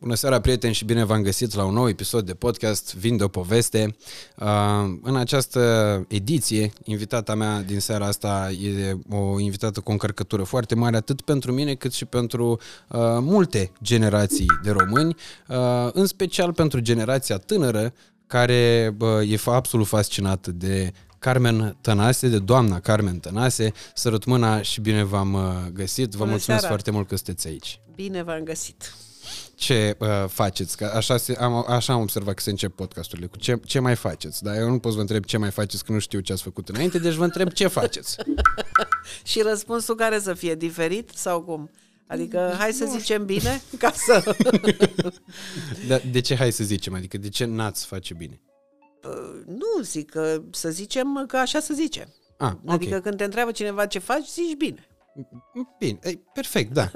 Bună seara, prieteni, și bine v-am găsit la un nou episod de podcast Vin de o poveste. Uh, în această ediție, invitata mea din seara asta e o invitată cu o încărcătură foarte mare, atât pentru mine cât și pentru uh, multe generații de români, uh, în special pentru generația tânără, care e absolut fascinată de Carmen Tănase, de doamna Carmen Tănase. Sărut mâna și bine v-am găsit. Vă Bună mulțumesc seara. foarte mult că sunteți aici. Bine v-am găsit. Ce uh, faceți? Că așa, se, am, așa am observat că se încep podcasturile. Cu ce, ce mai faceți? Dar eu nu pot să vă întreb ce mai faceți, că nu știu ce ați făcut înainte, deci vă întreb ce faceți. Și răspunsul care să fie diferit sau cum? Adică hai să zicem bine ca să... Dar de ce hai să zicem? Adică de ce n-ați face bine? Uh, nu zic că să zicem că așa să zicem. Ah, ok. Adică când te întreabă cineva ce faci, zici bine. Bine, Ei, perfect, da.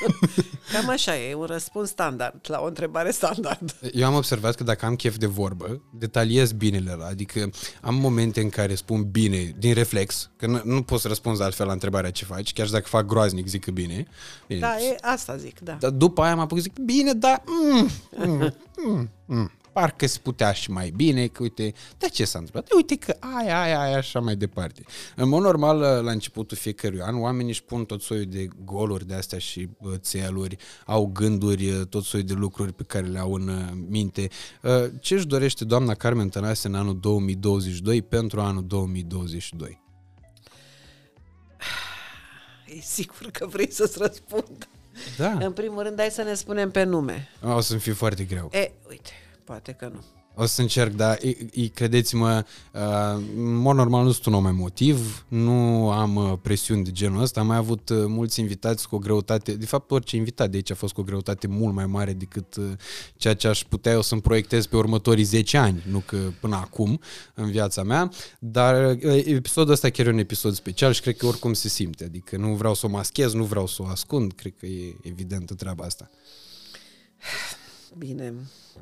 Cam așa e, un răspuns standard la o întrebare standard. Eu am observat că dacă am chef de vorbă, detaliez binele ăla. Adică am momente în care spun bine din reflex, că nu, nu pot să răspunzi altfel la întrebarea ce faci, chiar și dacă fac groaznic, zic că bine. bine. Da, e, asta zic, da. Dar după aia mă apuc zic, bine, dar mm, mm, mm, mm, parcă se putea și mai bine, că uite, de ce s-a întâmplat? Uite că aia, aia, aia, așa mai departe. În mod normal, la începutul fiecărui an, oamenii își pun tot soiul de goluri de astea și uh, țeluri, au gânduri, uh, tot soiul de lucruri pe care le au în uh, minte. Uh, Ce își dorește doamna Carmen Tănase în anul 2022 pentru anul 2022? E sigur că vrei să-ți răspund. Da, În primul rând, hai să ne spunem pe nume. o să-mi fie foarte greu. E, uite, poate că nu. O să încerc, dar e, e, credeți-mă, uh, în mod normal nu sunt un om emotiv, nu am uh, presiuni de genul ăsta, am mai avut uh, mulți invitați cu o greutate, de fapt orice invitat de aici a fost cu o greutate mult mai mare decât uh, ceea ce aș putea eu să-mi proiectez pe următorii 10 ani, nu că până acum în viața mea, dar uh, episodul ăsta chiar e un episod special și cred că oricum se simte, adică nu vreau să o maschez, nu vreau să o ascund, cred că e evidentă treaba asta. Bine,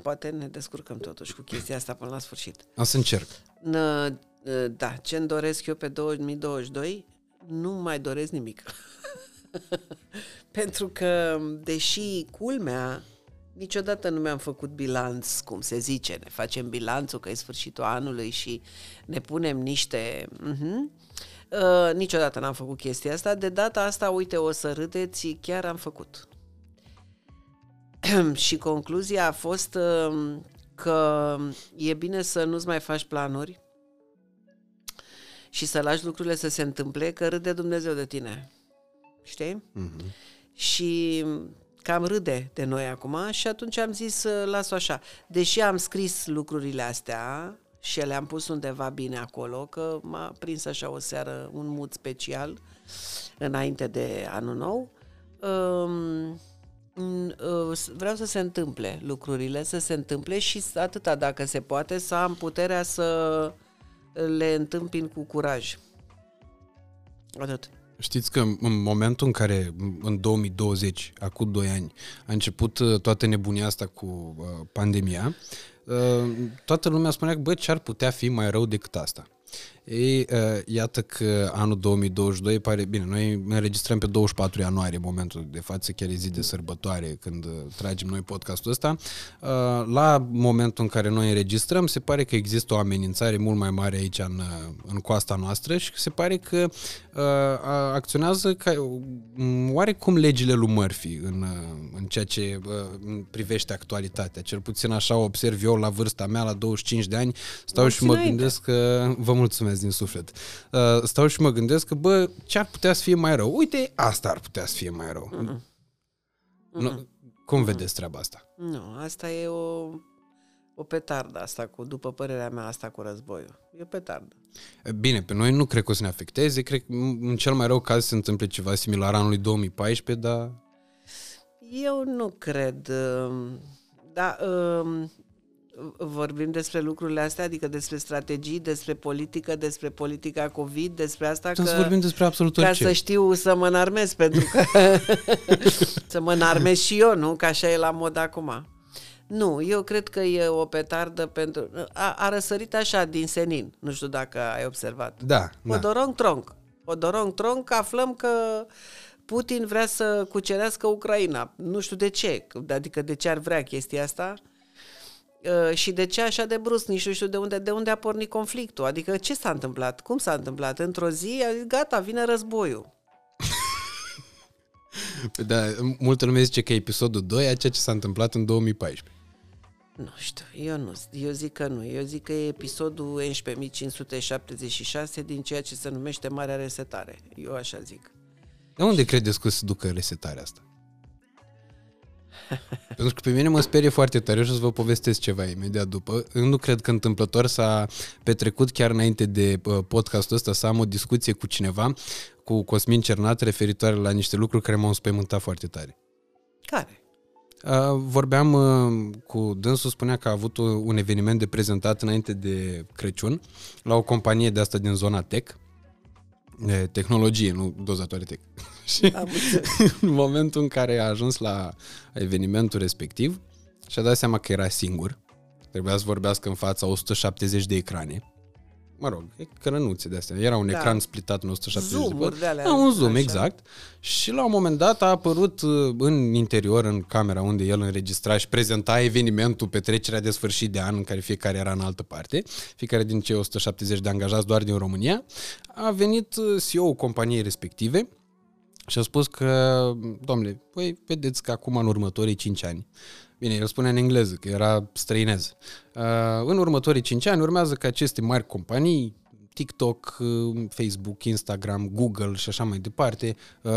poate ne descurcăm totuși cu chestia asta până la sfârșit. O să încerc. Nă, Da, ce-mi doresc eu pe 2022? Nu mai doresc nimic. Pentru că, deși culmea, niciodată nu mi-am făcut bilanț, cum se zice, ne facem bilanțul că e sfârșitul anului și ne punem niște... Uh-huh. Uh, niciodată n-am făcut chestia asta. De data asta, uite, o să râdeți, chiar am făcut. și concluzia a fost uh, că e bine să nu-ți mai faci planuri și să lași lucrurile să se întâmple, că râde Dumnezeu de tine. Știi? Mhm. Și cam râde de noi acum și atunci am zis să las-o așa. Deși am scris lucrurile astea și le-am pus undeva bine acolo, că m-a prins așa o seară un mood special înainte de anul nou, um, Mm, uh, vreau să se întâmple lucrurile, să se întâmple și atâta dacă se poate, să am puterea să le întâmpin cu curaj. Atât. Știți că în momentul în care, în 2020, acum 2 ani, a început uh, toată nebunia asta cu uh, pandemia, uh, toată lumea spunea că, bă, ce ar putea fi mai rău decât asta? Ei, uh, iată că anul 2022 pare, bine, noi ne înregistrăm pe 24 ianuarie, în momentul de față, chiar e zi de sărbătoare când uh, tragem noi podcastul ăsta. Uh, la momentul în care noi înregistrăm, se pare că există o amenințare mult mai mare aici în, uh, în coasta noastră și se pare că uh, acționează ca, um, oarecum legile lui Murphy în, uh, în ceea ce uh, privește actualitatea. Cel puțin așa observ eu la vârsta mea, la 25 de ani, stau Mulți și mă înainte. gândesc că... Vă mulțumesc din suflet. Uh, stau și mă gândesc că, bă, ce ar putea să fie mai rău? Uite, asta ar putea să fie mai rău. Nu, cum vedeți treaba asta? Nu, asta e o, o petardă asta cu, după părerea mea, asta cu războiul. E o petardă. Bine, pe noi nu cred că o să ne afecteze, cred că în cel mai rău caz se întâmple ceva similar anului 2014, dar Eu nu cred. um, Da, um, vorbim despre lucrurile astea, adică despre strategii, despre politică, despre politica COVID, despre asta putem că... să vorbim despre absolut Ca orice. să știu să mă înarmez, pentru că să mă înarmez și eu, nu? Că așa e la mod acum. Nu, eu cred că e o petardă pentru... A, a răsărit așa din senin, nu știu dacă ai observat. Da, da. Odorong tronc. Odorong tronc, aflăm că Putin vrea să cucerească Ucraina. Nu știu de ce, adică de ce ar vrea chestia asta. Uh, și de ce așa de brusc, nici nu știu de unde, de unde a pornit conflictul. Adică ce s-a întâmplat? Cum s-a întâmplat? Într-o zi, a zis, gata, vine războiul. Da, multă lume zice că e episodul 2 a ceea ce s-a întâmplat în 2014. Nu știu, eu nu, eu zic că nu. Eu zic că e episodul 11.576 din ceea ce se numește Marea Resetare. Eu așa zic. De unde credeți că se ducă resetarea asta? Pentru că pe mine mă sperie foarte tare și o să vă povestesc ceva imediat după. Eu nu cred că întâmplător s-a petrecut chiar înainte de uh, podcastul ăsta să am o discuție cu cineva, cu Cosmin Cernat, referitoare la niște lucruri care m-au înspăimântat foarte tare. Care? Uh, vorbeam uh, cu dânsul, spunea că a avut un eveniment de prezentat înainte de Crăciun la o companie de asta din zona tech, de tehnologie, nu dozatoare tech. Și în momentul în care a ajuns la evenimentul respectiv și-a dat seama că era singur, trebuia să vorbească în fața 170 de ecrane, mă rog, ecrănuțe de astea. Era un da. ecran splitat în 170 Zoom-uri de alea. Da, un zoom, așa. exact. Și la un moment dat a apărut uh, în interior, în camera unde el înregistra și prezenta evenimentul, petrecerea de sfârșit de an, în care fiecare era în altă parte, fiecare din cei 170 de angajați doar din România, a venit uh, CEO-ul companiei respective și a spus că, domnule, voi vedeți că acum în următorii 5 ani Bine, el spune în engleză, că era străinez. Uh, în următorii 5 ani urmează că aceste mari companii, TikTok, uh, Facebook, Instagram, Google și așa mai departe, uh,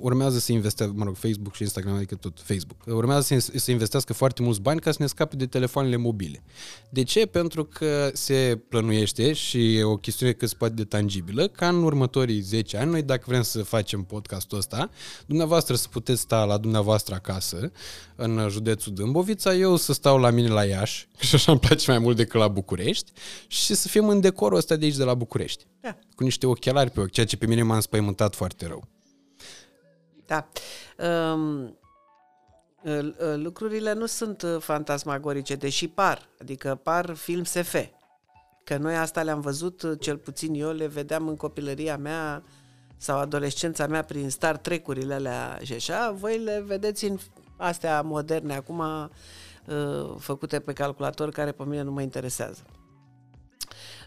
urmează să investească, mă rog, Facebook și Instagram, adică tot Facebook, urmează să, să investească foarte mulți bani ca să ne scape de telefoanele mobile. De ce? Pentru că se plănuiește și e o chestiune cât se poate de tangibilă, ca în următorii 10 ani, noi dacă vrem să facem podcastul ăsta, dumneavoastră să puteți sta la dumneavoastră acasă, în județul Dâmbovița, eu să stau la mine la Iași, și așa îmi place mai mult decât la București, și să fim în decorul ăsta de aici de la București. Da. Cu niște ochelari pe ochi, ceea ce pe mine m-a înspăimântat foarte rău. Da. Um, lucrurile nu sunt uh, fantasmagorice, deși par, adică par film SF. Că noi asta le-am văzut, uh, cel puțin eu le vedeam în copilăria mea sau adolescența mea prin Star Trek-urile alea și așa, voi le vedeți în astea moderne acum uh, făcute pe calculator care pe mine nu mă interesează.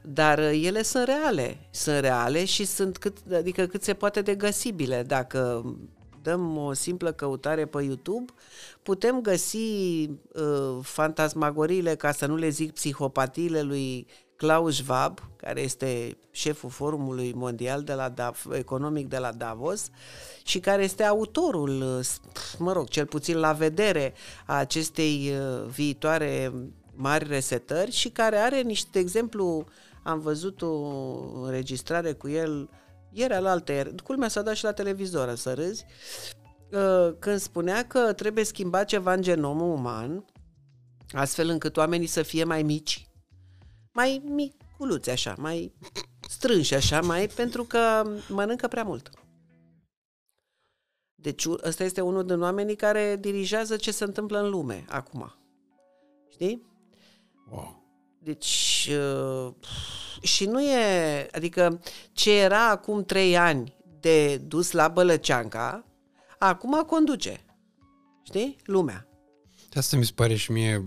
Dar uh, ele sunt reale, sunt reale și sunt cât, adică cât se poate de găsibile. Dacă dăm o simplă căutare pe YouTube, putem găsi uh, fantasmagoriile, ca să nu le zic psihopatiile lui Klaus Schwab, care este șeful Forumului Mondial de la Dav- Economic de la Davos și care este autorul, mă rog, cel puțin la vedere, a acestei uh, viitoare mari resetări și care are niște, de exemplu, am văzut o înregistrare cu el ieri al alte, culmea s-a dat și la televizor, să râzi, uh, când spunea că trebuie schimbat ceva în genomul uman, astfel încât oamenii să fie mai mici, mai miculuți așa, mai strânși așa, mai pentru că mănâncă prea mult. Deci ăsta este unul din oamenii care dirigează ce se întâmplă în lume acum. Știi? Wow. Deci, uh, și nu e, adică ce era acum trei ani de dus la Bălăceanca, acum conduce. Știi? Lumea. Asta mi se pare și mie,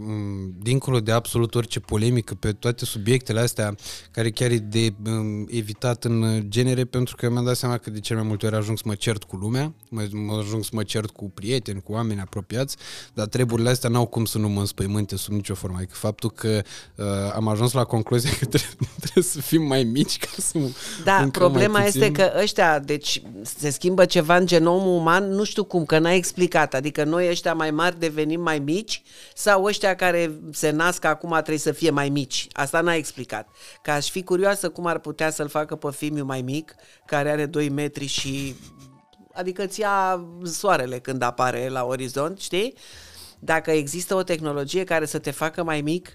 dincolo de absolut orice polemică pe toate subiectele astea, care chiar e de um, evitat în genere, pentru că mi-am dat seama că de cel mai multe ori ajung să mă cert cu lumea, mă, mă ajung să mă cert cu prieteni, cu oameni apropiați, dar treburile astea n-au cum să nu mă înspăimânte sub nicio formă. Adică faptul că uh, am ajuns la concluzia că trebuie, trebuie să fim mai mici ca să Da, problema este că ăștia, deci se schimbă ceva în genomul uman, nu știu cum, că n-ai explicat. Adică noi ăștia mai mari devenim mai mici mici sau ăștia care se nasc acum trebuie să fie mai mici? Asta n-a explicat. Că aș fi curioasă cum ar putea să-l facă pe Fimiu mai mic, care are 2 metri și... Adică ți ia soarele când apare la orizont, știi? Dacă există o tehnologie care să te facă mai mic,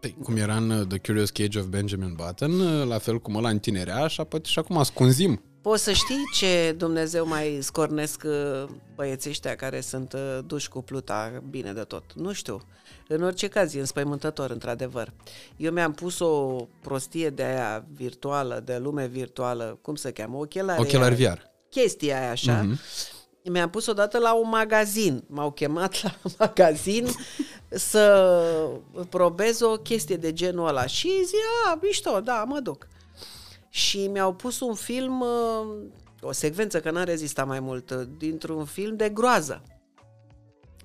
Păi, cum era în uh, The Curious Cage of Benjamin Button, uh, la fel cum ăla întinerea, așa poate și acum ascunzim. Poți să știi ce Dumnezeu mai scornesc uh, băieții ăștia care sunt duși cu pluta bine de tot. Nu știu. În orice caz, e înspăimântător, într-adevăr. Eu mi-am pus o prostie de aia virtuală, de lume virtuală, cum se cheamă? Ochelari. Ochelari VR. Chestia aia așa. Mm-hmm mi-am pus odată la un magazin. M-au chemat la magazin să probez o chestie de genul ăla. Și zi, a, mișto, da, mă duc. Și mi-au pus un film, uh, o secvență, că n-am rezistat mai mult, uh, dintr-un film de groază.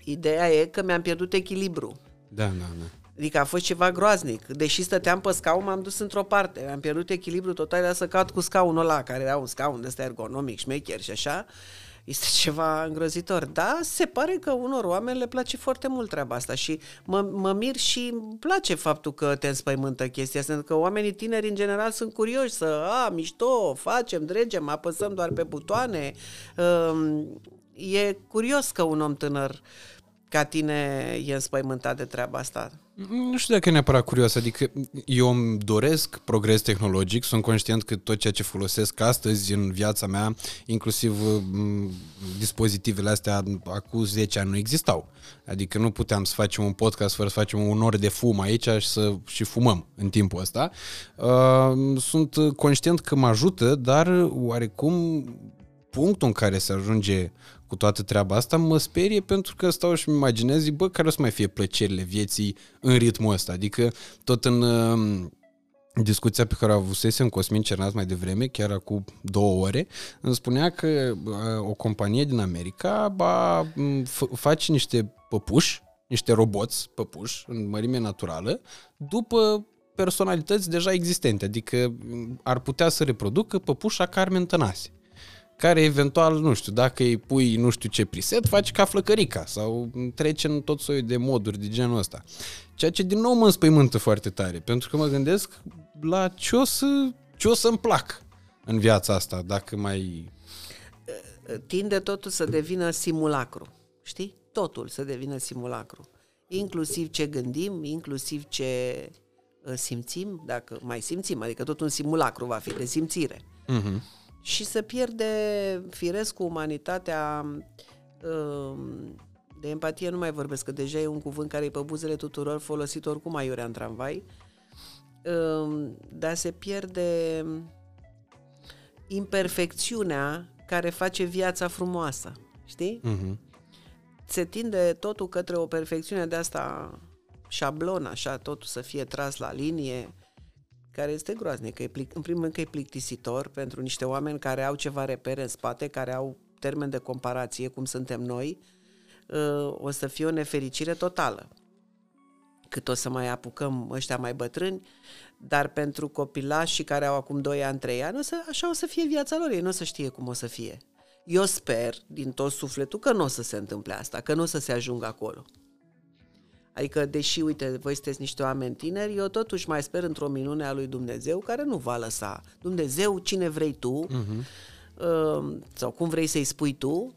Ideea e că mi-am pierdut echilibru. Da, da, da. Adică a fost ceva groaznic. Deși stăteam pe scaun, m-am dus într-o parte. Am pierdut echilibru total, era să caut cu scaunul ăla, care era un scaun de ăsta ergonomic, șmecher și așa. Este ceva îngrozitor. Da, se pare că unor oameni le place foarte mult treaba asta și mă, mă mir și îmi place faptul că te înspăimântă chestia asta, pentru că oamenii tineri în general sunt curioși să, a, mișto, facem, dregem, apăsăm doar pe butoane. Um, e curios că un om tânăr ca tine e înspăimântat de treaba asta. Nu știu dacă e neapărat curios, adică eu îmi doresc progres tehnologic, sunt conștient că tot ceea ce folosesc astăzi în viața mea, inclusiv m- dispozitivele astea acum 10 ani nu existau. Adică nu puteam să facem un podcast fără să facem un oră de fum aici și să și fumăm în timpul ăsta. Uh, sunt conștient că mă ajută, dar oarecum punctul în care se ajunge cu toată treaba asta mă sperie pentru că stau și-mi imaginez, zic, bă, care o să mai fie plăcerile vieții în ritmul ăsta? Adică tot în uh, discuția pe care o avusesem Cosmin Cernaz mai devreme, chiar acum două ore, îmi spunea că uh, o companie din America ba, f- face niște păpuși, niște roboți păpuși în mărime naturală, după personalități deja existente, adică ar putea să reproducă păpușa Carmen Tănase care eventual, nu știu, dacă îi pui nu știu ce preset, faci ca flăcărica sau trece în tot soiul de moduri de genul ăsta. Ceea ce din nou mă înspăimântă foarte tare, pentru că mă gândesc la ce o, să, ce o să-mi plac în viața asta, dacă mai... Tinde totul să devină simulacru, știi? Totul să devină simulacru. Inclusiv ce gândim, inclusiv ce uh, simțim, dacă mai simțim, adică tot un simulacru va fi de simțire. Uh-huh și se pierde firesc cu umanitatea um, de empatie nu mai vorbesc, că deja e un cuvânt care e pe buzele tuturor folosit oricum aiurea în tramvai, um, dar se pierde imperfecțiunea care face viața frumoasă, știi? Uh-huh. Se tinde totul către o perfecțiune de asta șablon, așa, totul să fie tras la linie, care este groaznic. E plic, în primul rând că e plictisitor pentru niște oameni care au ceva repere în spate, care au termen de comparație, cum suntem noi, uh, o să fie o nefericire totală. Cât o să mai apucăm ăștia mai bătrâni, dar pentru copilașii care au acum 2 ani, 3 ani, o să, așa o să fie viața lor, ei nu o să știe cum o să fie. Eu sper din tot sufletul că nu o să se întâmple asta, că nu o să se ajungă acolo. Adică, deși, uite, voi sunteți niște oameni tineri, eu totuși mai sper într-o minune a lui Dumnezeu care nu va lăsa. Dumnezeu, cine vrei tu, uh-huh. uh, sau cum vrei să-i spui tu,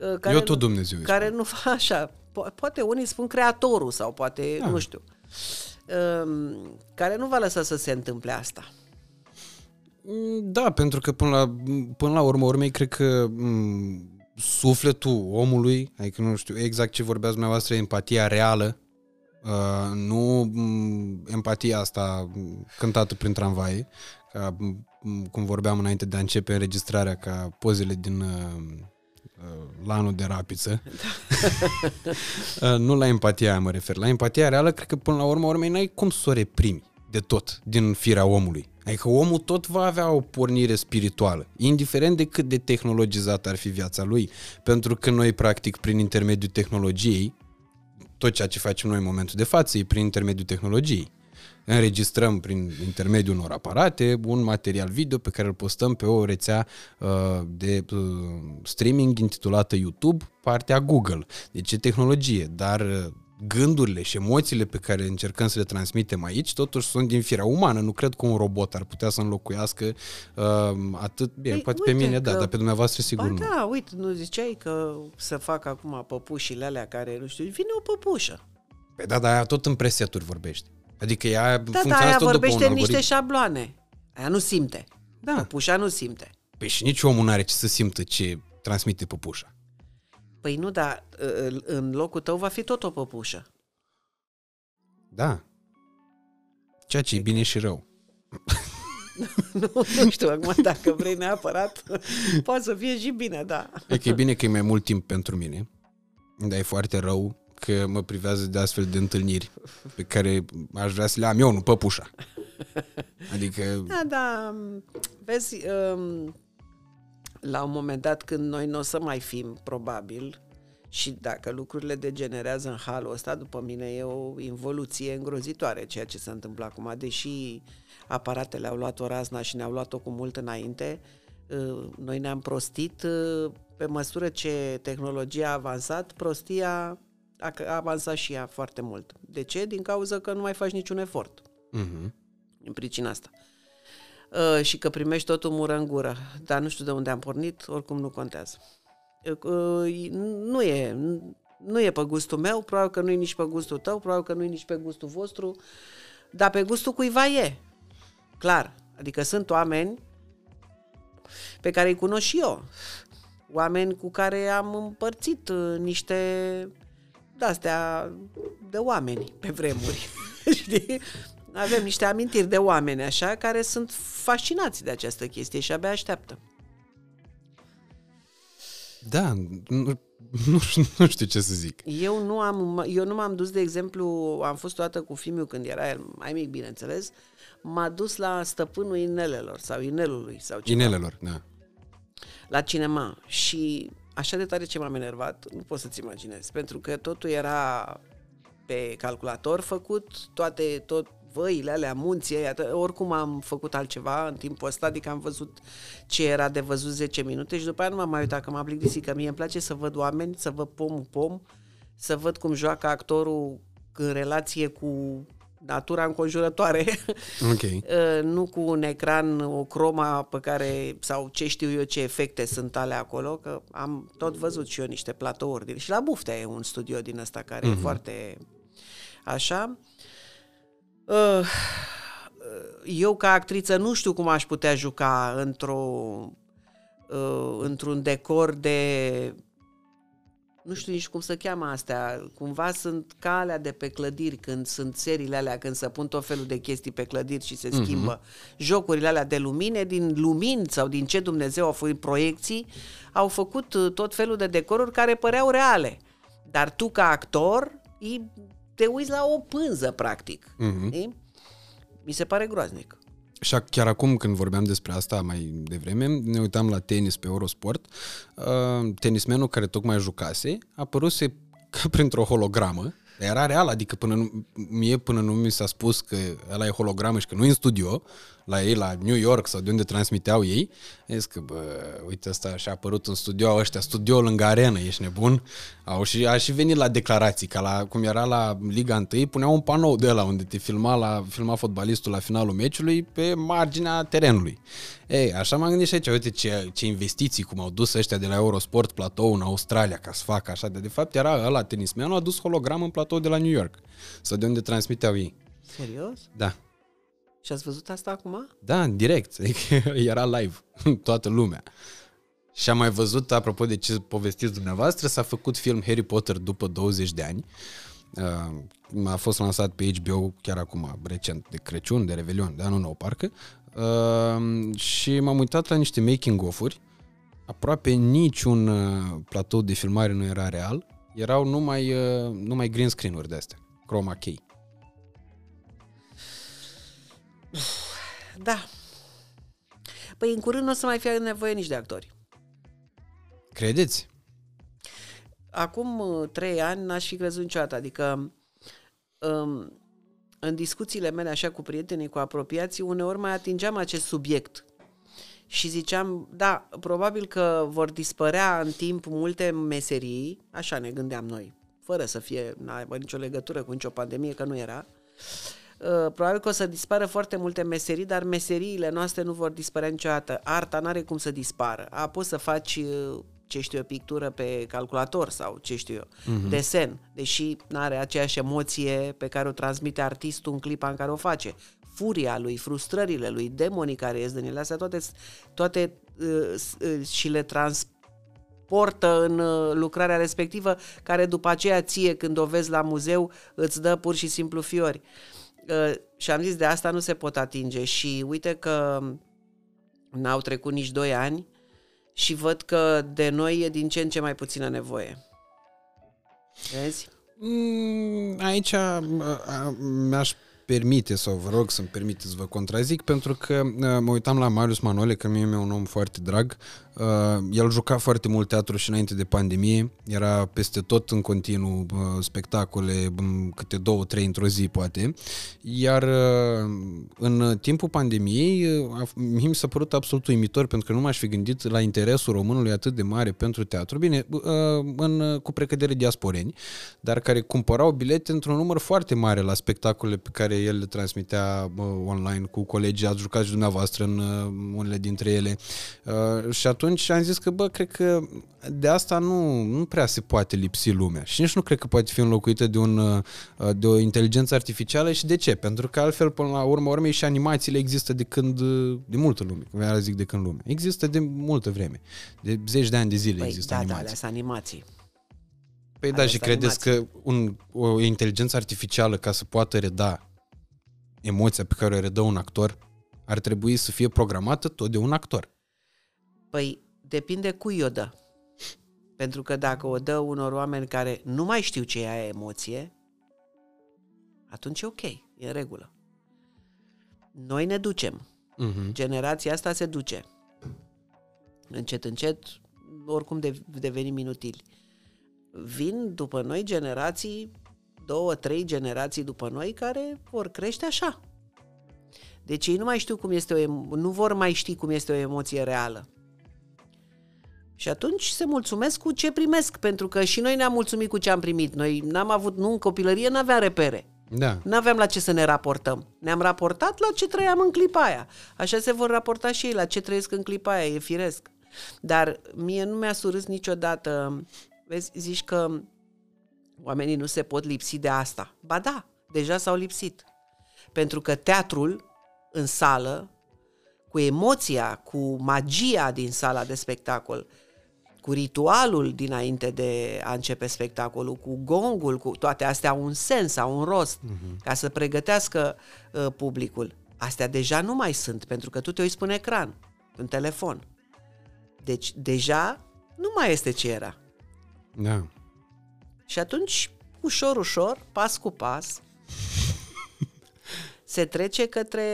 uh, care, eu tot Dumnezeu care nu fa așa. Po- poate unii spun creatorul sau poate, da. nu știu, uh, care nu va lăsa să se întâmple asta. Da, pentru că până la, până la urmă urmei, cred că m- mm, sufletul omului, adică nu știu exact ce vorbeați dumneavoastră, empatia reală, Uh, nu mm, empatia asta cântată prin tramvai, ca mm, cum vorbeam înainte de a începe înregistrarea, ca pozele din uh, uh, lanul de rapiță. Da. uh, nu la empatia aia mă refer. La empatia reală, cred că până la urmă, urmei, n-ai cum să o reprimi de tot din firea omului. Adică omul tot va avea o pornire spirituală, indiferent de cât de tehnologizată ar fi viața lui. Pentru că noi, practic, prin intermediul tehnologiei, tot ceea ce facem noi în momentul de față e prin intermediul tehnologiei. Înregistrăm prin intermediul unor aparate un material video pe care îl postăm pe o rețea uh, de uh, streaming intitulată YouTube, partea Google. Deci e tehnologie, dar uh, gândurile și emoțiile pe care încercăm să le transmitem aici, totuși sunt din firea umană. Nu cred că un robot ar putea să înlocuiască uh, atât, bine, păi, poate pe mine, da, dar pe dumneavoastră sigur ba, nu. da, uite, nu ziceai că să fac acum păpușile alea care, nu știu, vine o păpușă. Păi da, dar aia tot în preseturi vorbești. Adică ea da, funcționează da, aia tot vorbește după un niște algoritm. șabloane. Aia nu simte. Da. Păpușa nu simte. Păi și nici omul nu are ce să simtă ce transmite păpușa. Păi nu, dar uh, în locul tău va fi tot o păpușă. Da. Ceea ce e bine și rău. nu, nu știu acum dacă vrei neapărat, poate să fie și bine, da. E că e bine că e mai mult timp pentru mine, dar e foarte rău că mă privează de astfel de întâlniri pe care aș vrea să le am eu, nu păpușa. Adică... Da, da, vezi, um, la un moment dat când noi nu o să mai fim, probabil, și dacă lucrurile degenerează în halul ăsta, după mine e o involuție îngrozitoare ceea ce se întâmplă acum, deși aparatele au luat o razna și ne-au luat-o cu mult înainte, uh, noi ne-am prostit uh, pe măsură ce tehnologia a avansat, prostia a avansat și ea foarte mult. De ce? Din cauza că nu mai faci niciun efort. Uh-huh. În pricina asta. Uh, și că primești totul mură în gură. Dar nu știu de unde am pornit, oricum nu contează. Uh, nu e, nu e pe gustul meu, probabil că nu e nici pe gustul tău, probabil că nu e nici pe gustul vostru, dar pe gustul cuiva e. Clar. Adică sunt oameni pe care îi cunosc și eu. Oameni cu care am împărțit uh, niște de-astea de oameni pe vremuri. Știi? Avem niște amintiri de oameni așa care sunt fascinați de această chestie și abia așteaptă. Da, nu, nu, nu știu ce să zic. Eu nu, am, eu nu m-am dus, de exemplu, am fost toată cu filmul când era el mai mic, bineînțeles, m-a dus la stăpânul inelelor sau inelului sau ceva. Inelelor, da. La cinema și așa de tare ce m-am enervat, nu poți să-ți imaginezi, pentru că totul era pe calculator făcut, toate, tot văile alea, munții aia, oricum am făcut altceva în timpul ăsta, adică am văzut ce era de văzut 10 minute și după aia nu m-am mai uitat, că m-a plictisit, că mie îmi place să văd oameni, să văd pom pom, să văd cum joacă actorul în relație cu natura înconjurătoare, okay. Uh, nu cu un ecran, o croma pe care, sau ce știu eu ce efecte sunt ale acolo, că am tot văzut și eu niște platouri. Și la Buftea e un studio din ăsta care uh-huh. e mhm. foarte așa. Uh, eu ca actriță nu știu cum aș putea juca într-o uh, într-un decor de nu știu nici cum să cheamă astea, cumva sunt calea de pe clădiri când sunt seriile alea, când se pun tot felul de chestii pe clădiri și se mhm. schimbă uh-huh. jocurile alea de lumine, din lumini sau din ce Dumnezeu au făcut proiecții, au făcut uh, tot felul de decoruri care păreau reale. Dar tu ca actor te uiți la o pânză, practic. Uh-huh. Mi se pare groaznic. Și chiar acum când vorbeam despre asta mai devreme, ne uitam la tenis pe Eurosport. Uh, tenismenul care tocmai jucase a păruse ca printr-o hologramă. Era real, adică până nu, mie până nu mi s-a spus că ăla e hologramă și că nu e în studio, la ei, la New York sau de unde transmiteau ei, zis că, bă, uite, asta și-a apărut în studio ăștia, studio lângă arenă, ești nebun? Au și, a și venit la declarații, ca la, cum era la Liga 1, puneau un panou de la unde te filma, la, filma fotbalistul la finalul meciului pe marginea terenului. Ei, așa m-am gândit și aici, uite ce, ce investiții cum au dus ăștia de la Eurosport platou în Australia ca să facă așa, de, de fapt era ăla tenismenul a dus hologram în platou de la New York, sau de unde transmiteau ei. Serios? Da. Și ați văzut asta acum? Da, în direct. Era live. Toată lumea. Și am mai văzut, apropo de ce povestiți dumneavoastră, s-a făcut film Harry Potter după 20 de ani. Uh, a fost lansat pe HBO chiar acum, recent, de Crăciun, de Revelion, de anul nou, parcă. Uh, și m-am uitat la niște making-of-uri. Aproape niciun uh, platou de filmare nu era real. Erau numai, numai green screen-uri de astea, chroma key. Da. Păi în curând nu o să mai fie nevoie nici de actori. Credeți? Acum uh, trei ani n-aș fi crezut niciodată. Adică um, în discuțiile mele așa cu prietenii, cu apropiații, uneori mai atingeam acest subiect. Și ziceam, da, probabil că vor dispărea în timp multe meserii, așa ne gândeam noi, fără să fie, n-aibă nicio legătură cu nicio pandemie, că nu era, uh, Uh, probabil că o să dispară foarte multe meserii, dar meseriile noastre nu vor dispărea niciodată. Arta nu are cum să dispară. A poți să faci uh, ce știu eu, pictură pe calculator sau ce știu eu, uh-huh. desen, deși nu are aceeași emoție pe care o transmite artistul în clipa în care o face. Furia lui, frustrările lui, demonii care ies din ele, astea toate, toate uh, uh, și le transportă în uh, lucrarea respectivă, care după aceea ție, când o vezi la muzeu, îți dă pur și simplu fiori. Uh, și am zis de asta nu se pot atinge și uite că N-au trecut nici doi ani și văd că de noi e din ce în ce mai puțină nevoie. Vezi? Mm, Aici a, a, mi-aș permite sau vă rog să-mi permite să vă contrazic pentru că uh, mă uitam la Marius Manole, că mie mi-e un om foarte drag. Uh, el juca foarte mult teatru și înainte de pandemie, era peste tot în continuu uh, spectacole, um, câte două, trei într-o zi poate. Iar uh, în timpul pandemiei uh, a- mie mi s-a părut absolut uimitor pentru că nu m-aș fi gândit la interesul românului atât de mare pentru teatru. Bine, uh, în, cu precădere diasporeni, dar care cumpărau bilete într-un număr foarte mare la spectacole pe care el le transmitea uh, online cu colegii, ați jucat și dumneavoastră în uh, unele dintre ele. Uh, și atunci am zis că, bă, cred că de asta nu, nu prea se poate lipsi lumea și nici nu cred că poate fi înlocuită de, un, uh, de o inteligență artificială și de ce? Pentru că altfel, până la urmă, urmei și animațiile există de când, uh, de multă lume, vreau să zic de când lume. Există de multă vreme, de zeci de ani de zile Păi, există da, da, animații. alea sunt animații. Păi da, Alea și sunt credeți că un, o inteligență artificială, ca să poată reda emoția pe care o redă un actor, ar trebui să fie programată tot de un actor. Păi, depinde cui o dă. Pentru că dacă o dă unor oameni care nu mai știu ce e aia emoție, atunci e ok, e în regulă. Noi ne ducem. Uh-huh. Generația asta se duce. Încet, încet, oricum de, devenim inutili. Vin după noi generații, două, trei generații după noi, care vor crește așa. Deci ei nu mai știu cum este o emo- nu vor mai ști cum este o emoție reală. Și atunci se mulțumesc cu ce primesc, pentru că și noi ne-am mulțumit cu ce am primit. Noi n-am avut, nu în copilărie, n-aveam repere. Da. N-aveam la ce să ne raportăm. Ne-am raportat la ce trăiam în clipa aia. Așa se vor raporta și ei la ce trăiesc în clipa aia, e firesc. Dar mie nu mi-a surâs niciodată, vezi, zici că oamenii nu se pot lipsi de asta. Ba da, deja s-au lipsit. Pentru că teatrul în sală, cu emoția, cu magia din sala de spectacol, cu ritualul dinainte de a începe spectacolul, cu gongul, cu toate astea au un sens, au un rost, uh-huh. ca să pregătească uh, publicul. Astea deja nu mai sunt, pentru că tu te uiți pe un ecran, pe un telefon. Deci, deja nu mai este ce era. Da. Și atunci, ușor, ușor, pas cu pas, se trece către...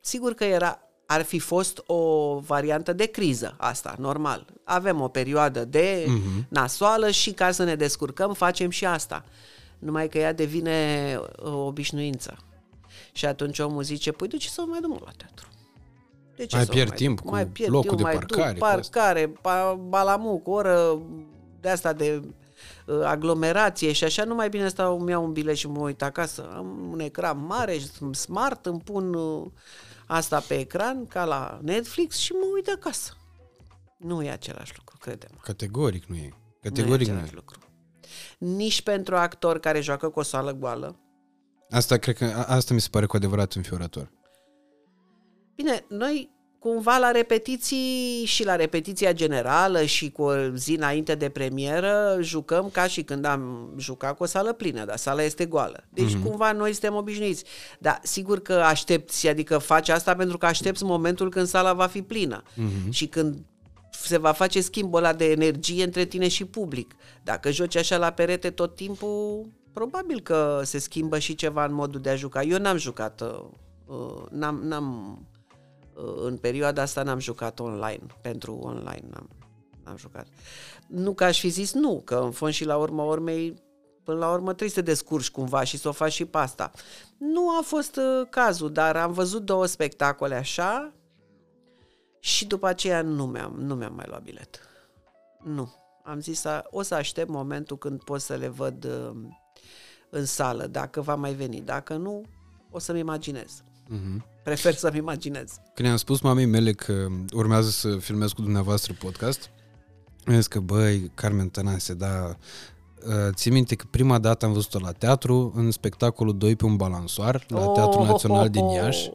Sigur că era, ar fi fost o variantă de criză, asta, normal. Avem o perioadă de uh-huh. nasoală și ca să ne descurcăm facem și asta. Numai că ea devine o obișnuință. Și atunci omul zice, păi de ce să mai dăm la teatru? De Mai să pierd mai timp duc? cu mai pierd locul timp, de mai parcare, Duc, cu asta. parcare, pa, balamuc, oră de asta de uh, aglomerație și așa, nu mai bine stau, îmi iau un bilet și mă uit acasă. Am un ecran mare, sunt smart, îmi pun uh, asta pe ecran, ca la Netflix și mă uit acasă. Nu e același lucru, credem. Categoric nu e. Nu e Categoric nu e. același lucru. Nici pentru actor care joacă cu o sală goală. Asta cred că a- asta mi se pare cu adevărat înfiorător. Bine, noi cumva la repetiții și la repetiția generală și cu o zi înainte de premieră jucăm ca și când am jucat cu o sală plină, dar sala este goală. Deci mm-hmm. cumva noi suntem obișnuiți. Dar sigur că aștepți, adică faci asta pentru că aștepți momentul când sala va fi plină mm-hmm. și când se va face schimbul ăla de energie între tine și public. Dacă joci așa la perete tot timpul, probabil că se schimbă și ceva în modul de a juca. Eu n-am jucat, uh, uh, n-am, n-am uh, în perioada asta n-am jucat online, pentru online n-am, n-am jucat. Nu că aș fi zis nu, că în fond și la urma urmei, până la urmă trebuie să te descurci cumva și să o faci și pe asta. Nu a fost uh, cazul, dar am văzut două spectacole așa și după aceea nu mi-am, nu mi-am mai luat bilet. Nu. Am zis, a, o să aștept momentul când pot să le văd uh, în sală, dacă va mai veni. Dacă nu, o să-mi imaginez. Mhm. Prefer să-mi imaginez. Când i-am spus mamei mele că urmează să filmez cu dumneavoastră podcast, am zis că, băi, Carmen Tănase, da, ții minte că prima dată am văzut-o la teatru, în spectacolul 2 pe un balansoar, la Teatrul Național din Iași,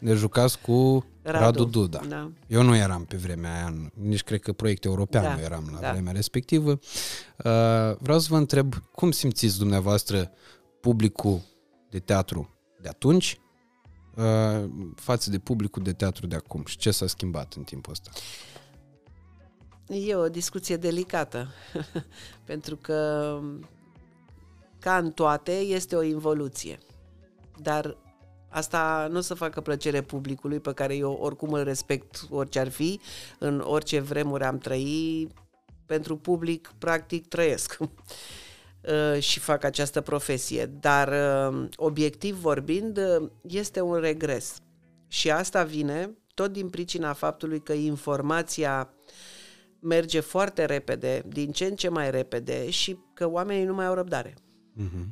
ne jucați cu Radu, Radu Duda. Da. Eu nu eram pe vremea aia, nici cred că proiect european Da, nu eram la da. vremea respectivă. Uh, vreau să vă întreb, cum simțiți dumneavoastră publicul de teatru de atunci uh, față de publicul de teatru de acum și ce s-a schimbat în timpul ăsta? E o discuție delicată, pentru că, ca în toate, este o involuție. Dar asta nu o să facă plăcere publicului, pe care eu oricum îl respect orice ar fi, în orice vremuri am trăit, pentru public, practic, trăiesc uh, și fac această profesie. Dar, uh, obiectiv vorbind, uh, este un regres. Și asta vine tot din pricina faptului că informația merge foarte repede, din ce în ce mai repede și că oamenii nu mai au răbdare. Uh-huh.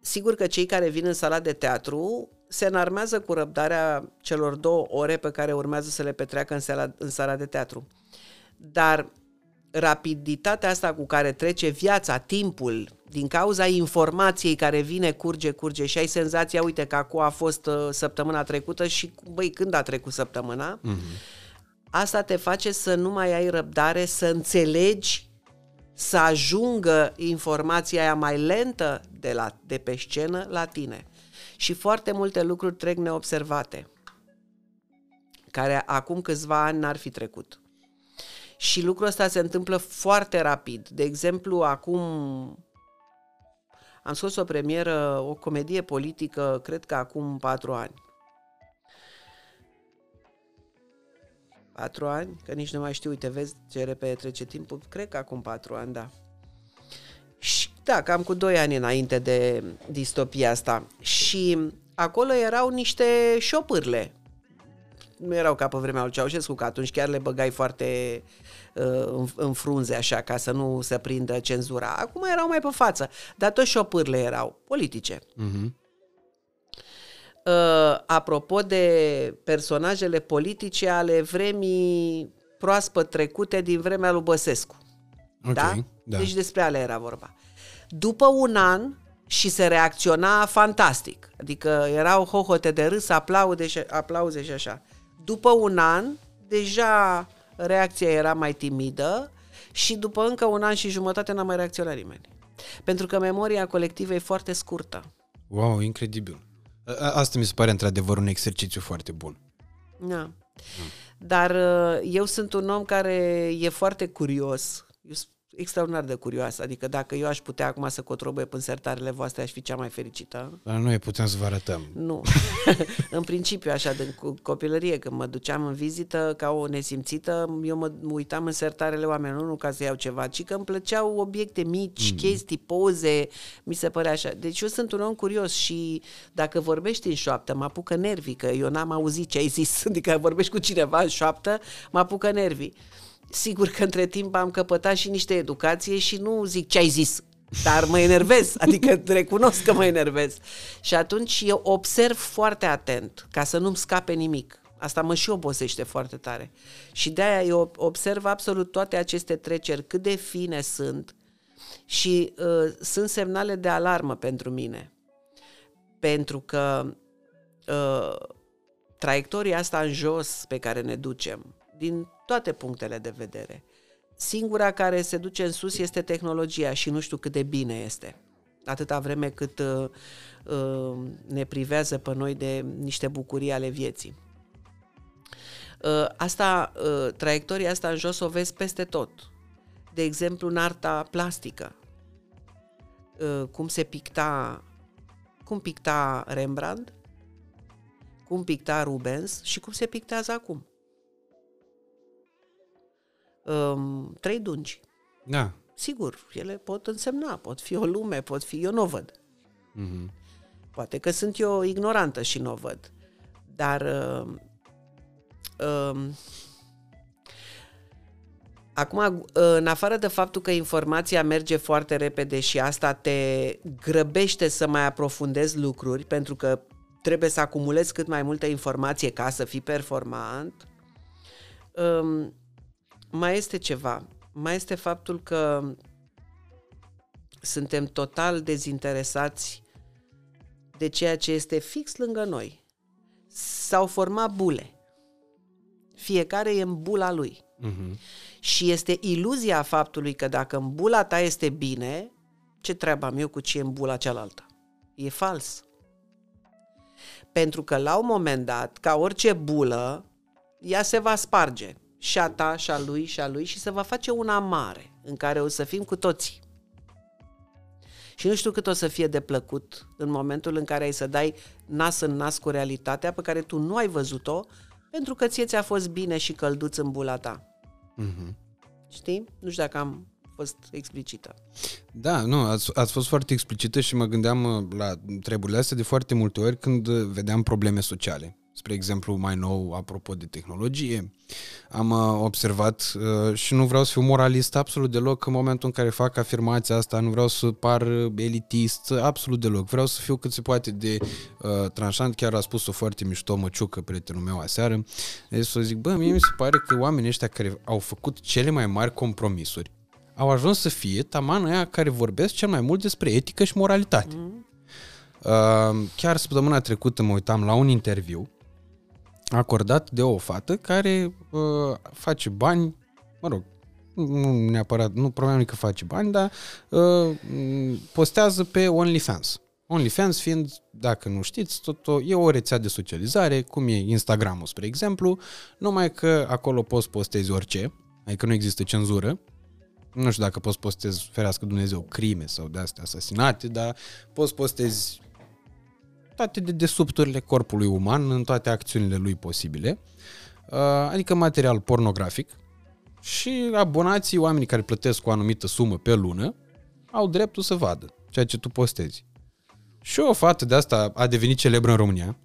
Sigur că cei care vin în sala de teatru se înarmează cu răbdarea celor două ore pe care urmează să le petreacă în sala, în sala de teatru. Dar rapiditatea asta cu care trece viața, timpul, din cauza informației care vine, curge, curge și ai senzația, uite, că acum a fost uh, săptămâna trecută și, băi, când a trecut săptămâna? Uh-huh asta te face să nu mai ai răbdare, să înțelegi, să ajungă informația aia mai lentă de, la, de pe scenă la tine. Și foarte multe lucruri trec neobservate, care acum câțiva ani n-ar fi trecut. Și lucrul ăsta se întâmplă foarte rapid. De exemplu, acum am scos o premieră, o comedie politică, cred că acum patru ani. patru ani, că nici nu mai știu, uite, vezi ce repede trece timpul, cred că acum patru ani, da. Și da, cam cu doi ani înainte de distopia asta. Și acolo erau niște șopârle. Nu erau ca pe vremea lui Ceaușescu, că atunci chiar le băgai foarte uh, în, în frunze așa, ca să nu se prindă cenzura. Acum erau mai pe față, dar toți șopârle erau politice. Uh-huh. Uh, apropo de personajele politice ale vremii proaspăt trecute din vremea lui Băsescu. Okay, da? da? Deci despre alea era vorba. După un an și se reacționa fantastic. Adică erau hohote de râs, aplauze și, aplauze și așa. După un an, deja reacția era mai timidă și după încă un an și jumătate n-a mai reacționat nimeni. Pentru că memoria colectivă e foarte scurtă. Wow, incredibil. Asta mi se pare într-adevăr un exercițiu foarte bun. Da. Dar uh, eu sunt un om care e foarte curios. Eu extraordinar de curioasă. Adică dacă eu aș putea acum să cotrobăie în sertarele voastre, aș fi cea mai fericită. Dar noi putem să vă arătăm. Nu. în principiu, așa, din copilărie, când mă duceam în vizită ca o nesimțită, eu mă uitam în sertarele oamenilor, nu ca să iau ceva, ci că îmi plăceau obiecte mici, mm. chestii, poze, mi se părea așa. Deci eu sunt un om curios și dacă vorbești în șoaptă, mă apucă nervii, că eu n-am auzit ce ai zis. Adică vorbești cu cineva în șoaptă, mă apucă nervii. Sigur că între timp am căpătat și niște educație și nu zic ce ai zis, dar mă enervez, adică recunosc că mă enervez. Și atunci eu observ foarte atent, ca să nu-mi scape nimic. Asta mă și obosește foarte tare. Și de-aia eu observ absolut toate aceste treceri, cât de fine sunt și uh, sunt semnale de alarmă pentru mine. Pentru că uh, traiectoria asta în jos pe care ne ducem, din toate punctele de vedere. Singura care se duce în sus este tehnologia și nu știu cât de bine este. Atâta vreme cât uh, uh, ne privează pe noi de niște bucurii ale vieții. Uh, asta, uh, traiectoria asta în jos o vezi peste tot. De exemplu, în arta plastică. Uh, cum se picta, cum picta Rembrandt, cum picta Rubens și cum se pictează acum um, trei dungi. Da. Sigur, ele pot însemna, pot fi o lume, pot fi, eu nu o văd. Mm-hmm. Poate că sunt eu ignorantă și nu o văd. Dar uh, uh, Acum, în afară de faptul că informația merge foarte repede și asta te grăbește să mai aprofundezi lucruri, pentru că trebuie să acumulezi cât mai multă informație ca să fii performant, um, mai este ceva. Mai este faptul că suntem total dezinteresați de ceea ce este fix lângă noi. S-au format bule. Fiecare e în bula lui. Uh-huh. Și este iluzia faptului că dacă în bula ta este bine, ce treabă am eu cu ce e în bula cealaltă? E fals. Pentru că la un moment dat, ca orice bulă, ea se va sparge. Și a ta, și a lui, și a lui și se va face una mare, în care o să fim cu toții. Și nu știu cât o să fie de plăcut în momentul în care ai să dai nas în nas cu realitatea pe care tu nu ai văzut-o, pentru că ție ți-a fost bine și călduț în bula ta. Mhm. Știi? Nu știu dacă am fost explicită. Da, nu, ați, ați fost foarte explicită și mă gândeam uh, la treburile astea de foarte multe ori când uh, vedeam probleme sociale. Spre exemplu, mai nou, apropo de tehnologie, am uh, observat uh, și nu vreau să fiu moralist absolut deloc în momentul în care fac afirmația asta, nu vreau să par uh, elitist absolut deloc. Vreau să fiu cât se poate de uh, tranșant, chiar a spus-o foarte mișto Măciucă, prietenul meu aseară. Deci să zic, bă, mie mi se pare că oamenii ăștia care au făcut cele mai mari compromisuri au ajuns să fie taman aia care vorbesc cel mai mult despre etică și moralitate. Mm. Uh, chiar săptămâna trecută mă uitam la un interviu acordat de o fată care uh, face bani, mă rog, nu neapărat, nu probabil că face bani, dar uh, postează pe OnlyFans. OnlyFans fiind, dacă nu știți, tot o, e o rețea de socializare, cum e Instagramul, spre exemplu, numai că acolo poți postezi orice, adică nu există cenzură, nu știu dacă poți postezi, ferească Dumnezeu, crime sau de astea asasinate, dar poți postezi toate de desubturile corpului uman în toate acțiunile lui posibile, uh, adică material pornografic și abonații, oamenii care plătesc o anumită sumă pe lună, au dreptul să vadă ceea ce tu postezi. Și o fată de asta a devenit celebră în România,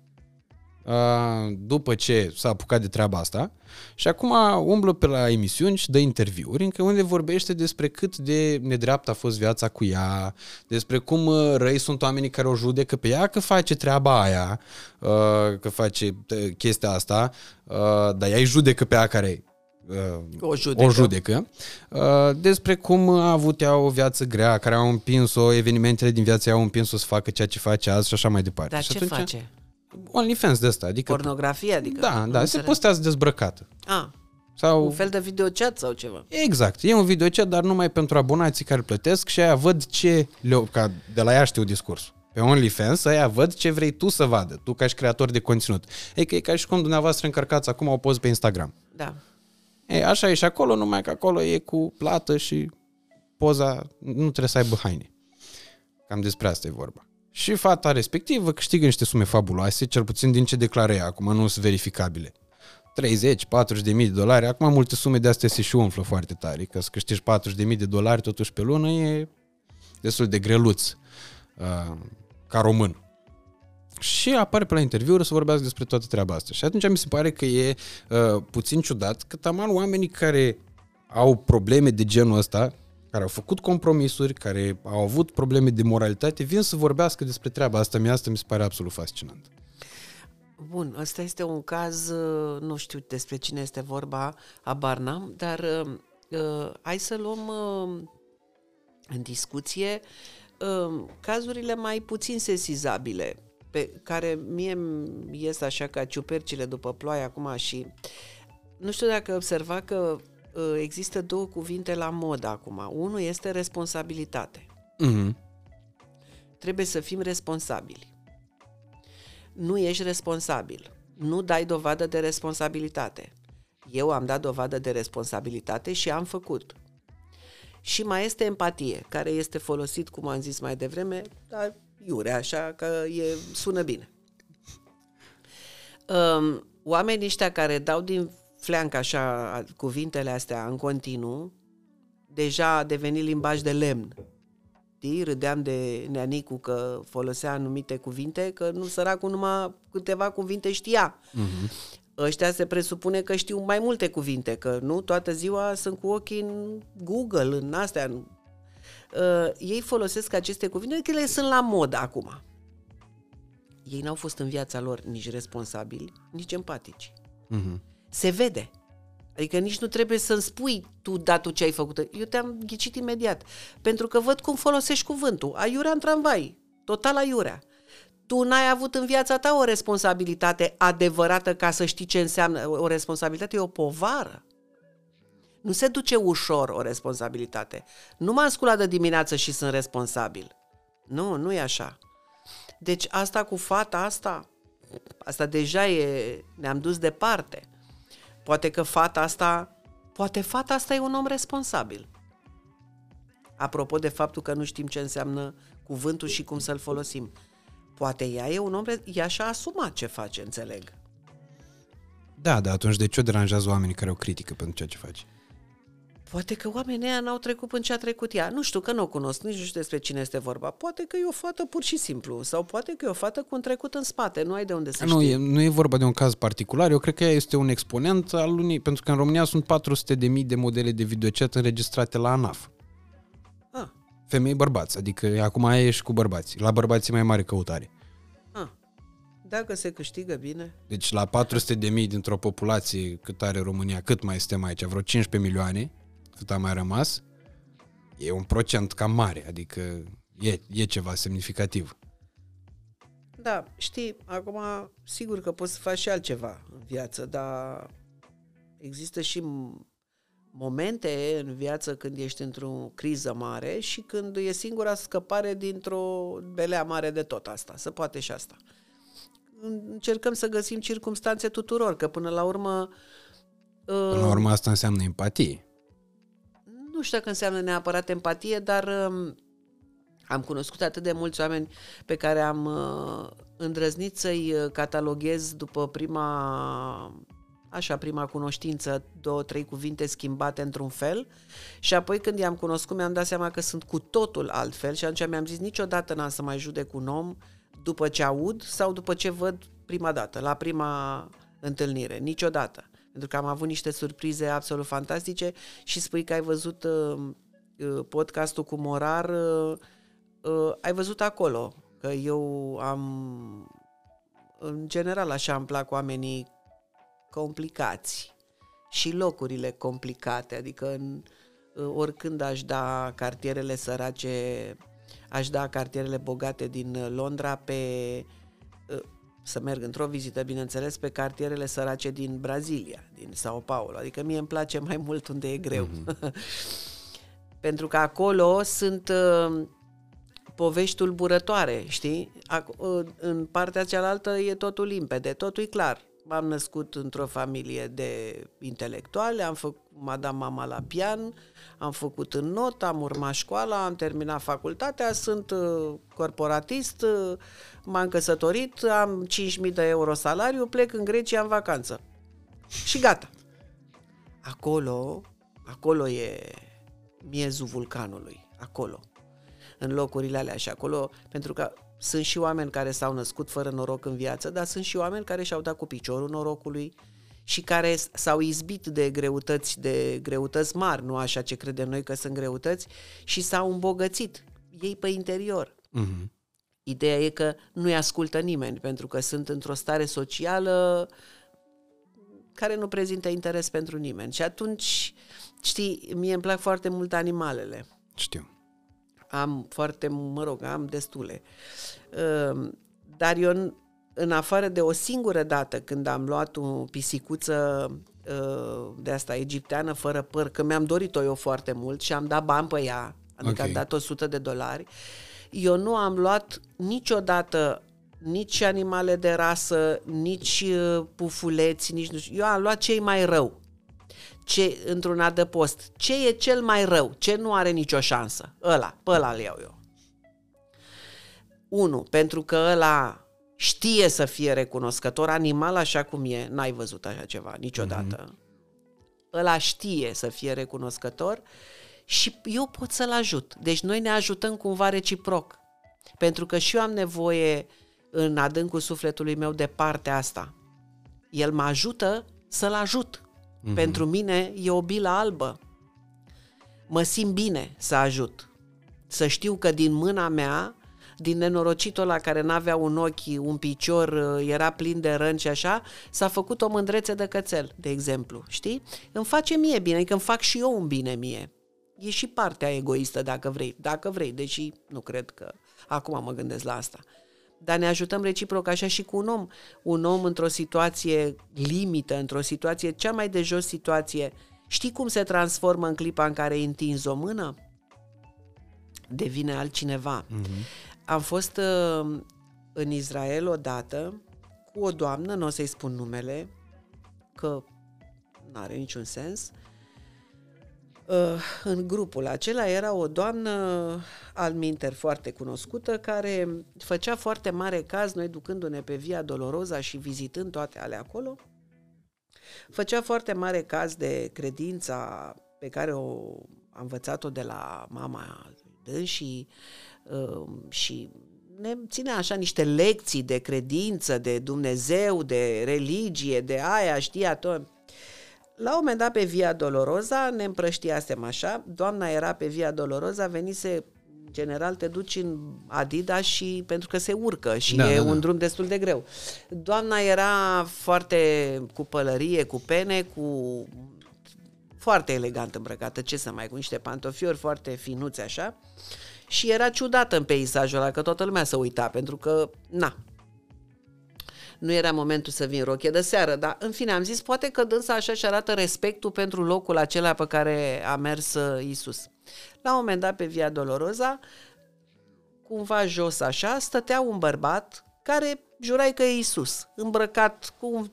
după ce s-a apucat de treaba asta și acum umblă pe la emisiuni și dă interviuri în unde vorbește despre cât de nedreaptă a fost viața cu ea, despre cum răi sunt oamenii care o judecă pe ea că face treaba aia, că face chestia asta, dar ea îi judecă pe ea care o judecă. O judecă despre cum a avut ea o viață grea, care au împins-o, evenimentele din viața ei au împins-o să facă ceea ce face azi și așa mai departe. Dar și ce atunci, face? OnlyFans de asta, adică... Pornografie, adică? Da, da, se postează dezbrăcată. Ah, Sau... un fel de videochat sau ceva. Exact, e un videochat, dar numai pentru abonații care plătesc și aia văd ce, le ca de la ea știu discursul. Pe OnlyFans, aia văd ce vrei tu să vadă, tu ca și creator de conținut. E că e ca și cum dumneavoastră încărcați acum o poză pe Instagram. Da. E, așa e și acolo, numai că acolo e cu plată și poza nu trebuie să aibă haine. Cam despre asta e vorba. Și fata respectivă câștigă niște sume fabuloase, cel puțin din ce declară ea, acum nu sunt verificabile. 30, 40 de mii de dolari, acum multe sume de astea se și umflă foarte tare, că să câștigi 40 de mii de dolari totuși pe lună e destul de greluț uh, ca român. Și apare pe la interviuri să vorbească despre toată treaba asta. Și atunci mi se pare că e uh, puțin ciudat că taman oamenii care au probleme de genul ăsta, care au făcut compromisuri, care au avut probleme de moralitate, vin să vorbească despre treaba asta. Mie asta mi se pare absolut fascinant. Bun, ăsta este un caz, uh, nu știu despre cine este vorba, abar n-am, dar uh, uh, hai să luăm uh, în discuție uh, cazurile mai puțin sesizabile, pe care mie îmi ies așa ca ciupercile după ploaie acum și nu știu dacă observa că uh, există două cuvinte la mod acum. Unul este responsabilitate. Mm-hmm. Trebuie să fim responsabili. Nu ești responsabil. Nu dai dovadă de responsabilitate. Eu am dat dovadă de responsabilitate și am făcut. Și mai este empatie, care este folosit, cum am zis mai devreme, dar iure, așa că e, sună bine. Um, oamenii ăștia care dau din fleanc așa cuvintele astea în continuu, deja a devenit limbaj de lemn. Știi? Râdeam de neanicu că folosea anumite cuvinte, că nu săracul numai câteva cuvinte știa. Mm-hmm. Ăștia se presupune că știu mai multe cuvinte, că nu toată ziua sunt cu ochii în Google, în astea. Uh, ei folosesc aceste cuvinte, că le sunt la mod acum. Ei n-au fost în viața lor nici responsabili, nici empatici. Mm-hmm. Se vede. Adică nici nu trebuie să-mi spui tu, da, tu ce ai făcut. Eu te-am ghicit imediat. Pentru că văd cum folosești cuvântul. Aiurea în tramvai. Total aiurea. Tu n-ai avut în viața ta o responsabilitate adevărată ca să știi ce înseamnă. O responsabilitate e o povară. Nu se duce ușor o responsabilitate. Nu m-am sculat de dimineață și sunt responsabil. Nu, nu e așa. Deci asta cu fata asta, Asta deja e, ne-am dus departe. Poate că fata asta, poate fata asta e un om responsabil. Apropo de faptul că nu știm ce înseamnă cuvântul și cum să-l folosim. Poate ea e un om, ea și-a asumat ce face, înțeleg. Da, dar atunci de ce o deranjează oamenii care o critică pentru ceea ce face? Poate că oamenii ăia n-au trecut până ce a trecut ea. Nu știu, că nu o cunosc, nici nu știu despre cine este vorba. Poate că e o fată pur și simplu, sau poate că e o fată cu un trecut în spate, nu ai de unde să nu, știi. E, nu e vorba de un caz particular, eu cred că ea este un exponent al unui, pentru că în România sunt 400 de mii de modele de videochat înregistrate la ANAF. Ah, Femei bărbați, adică acum aia e și cu bărbați. La bărbați e mai mare căutare. ah. Dacă se câștigă bine, Deci la 400 de mii dintr-o populație cât are România, cât mai suntem aici, vreo 15 milioane, cât a mai rămas, e un procent cam mare, adică e, e ceva semnificativ. Da, știi, acum sigur că poți să faci și altceva în viață, dar există și m- momente în viață când ești într-o criză mare și când e singura scăpare dintr-o belea mare de tot asta. Se poate și asta. Încercăm să găsim circumstanțe tuturor, că până la urmă... Până la urmă asta înseamnă empatie. Nu știu dacă înseamnă neapărat empatie, dar um, am cunoscut atât de mulți oameni pe care am uh, îndrăznit să-i uh, cataloghez după prima așa, prima cunoștință, două, trei cuvinte schimbate într-un fel și apoi când i-am cunoscut mi-am dat seama că sunt cu totul altfel și atunci mi-am zis niciodată n-am să mai judec un om după ce aud sau după ce văd prima dată, la prima întâlnire, niciodată. Pentru că am avut niște surprize absolut fantastice și spui că ai văzut uh, uh, podcastul cu Morar, uh, uh, ai văzut acolo că eu am în general așa îmi plac oamenii complicați și locurile complicate, adică în, uh, oricând aș da cartierele sărace, aș da cartierele bogate din uh, Londra pe uh, să merg într-o vizită, bineînțeles, pe cartierele sărace din Brazilia, din Sao Paulo. Adică mie îmi place mai mult unde e greu. Mm-hmm. Pentru că acolo sunt uh, povești tulburătoare, știi? Ac- uh, în partea cealaltă e totul limpede, totul e clar. M-am născut într-o familie de intelectuale, am făcut, m-a dat mama la pian, am făcut în not, am urmat școala, am terminat facultatea, sunt uh, corporatist, uh, m-am căsătorit, am 5.000 de euro salariu, plec în Grecia în vacanță. Și gata. Acolo, acolo e miezul vulcanului, acolo. În locurile alea și acolo, pentru că sunt și oameni care s-au născut fără noroc în viață, dar sunt și oameni care și-au dat cu piciorul norocului și care s-au izbit de greutăți, de greutăți mari, nu așa ce credem noi că sunt greutăți, și s-au îmbogățit ei pe interior. Mm-hmm. Ideea e că nu-i ascultă nimeni, pentru că sunt într-o stare socială care nu prezintă interes pentru nimeni. Și atunci, știi, mie îmi plac foarte mult animalele. Știu. Am foarte, mă rog, am destule. Uh, Dar eu, în- în afară de o singură dată când am luat o pisicuță uh, de asta egipteană fără păr, că mi-am dorit-o eu foarte mult și am dat bani pe ea, adică Ok. am dat 100 de dolari, eu nu am luat niciodată nici animale de rasă, nici uh, pufuleți, nici nu știu. Eu am luat cei mai rău. Ce, într-un adăpost. Ce e cel mai rău? Ce nu are nicio șansă? Ăla, pe ăla îl iau eu. Unu, pentru că ăla știe să fie recunoscător, animal așa cum e, n-ai văzut așa ceva niciodată. Mm-hmm. Ăla știe să fie recunoscător și eu pot să-l ajut. Deci noi ne ajutăm cumva reciproc. Pentru că și eu am nevoie în adâncul sufletului meu de partea asta. El mă ajută să-l ajut. Mm-hmm. Pentru mine e o bilă albă. Mă simt bine să ajut. Să știu că din mâna mea, din nenorocitul ăla care n-avea un ochi, un picior, uh, era plin de răni și așa, s-a făcut o mândrețe de cățel, de exemplu, știi? Îmi face mie bine, adică îmi fac și eu un bine mie. E și partea egoistă, dacă vrei, dacă vrei, deși nu cred că acum mă gândesc la asta. Dar ne ajutăm reciproc așa și cu un om. Un om într-o situație limită, într-o situație, cea mai de jos situație, știi cum se transformă în clipa în care îi întinzi o mână? Devine altcineva. Mm-hmm. Am fost uh, în Israel odată cu o doamnă, nu o să-i spun numele, că nu are niciun sens. Uh, în grupul acela era o doamnă al minter foarte cunoscută care făcea foarte mare caz, noi ducându-ne pe Via Doloroza și vizitând toate ale acolo, făcea foarte mare caz de credința pe care o a învățat-o de la mama și, uh, și ne ține așa niște lecții de credință, de Dumnezeu, de religie, de aia, știa tot. La un moment dat pe Via Doloroza ne împrăștiasem așa, doamna era pe Via Doloroza, venise general te duci în Adidas și pentru că se urcă și da, e da, da. un drum destul de greu. Doamna era foarte cu pălărie, cu pene, cu foarte elegant îmbrăcată, ce să mai, cu niște pantofiori foarte finuți așa. Și era ciudată în peisajul ăla, că toată lumea se uita, pentru că, na, nu era momentul să vin rochie de seară, dar în fine am zis, poate că dânsa așa și arată respectul pentru locul acela pe care a mers uh, Isus. La un moment dat pe Via Doloroza, cumva jos așa, stătea un bărbat care jurai că e Isus, îmbrăcat cu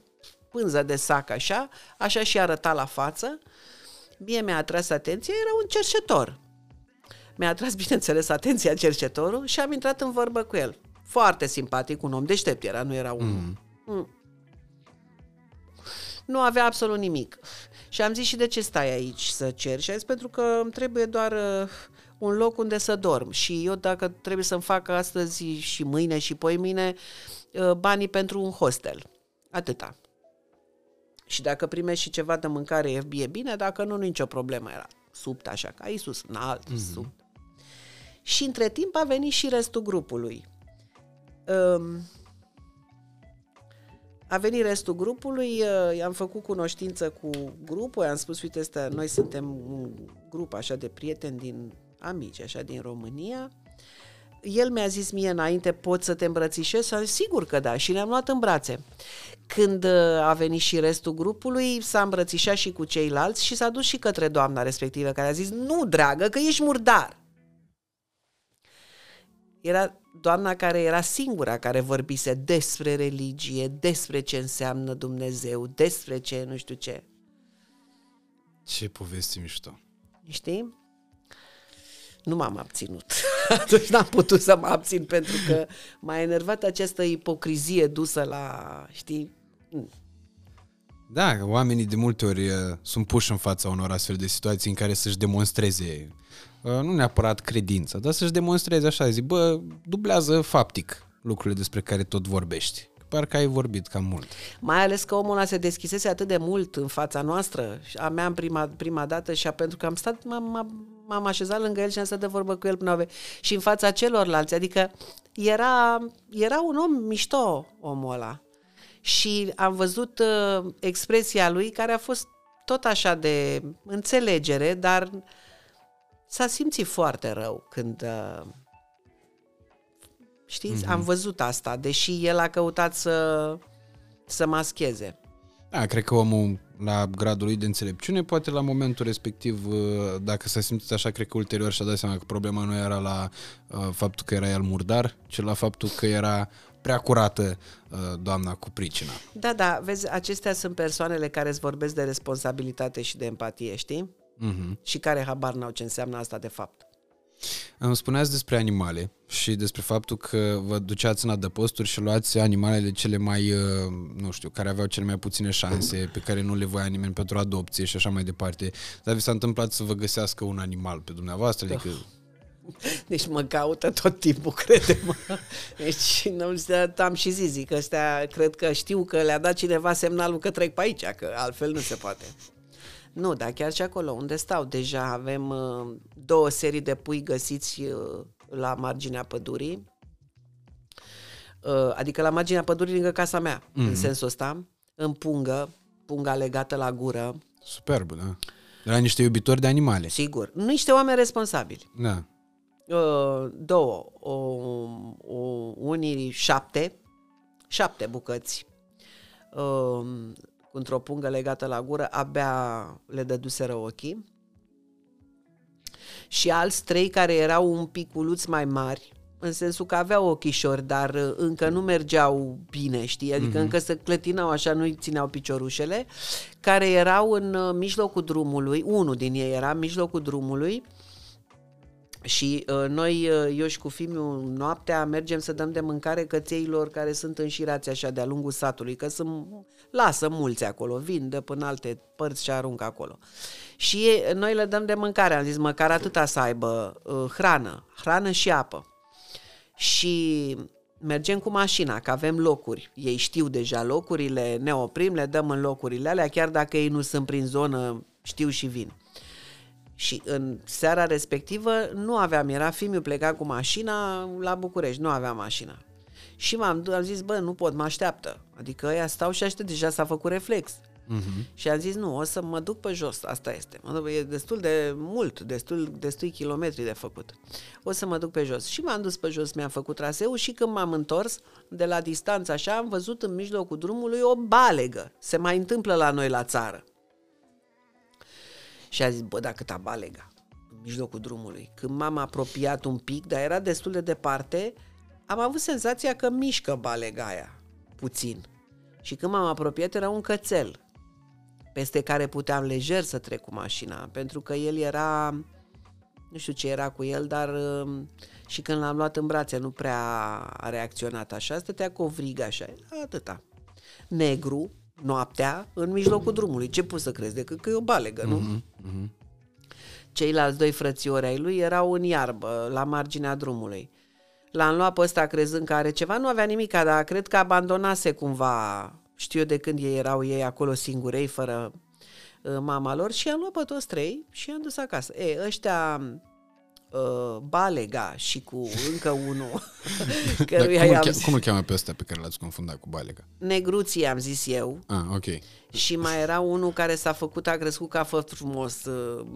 pânză de sac așa, așa și arăta la față. Mie mi-a atras atenția, era un cercetor. Mi-a atras, bineînțeles, atenția cercetorul și am intrat în vorbă cu el. Foarte simpatic, un om deștept era, nu era un... Mm. Mm. Nu avea absolut nimic. Și am zis și de ce stai aici să ceri? Și a zis pentru că îmi trebuie doar uh, un loc unde să dorm. Și eu dacă trebuie să-mi fac astăzi și mâine și poi mâine uh, banii pentru un hostel. Atâta. Și dacă primești și ceva de mâncare e bine, dacă nu, nu nicio problemă era. Subt așa, ca Iisus, înalt, mm-hmm. subt. Și între timp a venit și restul grupului. Um, a venit restul grupului, uh, am făcut cunoștință cu grupul, am spus, uite, asta, noi suntem un grup așa de prieteni din amici, așa din România. El mi-a zis mie înainte, pot să te îmbrățișez? Am zis, sigur că da, și ne-am luat în brațe. Când uh, a venit și restul grupului, s-a îmbrățișat și cu ceilalți și s-a dus și către doamna respectivă, care a zis, nu, dragă, că ești murdar. Era doamna care era singura care vorbise despre religie, despre ce înseamnă Dumnezeu, despre ce nu știu ce. Ce povesti mișto. Știi? Nu m-am abținut. Atunci n-am putut să mă abțin pentru că m-a enervat această ipocrizie dusă la, știi? Mm. Da, oamenii de multe ori uh, sunt puși în fața unor astfel de situații în care să-și demonstreze Uh, nu neapărat credință, dar să-și demonstreze așa, zic, bă, dublează faptic lucrurile despre care tot vorbești. Parcă ai vorbit cam mult. Mai ales că omul ăla se deschisese atât de mult în fața noastră, a mea în prima, prima dată și a, pentru că am stat, m-am, m-am așezat lângă el și am stat de vorbă cu el până ave. Și în fața celorlalți, adică era, era un om mișto, omul ăla. Și am văzut uh, expresia lui care a fost tot așa de înțelegere, dar s-a simțit foarte rău când... Uh, știți, mm-hmm. am văzut asta, deși el a căutat să, să mascheze. Da, cred că omul la gradul lui de înțelepciune, poate la momentul respectiv, uh, dacă s-a simțit așa, cred că ulterior și-a dat seama că problema nu era la uh, faptul că era el murdar, ci la faptul că era prea curată uh, doamna cu pricina. Da, da, vezi, acestea sunt persoanele care îți vorbesc de responsabilitate și de empatie, știi? Uh-huh. și care habar n-au ce înseamnă asta de fapt. Îmi spuneați despre animale și despre faptul că vă duceați în adăposturi și luați animalele cele mai, uh, nu știu, care aveau cele mai puține șanse, pe care nu le voia nimeni pentru adopție și așa mai departe. Dar vi s-a întâmplat să vă găsească un animal pe dumneavoastră? Adică... Deci mă caută tot timpul, crede-mă. Deci nu am și zis, zic, că ăstea cred că știu că le-a dat cineva semnalul că trec pe aici, că altfel nu se poate. Nu, dar chiar și acolo unde stau, deja avem uh, două serii de pui găsiți uh, la marginea pădurii, uh, adică la marginea pădurii lângă casa mea, mm-hmm. în mhm. sensul ăsta, în pungă, punga legată la gură. Superb, da. De la niște iubitori de animale. Sigur. Niște oameni responsabili. Da. Uh, două, o, o, unii șapte, șapte bucăți. Uh, într-o pungă legată la gură, abia le dăduseră ochii. Și alți trei care erau un pic uluți mai mari, în sensul că aveau ochișori, dar uh, încă nu mergeau bine, știi? Adică mm-hmm. încă se clătinau așa, nu-i țineau piciorușele, care erau în uh, mijlocul drumului, unul din ei era în mijlocul drumului, și uh, noi, uh, eu și cu filmul, noaptea mergem să dăm de mâncare cățeilor care sunt înșirați așa de-a lungul satului, că sunt, lasă mulți acolo, vin de până alte părți și aruncă acolo. Și noi le dăm de mâncare, am zis, măcar atâta să aibă uh, hrană, hrană și apă. Și mergem cu mașina, că avem locuri. Ei știu deja locurile, ne oprim, le dăm în locurile alea, chiar dacă ei nu sunt prin zonă, știu și vin. Și în seara respectivă nu aveam, era filmul pleca cu mașina la București, nu aveam mașina. Și m-am am zis, bă, nu pot, mă așteaptă. Adică ăia stau și aștept, deja s-a făcut reflex. Uh-huh. Și am zis, nu, o să mă duc pe jos, asta este. Mă duc, e destul de mult, destul, destui kilometri de făcut. O să mă duc pe jos. Și m-am dus pe jos, mi-am făcut traseul și când m-am întors, de la distanță așa, am văzut în mijlocul drumului o balegă. Se mai întâmplă la noi la țară. Și a zis, bă, dacă ta balega în mijlocul drumului. Când m-am apropiat un pic, dar era destul de departe, am avut senzația că mișcă balega aia puțin. Și când m-am apropiat era un cățel peste care puteam lejer să trec cu mașina, pentru că el era, nu știu ce era cu el, dar um, și când l-am luat în brațe nu prea a reacționat așa, stătea cu o vrigă așa, atâta. Negru, noaptea, în mijlocul drumului. Ce poți să crezi decât că e o balegă, nu? Uh-huh, uh-huh. Ceilalți doi frățiori ai lui erau în iarbă, la marginea drumului. L-am luat pe ăsta crezând că are ceva, nu avea nimic, dar cred că abandonase cumva, știu eu de când ei erau ei acolo singurei, fără uh, mama lor, și am luat pe toți trei și am dus acasă. E, ăștia uh, Balega și cu încă unul căruia cum, îl cheamă, cum îl cheamă pe ăsta pe care l-ați confundat cu Balega? Negruții am zis eu. Ah, ok. Și mai era unul care s-a făcut, a crescut ca fost frumos. Uh,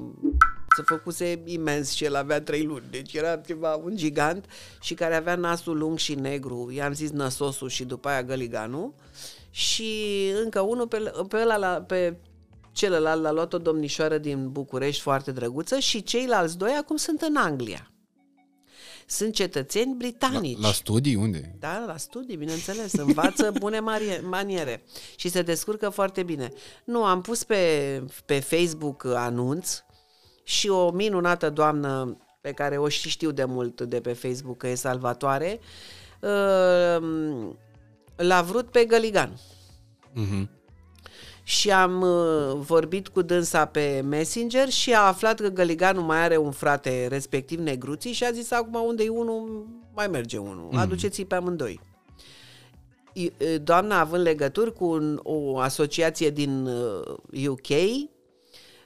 se făcuse imens și el avea trei luni, deci era ceva, un gigant și care avea nasul lung și negru, i-am zis năsosul și după aia găliganul și încă unul pe, pe, ăla, pe celălalt l-a luat o domnișoară din București foarte drăguță și ceilalți doi acum sunt în Anglia. Sunt cetățeni britanici. La, la studii unde? Da, la studii, bineînțeles. Învață bune maniere și se descurcă foarte bine. Nu, am pus pe, pe Facebook anunț și o minunată doamnă pe care o și știu de mult de pe Facebook, că e salvatoare, uh, l-a vrut pe Găligan. Uh-huh și am uh, vorbit cu dânsa pe Messenger și a aflat că Găliganu mai are un frate, respectiv Negruții, și a zis acum unde e unul, mai merge unul, mm. aduceți-i pe amândoi. Doamna având legături cu un, o asociație din UK, uh,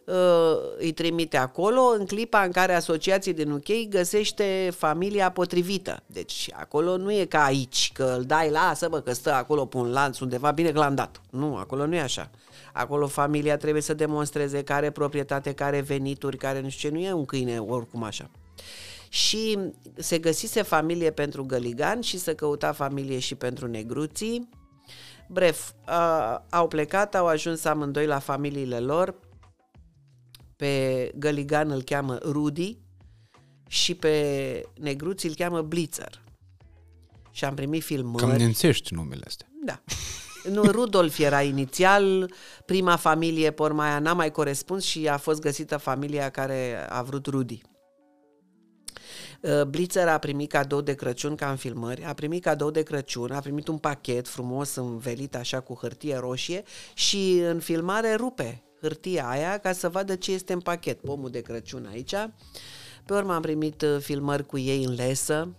uh, îi trimite acolo în clipa în care asociația din UK găsește familia potrivită. Deci acolo nu e ca aici, că îl dai, lasă bă, că stă acolo pe un lanț undeva bine glandat. Nu, acolo nu e așa. Acolo familia trebuie să demonstreze care proprietate, care venituri, care nu știu ce, nu e un câine oricum așa. Și se găsise familie pentru Găligan și se căuta familie și pentru negruții. Bref, uh, au plecat, au ajuns amândoi la familiile lor. Pe Găligan îl cheamă Rudy și pe negruții îl cheamă Blitzer. Și am primit filmări. Cam nemțești numele astea. Da. Nu, Rudolf era inițial, prima familie, pormaia n-a mai corespuns și a fost găsită familia care a vrut Rudy. Uh, Blitzer a primit cadou de Crăciun ca în filmări, a primit cadou de Crăciun, a primit un pachet frumos învelit așa cu hârtie roșie și în filmare rupe hârtia aia ca să vadă ce este în pachet, pomul de Crăciun aici. Pe urmă am primit uh, filmări cu ei în lesă,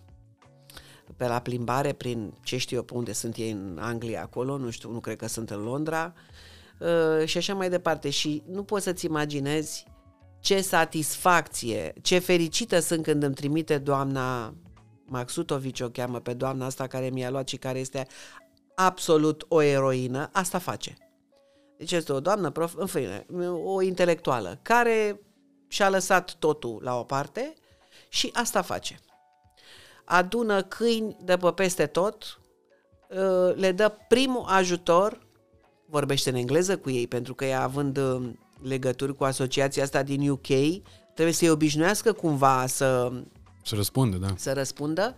pe la plimbare prin ce știu eu pe unde sunt ei în Anglia acolo, nu știu, nu cred că sunt în Londra uh, și așa mai departe. Și nu poți să-ți imaginezi ce satisfacție, ce fericită sunt când îmi trimite doamna Maxutovici o cheamă pe doamna asta care mi-a luat și care este absolut o eroină, asta face. Deci este o doamnă, prof, în fine, o intelectuală, care și-a lăsat totul la o parte și asta face adună câini de pe peste tot, uh, le dă primul ajutor, vorbește în engleză cu ei, pentru că ea având uh, legături cu asociația asta din UK, trebuie să-i obișnuiască cumva să... Să răspundă, da. Să răspundă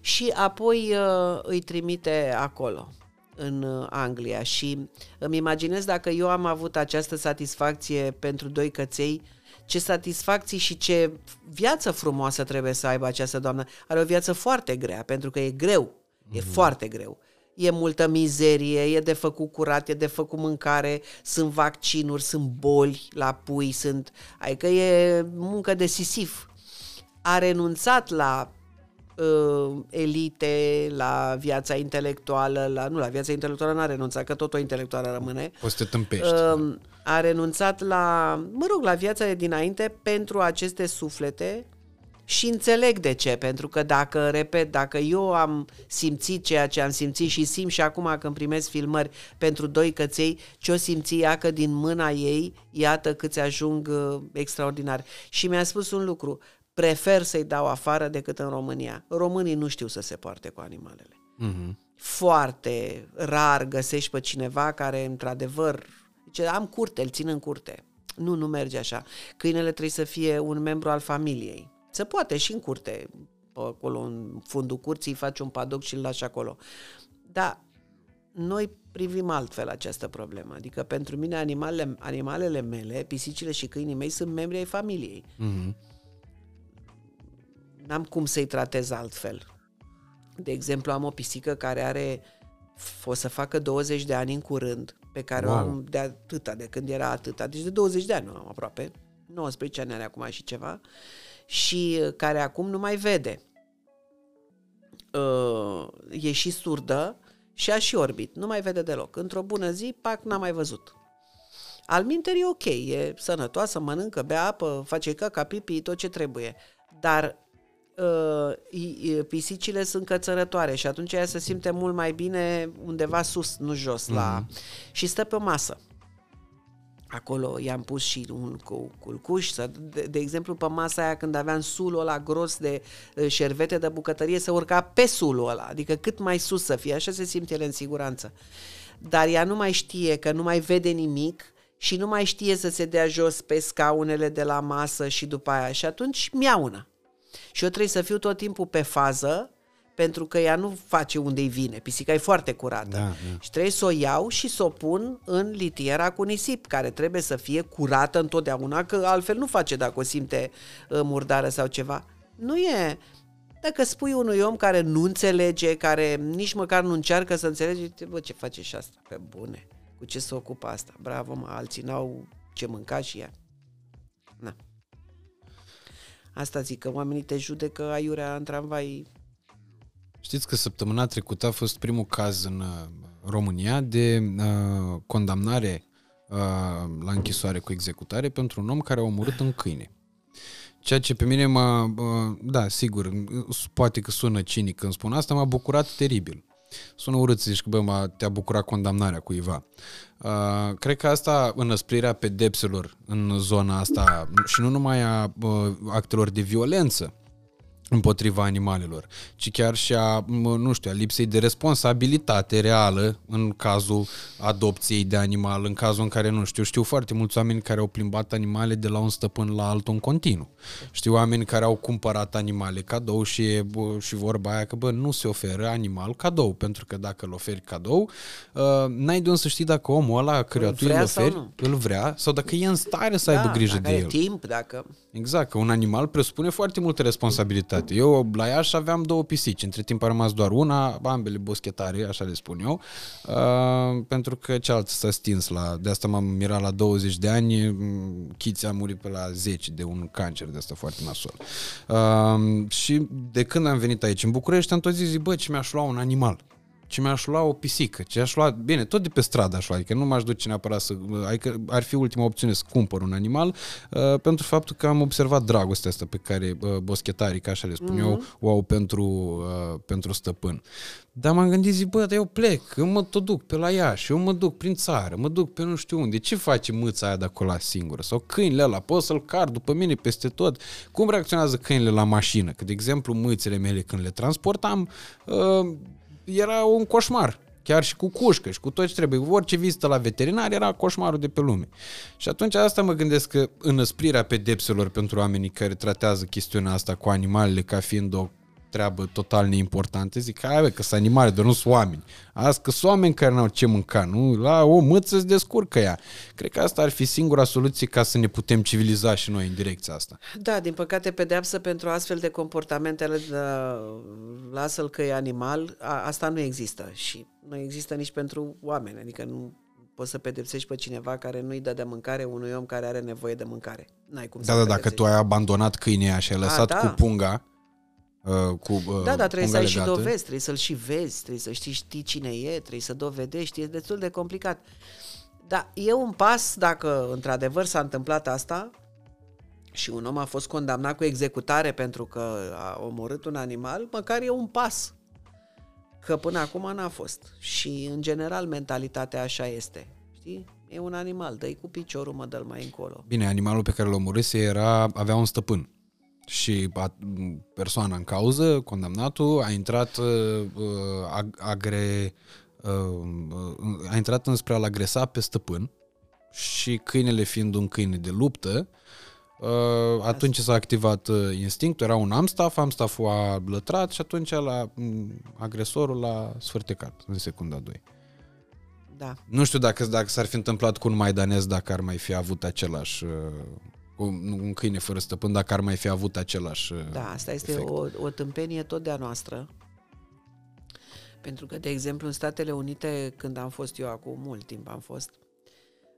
și apoi uh, îi trimite acolo în uh, Anglia și îmi imaginez dacă eu am avut această satisfacție pentru doi căței, ce satisfacții și ce viață frumoasă trebuie să aibă această doamnă. Are o viață foarte grea, pentru că e greu, mm-hmm. e mhm. foarte greu. E multă mizerie, e de făcut curat, e de făcut mâncare, sunt vaccinuri, sunt boli la pui, sunt... Adică e muncă decisiv. A renunțat la uh, elite, la viața intelectuală, la, nu, la viața intelectuală n-a renunțat, că tot o intelectuală rămâne. Poți să te tâmpești. Uh, a renunțat la, mă rog, la viața de dinainte pentru aceste suflete și înțeleg de ce, pentru că dacă, repet, dacă eu am simțit ceea ce am simțit și simt și acum când primesc filmări pentru doi căței, ce o simți ea că din mâna ei, iată câți ajung uh, extraordinar. Și mi-a spus un lucru, prefer să-i dau afară decât în România. Românii nu știu să se poarte cu animalele. Mm-hmm. Foarte rar găsești pe cineva care, într-adevăr, zice, am curte, îl țin în curte. Nu, nu merge așa. Câinele trebuie să fie un membru al familiei. Se poate și în curte, pe acolo, în fundul curții, faci un padoc și îl lași acolo. Dar noi privim altfel această problemă. Adică pentru mine animalele, animalele mele, pisicile și câinii mei sunt membri ai familiei. Mm-hmm n-am cum să-i tratez altfel. De exemplu, am o pisică care are, o să facă 20 de ani în curând, pe care wow. o am de atâta, de când era atâta, deci de 20 de ani am aproape, 19 ani are acum și ceva, și care acum nu mai vede. Uh, e și surdă și a și orbit, nu mai vede deloc. Într-o bună zi, pac, n-a mai văzut. Al minter e ok, e sănătoasă, mănâncă, bea apă, face caca, pipi, tot ce trebuie. Dar uh, pisicile sunt cățărătoare și atunci ea se simte mult mai bine undeva sus, nu jos, mm-hmm. la... Mhm. și stă pe o masă. Acolo i-am pus și un cu, culcuș, să, de, de exemplu pe masa aia când aveam sulul ăla gros de uh, șervete de bucătărie, să urca pe sulul ăla, adică cât mai sus să fie, așa se simte el în siguranță. Dar ea nu mai știe că nu mai vede nimic și nu mai știe să se dea jos pe scaunele de la masă și după aia și atunci miaună. Și eu trebuie să fiu tot timpul pe fază, pentru că ea nu face unde-i vine. Pisica e foarte curată. Da, da. Și trebuie să o iau și să o pun în litiera cu nisip, care trebuie să fie curată întotdeauna, că altfel nu face dacă o simte uh, murdară sau ceva. Nu e... Dacă spui unui om care nu înțelege, care nici măcar nu încearcă să înțelege, bă, ce face și asta? Pe bune. Cu ce se ocupă asta? Bravo, mă, alții n-au ce mânca și ea. Na. Asta zic, că oamenii te judecă aiurea în tramvai. Știți că săptămâna trecută a fost primul caz în uh, România de uh, condamnare uh, la închisoare cu executare pentru un om care a omorât un câine. Ceea ce pe mine m-a, uh, da, sigur, poate că sună cinic când spun asta, m-a bucurat teribil. Sună urât să zici că, bă, te-a bucurat condamnarea cuiva. Uh, cred că asta, înăsprirea pedepselor în zona asta și nu numai a uh, actelor de violență, împotriva animalelor, ci chiar și a, nu știu, a lipsei de responsabilitate reală în cazul adopției de animal, în cazul în care, nu știu, știu foarte mulți oameni care au plimbat animale de la un stăpân la altul în continuu. Știu oameni care au cumpărat animale cadou și, bă, și vorba aia că, bă, nu se oferă animal cadou, pentru că dacă îl oferi cadou, uh, n-ai de unde să știi dacă omul ăla căruia tu îl oferi, îl vrea, sau dacă e în stare să da, aibă grijă de el. timp, dacă... Exact, că un animal presupune foarte multă responsabilitate. Eu la Iași aveam două pisici, între timp a rămas doar una, ambele boschetare, așa le spun eu, uh, pentru că cealaltă s-a stins la, de asta m-am mirat la 20 de ani, mm, Chiți a murit pe la 10 de un cancer de asta foarte nasol. Uh, și de când am venit aici în București am tot zis, bă, ce mi-aș lua un animal ce mi-aș lua o pisică, ce aș lua, bine, tot de pe stradă aș lua, adică nu m-aș duce neapărat să, adică ar fi ultima opțiune să cumpăr un animal, uh, pentru faptul că am observat dragostea asta pe care uh, boschetarii, ca așa le spun mm-hmm. eu, mhm. o au pentru, uh, pentru stăpân. Dar m-am gândit, zic, bă, dar eu plec, eu mă tot duc pe la Iași, eu mă duc prin țară, mă duc pe nu știu unde. Ce face mâța aia de acolo singură? Sau câinile ăla, pot să-l car după mine peste tot. Cum reacționează câinile la mașină? Că, de exemplu, mâțele mele când le transportam, uh, era un coșmar. Chiar și cu cușcă și cu tot ce trebuie. Orice vizită la veterinar era coșmarul de pe lume. Și atunci asta mă gândesc că înăsprirea pedepselor pentru oamenii care tratează chestiunea asta cu animalele ca fiind o treabă total neimportantă, zic, hai bă, că sunt animale, dar nu sunt oameni. Azi că sunt oameni care n-au ce mânca, nu? La o mâță se descurcă ea. Cred că asta ar fi singura soluție ca să ne putem civiliza și noi în direcția asta. Da, din păcate, pedeapsă pentru astfel de comportamente, lasă-l că e animal, a, asta nu există și nu există nici pentru oameni, adică nu poți să pedepsești pe cineva care nu-i dă de mâncare unui om care are nevoie de mâncare. N-ai cum Da, să da, dacă tu ai abandonat câinea și ai lăsat da. cu punga, uh, cu uh, Da, dar trebuie să punga ai și legată, dovezi, trebuie să-l și vezi, trebuie să știi, știi cine e, trebuie să dovedești, e destul de complicat. Dar e un pas, dacă într-adevăr s-a întâmplat asta și un om a fost condamnat cu executare pentru că a omorât un animal, măcar e un pas. Că până acum n-a fost. Și, în general, mentalitatea așa este. Știi? E un animal, dă cu piciorul, mă dă mai încolo. Bine, animalul pe care l omorâse era, avea un stăpân. Și a, persoana în cauză, condamnatul, a intrat uh, ag- agre, uh, a intrat înspre a-l agresa pe stăpân și câinele fiind un câine de luptă, uh, atunci s-a activat uh, instinctul, era un amstaff, amstafful a lătrat și atunci la, agresorul l-a sfârtecat în secunda 2. Da. Nu știu dacă, dacă s-ar fi întâmplat cu un maidanez dacă ar mai fi avut același uh, cu un câine fără stăpân, dacă ar mai fi avut același uh, Da, asta este efect. o, o tâmpenie tot de-a noastră. Pentru că, de exemplu, în Statele Unite, când am fost eu acum mult timp, am fost,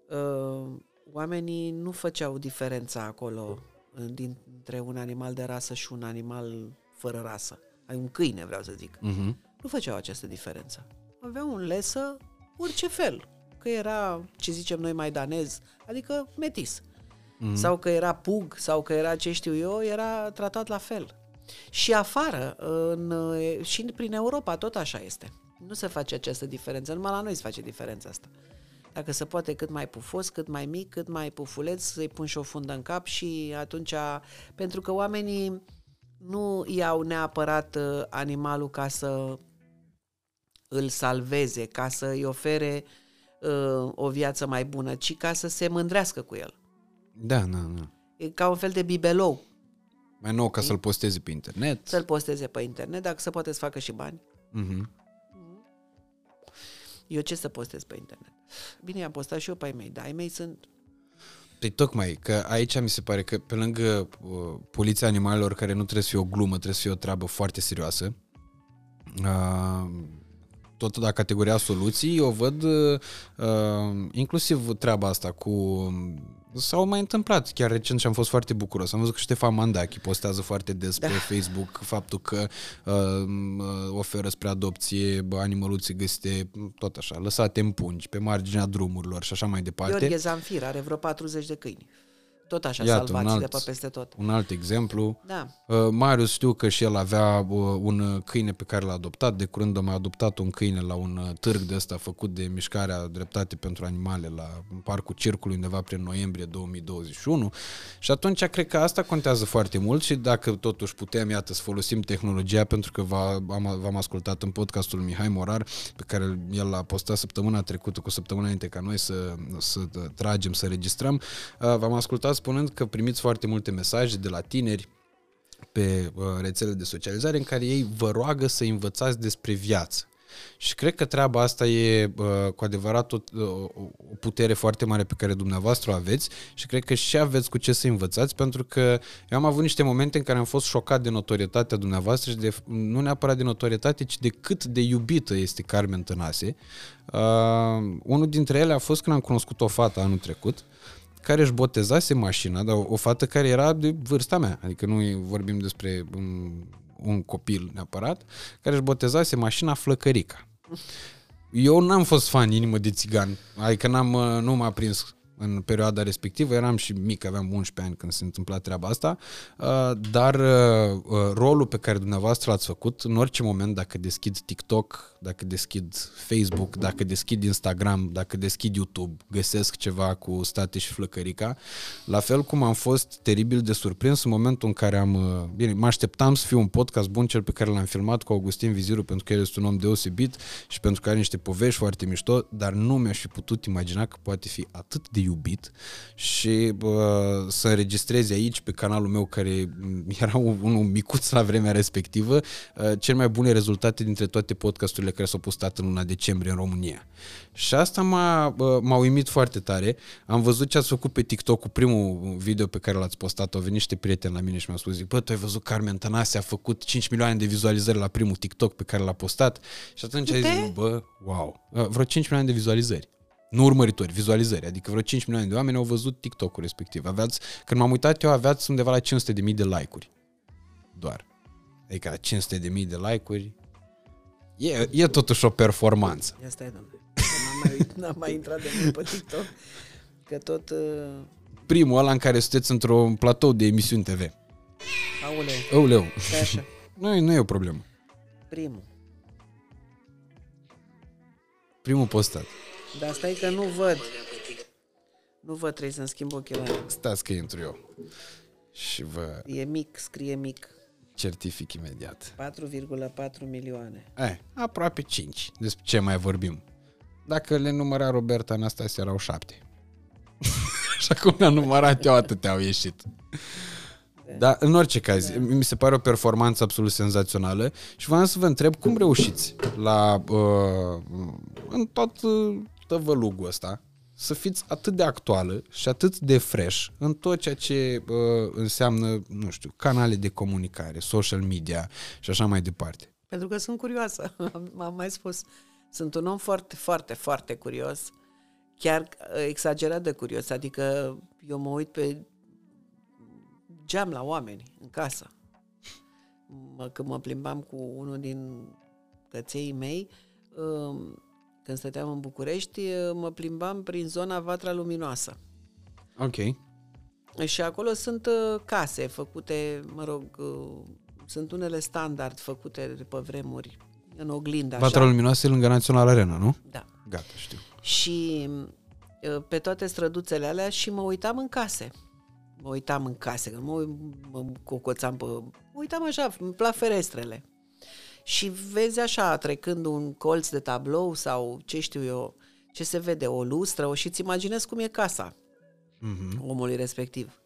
uh, oamenii nu făceau diferența acolo uh, dintre un animal de rasă și un animal fără rasă. Ai un câine, vreau să zic. Uh-huh. Nu făceau această diferență. Aveau un lesă orice fel. Că era, ce zicem noi, maidanez, adică metis. Mm-hmm. Sau că era pug, sau că era ce știu eu, era tratat la fel. Și afară, în, și prin Europa, tot așa este. Nu se face această diferență, numai la noi se face diferența asta. Dacă se poate cât mai pufos, cât mai mic, cât mai pufuleț, să-i pun și o fundă în cap și atunci, pentru că oamenii nu iau neapărat uh, animalul ca să îl salveze, ca să îi ofere uh, o viață mai bună, ci ca să se mândrească cu el. Da, da, da. E ca un fel de bibelou. Mai nou ca să-l posteze pe internet. Să-l posteze pe internet, dacă se poate să facă și bani. Uh-huh. Eu ce să postez pe internet? Bine, i-am postat și eu pe ai mei, dar ai mei sunt... Păi tocmai, că aici mi se pare că pe lângă uh, poliția animalelor, care nu trebuie să fie o glumă, trebuie să fie o treabă foarte serioasă, uh, tot la categoria soluții, eu văd uh, inclusiv treaba asta cu... S-au mai întâmplat chiar recent și am fost foarte bucuros. Am văzut că Ștefan Mandachi postează foarte des da. pe Facebook faptul că uh, oferă spre adopție animăluțe găsite tot așa, lăsate în pungi, pe marginea drumurilor și așa mai departe. Gheorghe Zanfir are vreo 40 de câini. Tot așa, Iată, salvați un alt, de pe peste tot. Un alt exemplu. Da. Uh, Marius știu că și el avea uh, un câine pe care l-a adoptat. De curând a mai adoptat un câine la un uh, târg de ăsta făcut de Mișcarea Dreptate pentru Animale la în Parcul Circului undeva prin noiembrie 2021. Și atunci cred că asta contează foarte mult și dacă totuși putem, iată, să folosim tehnologia pentru că v-am, v-am ascultat în podcastul Mihai Morar pe care el l-a postat săptămâna trecută cu săptămâna înainte ca noi să, să tragem, să registrăm. V-am ascultat spunând că primiți foarte multe mesaje de la tineri pe uh, rețele de socializare în care ei vă roagă să învățați despre viață. Și cred că treaba asta e uh, cu adevărat o, o putere foarte mare pe care dumneavoastră o aveți și cred că și aveți cu ce să învățați pentru că eu am avut niște momente în care am fost șocat de notorietatea dumneavoastră și de, nu neapărat de notorietate, ci de cât de iubită este Carmen Tănase. Uh, unul dintre ele a fost când am cunoscut o fată anul trecut care își botezase mașina, dar o, o fată care era de vârsta mea, adică nu vorbim despre un, un copil neapărat, care își botezase mașina Flăcărica. Eu n-am fost fan inimă de țigan, adică n-am, nu m-a prins în perioada respectivă, eram și mic, aveam 11 ani când se întâmpla treaba asta, dar rolul pe care dumneavoastră l-ați făcut, în orice moment, dacă deschid TikTok, dacă deschid Facebook, dacă deschid Instagram, dacă deschid YouTube, găsesc ceva cu State și Flăcărica, la fel cum am fost teribil de surprins în momentul în care am, bine, mă așteptam să fie un podcast bun, cel pe care l-am filmat cu Augustin Viziru, pentru că el este un om deosebit și pentru că are niște povești foarte mișto, dar nu mi-aș fi putut imagina că poate fi atât de iubit și bă, să înregistrezi aici pe canalul meu care era unul micuț la vremea respectivă, cel mai bune rezultate dintre toate podcasturile care s-au postat în luna decembrie în România. Și asta m-a, m-a uimit foarte tare. Am văzut ce ați făcut pe TikTok cu primul video pe care l-ați postat. Au venit niște prieteni la mine și mi-au spus, zic, bă, tu ai văzut Carmen Tănase a făcut 5 milioane de vizualizări la primul TikTok pe care l-a postat și atunci ai zis, bă, wow, vreo 5 milioane de vizualizări. Nu urmăritori, vizualizări. Adică vreo 5 milioane de oameni au văzut TikTok-ul respectiv. Aveați, când m-am uitat eu, aveați undeva la 500 de mii de like-uri. Doar. Adică la 500 de mii de like-uri e, e totuși o performanță. Asta e, domnule. N-am mai, n-am mai intrat de mult pe TikTok, că tot... Uh... Primul ăla în care sunteți într-un platou de emisiuni TV. Aoleu. Aoleu. Stai așa. nu, nu e o problemă. Primul. Primul postat. Dar stai că nu văd. Nu văd, trebuie să-mi schimb ochelari. Stați că intru eu. Și vă E mic, scrie mic. certific imediat. 4,4 milioane. Eh, aproape 5. Despre ce mai vorbim? Dacă le număra Roberta Anastasia erau 7. Așa cum le-am numărat eu, atâtea au ieșit. Dar în orice caz, da. mi se pare o performanță absolut senzațională și vreau să vă întreb cum reușiți la uh, în tot uh, tăvălugul ăsta să fiți atât de actuală și atât de fresh în tot ceea ce uh, înseamnă, nu știu, canale de comunicare, social media și așa mai departe. Pentru că sunt curioasă, am mai spus. Sunt un om foarte, foarte, foarte curios, chiar uh, exagerat de curios, adică eu mă uit pe geam la oameni în casă. Mă, când mă plimbam cu unul din căței mei, um, când stăteam în București, uh, mă plimbam prin zona Vatra Luminoasă. Ok. Și acolo sunt uh, case făcute, mă rog, uh, sunt unele standard făcute de pe vremuri, în oglindă. Așa. Vatra Luminoasă e lângă Național Arena, nu? Da. Gata, știu. Și pe toate străduțele alea și mă uitam în case mă uitam în case, că mă, mă cocoțam pe... Mă uitam așa, la ferestrele. Și vezi așa, trecând un colț de tablou sau ce știu eu, ce se vede, o lustră, o, și îți imaginezi cum e casa mm-hmm. omului respectiv.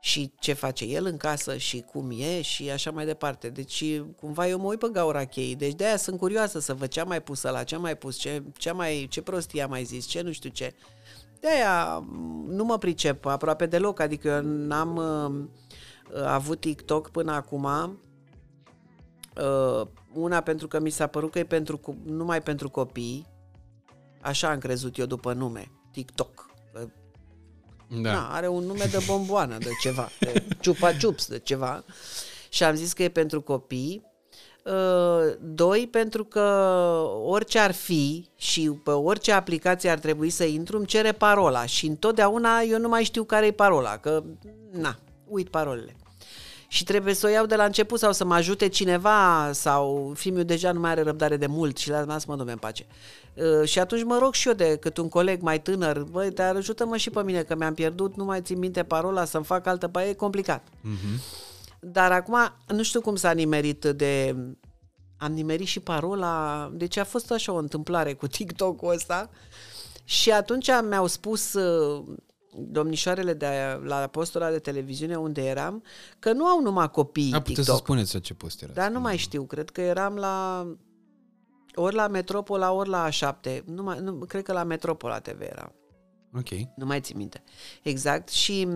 Și ce face el în casă și cum e și așa mai departe. Deci cumva eu mă uit pe gaura cheii. Deci de-aia sunt curioasă să văd ce a mai pus la ce a mai pus, ce, ce, mai, ce prostie a mai zis, ce nu știu ce. De-aia nu mă pricep aproape deloc, adică eu n-am uh, avut TikTok până acum. Uh, una pentru că mi s-a părut că e pentru, numai pentru copii, așa am crezut eu după nume, TikTok. Da. Na, are un nume de bomboană, de ceva, de ciupa ciups, de ceva. Și am zis că e pentru copii Uh, doi, pentru că orice ar fi și pe orice aplicație ar trebui să intru, îmi cere parola și întotdeauna eu nu mai știu care e parola, că na, uit parolele. Și trebuie să o iau de la început sau să mă ajute cineva sau filmul deja nu mai are răbdare de mult și las mă dume în pace. Uh, și atunci mă rog și eu de cât un coleg mai tânăr, băi, te ajută-mă și pe mine că mi-am pierdut, nu mai țin minte parola, să-mi fac altă, pe e complicat. Uh-huh. Dar acum nu știu cum s-a nimerit de... Am nimerit și parola... Deci a fost așa o întâmplare cu TikTok-ul ăsta. Și atunci mi-au spus uh, domnișoarele de la postura de televiziune unde eram că nu au numai copii A, puteți TikTok. să spuneți ce post era. Dar nu mai știu, cred că eram la ori la Metropola, ori la A7. Nu mai, nu, cred că la Metropola TV era. Ok. Nu mai țin minte. Exact. Și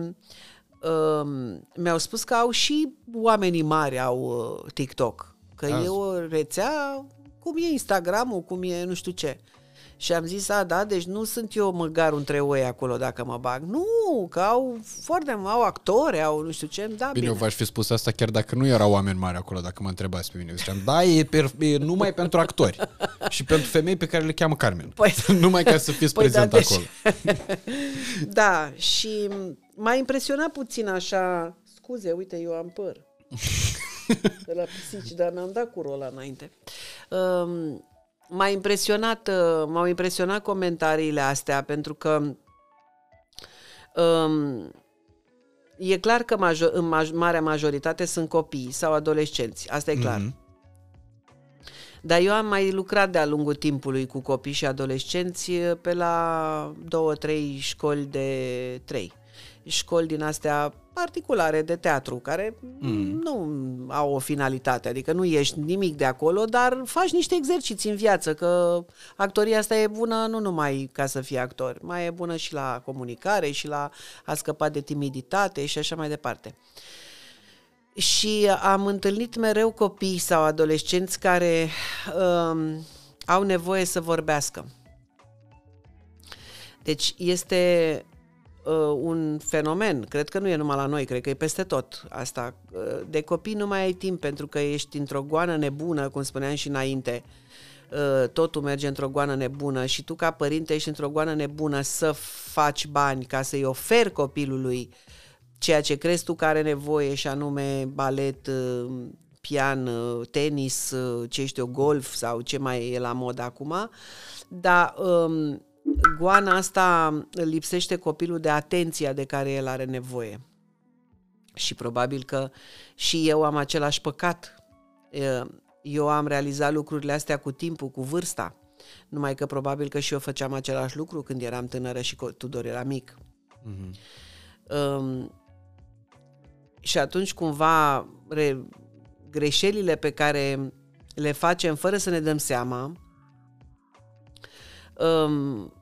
uh, mi-au spus că au și oamenii mari au uh, TikTok. Că Azi. e o rețea cum e Instagram-ul, cum e nu știu ce. Și am zis, a, da, deci nu sunt eu măgarul între oi acolo dacă mă bag. Nu, că au foarte, au actori, au nu știu ce, da, bine. Bine, eu v-aș fi spus asta chiar dacă nu erau oameni mari acolo, dacă mă întrebați pe mine. Eu ziceam, da, e, per, e numai pentru actori și pentru femei pe care le cheamă Carmen. Păi, numai ca să fiți păi prezent da, deci... acolo. da, și m-a impresionat puțin așa, scuze, uite, eu am păr. de la pisici, dar mi-am dat cu rola înainte. Um, m-a impresionat, uh, m-au impresionat comentariile astea pentru că um, e clar că major, în maj, marea majoritate sunt copii sau adolescenți, asta e clar. Mm-hmm. Dar eu am mai lucrat de-a lungul timpului cu copii și adolescenți pe la două, trei școli de trei. Școli din astea particulare de teatru, care mm. nu au o finalitate, adică nu ești nimic de acolo, dar faci niște exerciții în viață, că actoria asta e bună nu numai ca să fii actor, mai e bună și la comunicare și la a scăpa de timiditate și așa mai departe. Și am întâlnit mereu copii sau adolescenți care um, au nevoie să vorbească. Deci este uh, un fenomen, cred că nu e numai la noi, cred că e peste tot asta. Uh, de copii nu mai ai timp pentru că ești într-o goană nebună, cum spuneam și înainte. Uh, totul merge într-o goană nebună și tu ca părinte ești într-o goană nebună să faci bani ca să-i oferi copilului ceea ce crezi tu că are nevoie și anume balet, uh, pian, uh, tenis, uh, ce știu, golf sau ce mai e la mod acum, dar um, goana asta lipsește copilul de atenția de care el are nevoie. Și probabil că și eu am același păcat. Eu am realizat lucrurile astea cu timpul, cu vârsta. Numai că probabil că și eu făceam același lucru când eram tânără și Tudor era mic. Mm-hmm. Um, și atunci cumva re, greșelile pe care le facem fără să ne dăm seama, um,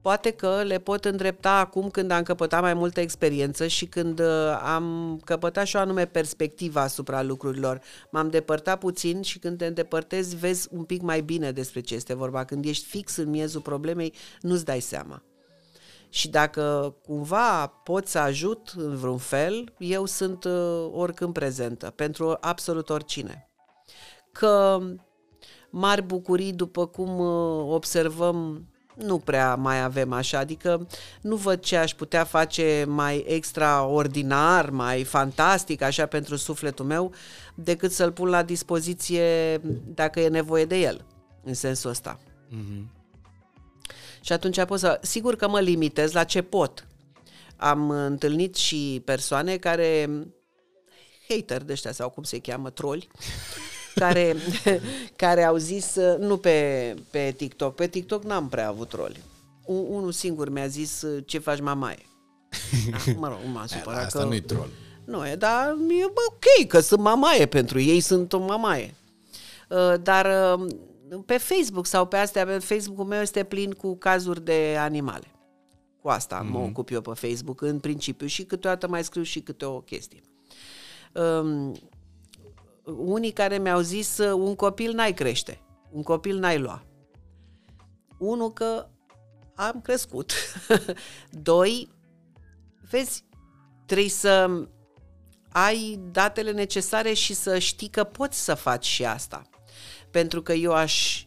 poate că le pot îndrepta acum când am căpătat mai multă experiență și când uh, am căpătat și o anume perspectiva asupra lucrurilor. M-am depărtat puțin și când te îndepărtezi vezi un pic mai bine despre ce este vorba. Când ești fix în miezul problemei, nu-ți dai seama. Și dacă cumva pot să ajut în vreun fel, eu sunt uh, oricând prezentă pentru absolut oricine. Că mari bucurii, după cum uh, observăm, nu prea mai avem așa, adică nu văd ce aș putea face mai extraordinar, mai fantastic, așa pentru sufletul meu, decât să-l pun la dispoziție dacă e nevoie de el, în sensul ăsta. Mm-hmm. Și atunci pot să... Sigur că mă limitez la ce pot. Am întâlnit și persoane care hater de ăștia sau cum se cheamă, troli, care, care au zis, nu pe, pe TikTok, pe TikTok n-am prea avut troli. Un, unul singur mi-a zis, ce faci mamaie? mă rog, m-a supărat Asta că... nu-i troll. Nu e, dar e ok că sunt mamaie pentru ei, sunt o mamaie. Uh, dar uh, pe Facebook sau pe astea, pe Facebook-ul meu este plin cu cazuri de animale. Cu asta mm-hmm. mă mhm. ocup eu pe Facebook în principiu și câteodată mai scriu și câte o chestie. Um, unii care mi-au zis un copil n-ai crește, un copil n-ai lua. Unul că am crescut. Doi, vezi, trebuie să ai datele necesare și să știi că poți să faci și asta pentru că eu aș,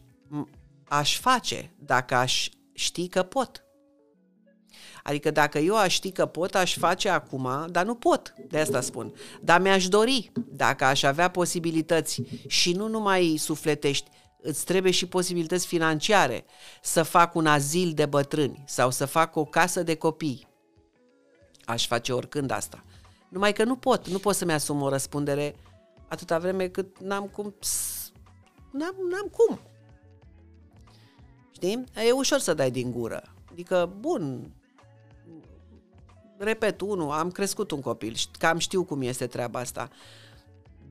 aș face dacă aș ști că pot. Adică dacă eu aș ști că pot, aș face acum, dar nu pot, de asta spun. Dar mi-aș dori, dacă aș avea posibilități și nu numai sufletești, îți trebuie și posibilități financiare să fac un azil de bătrâni sau să fac o casă de copii. Aș face oricând asta. Numai că nu pot, nu pot să-mi asum o răspundere atâta vreme cât n-am cum n-am, n-am cum. Știi? E ușor să dai din gură. Adică, bun, repet, unu, am crescut un copil, cam știu cum este treaba asta.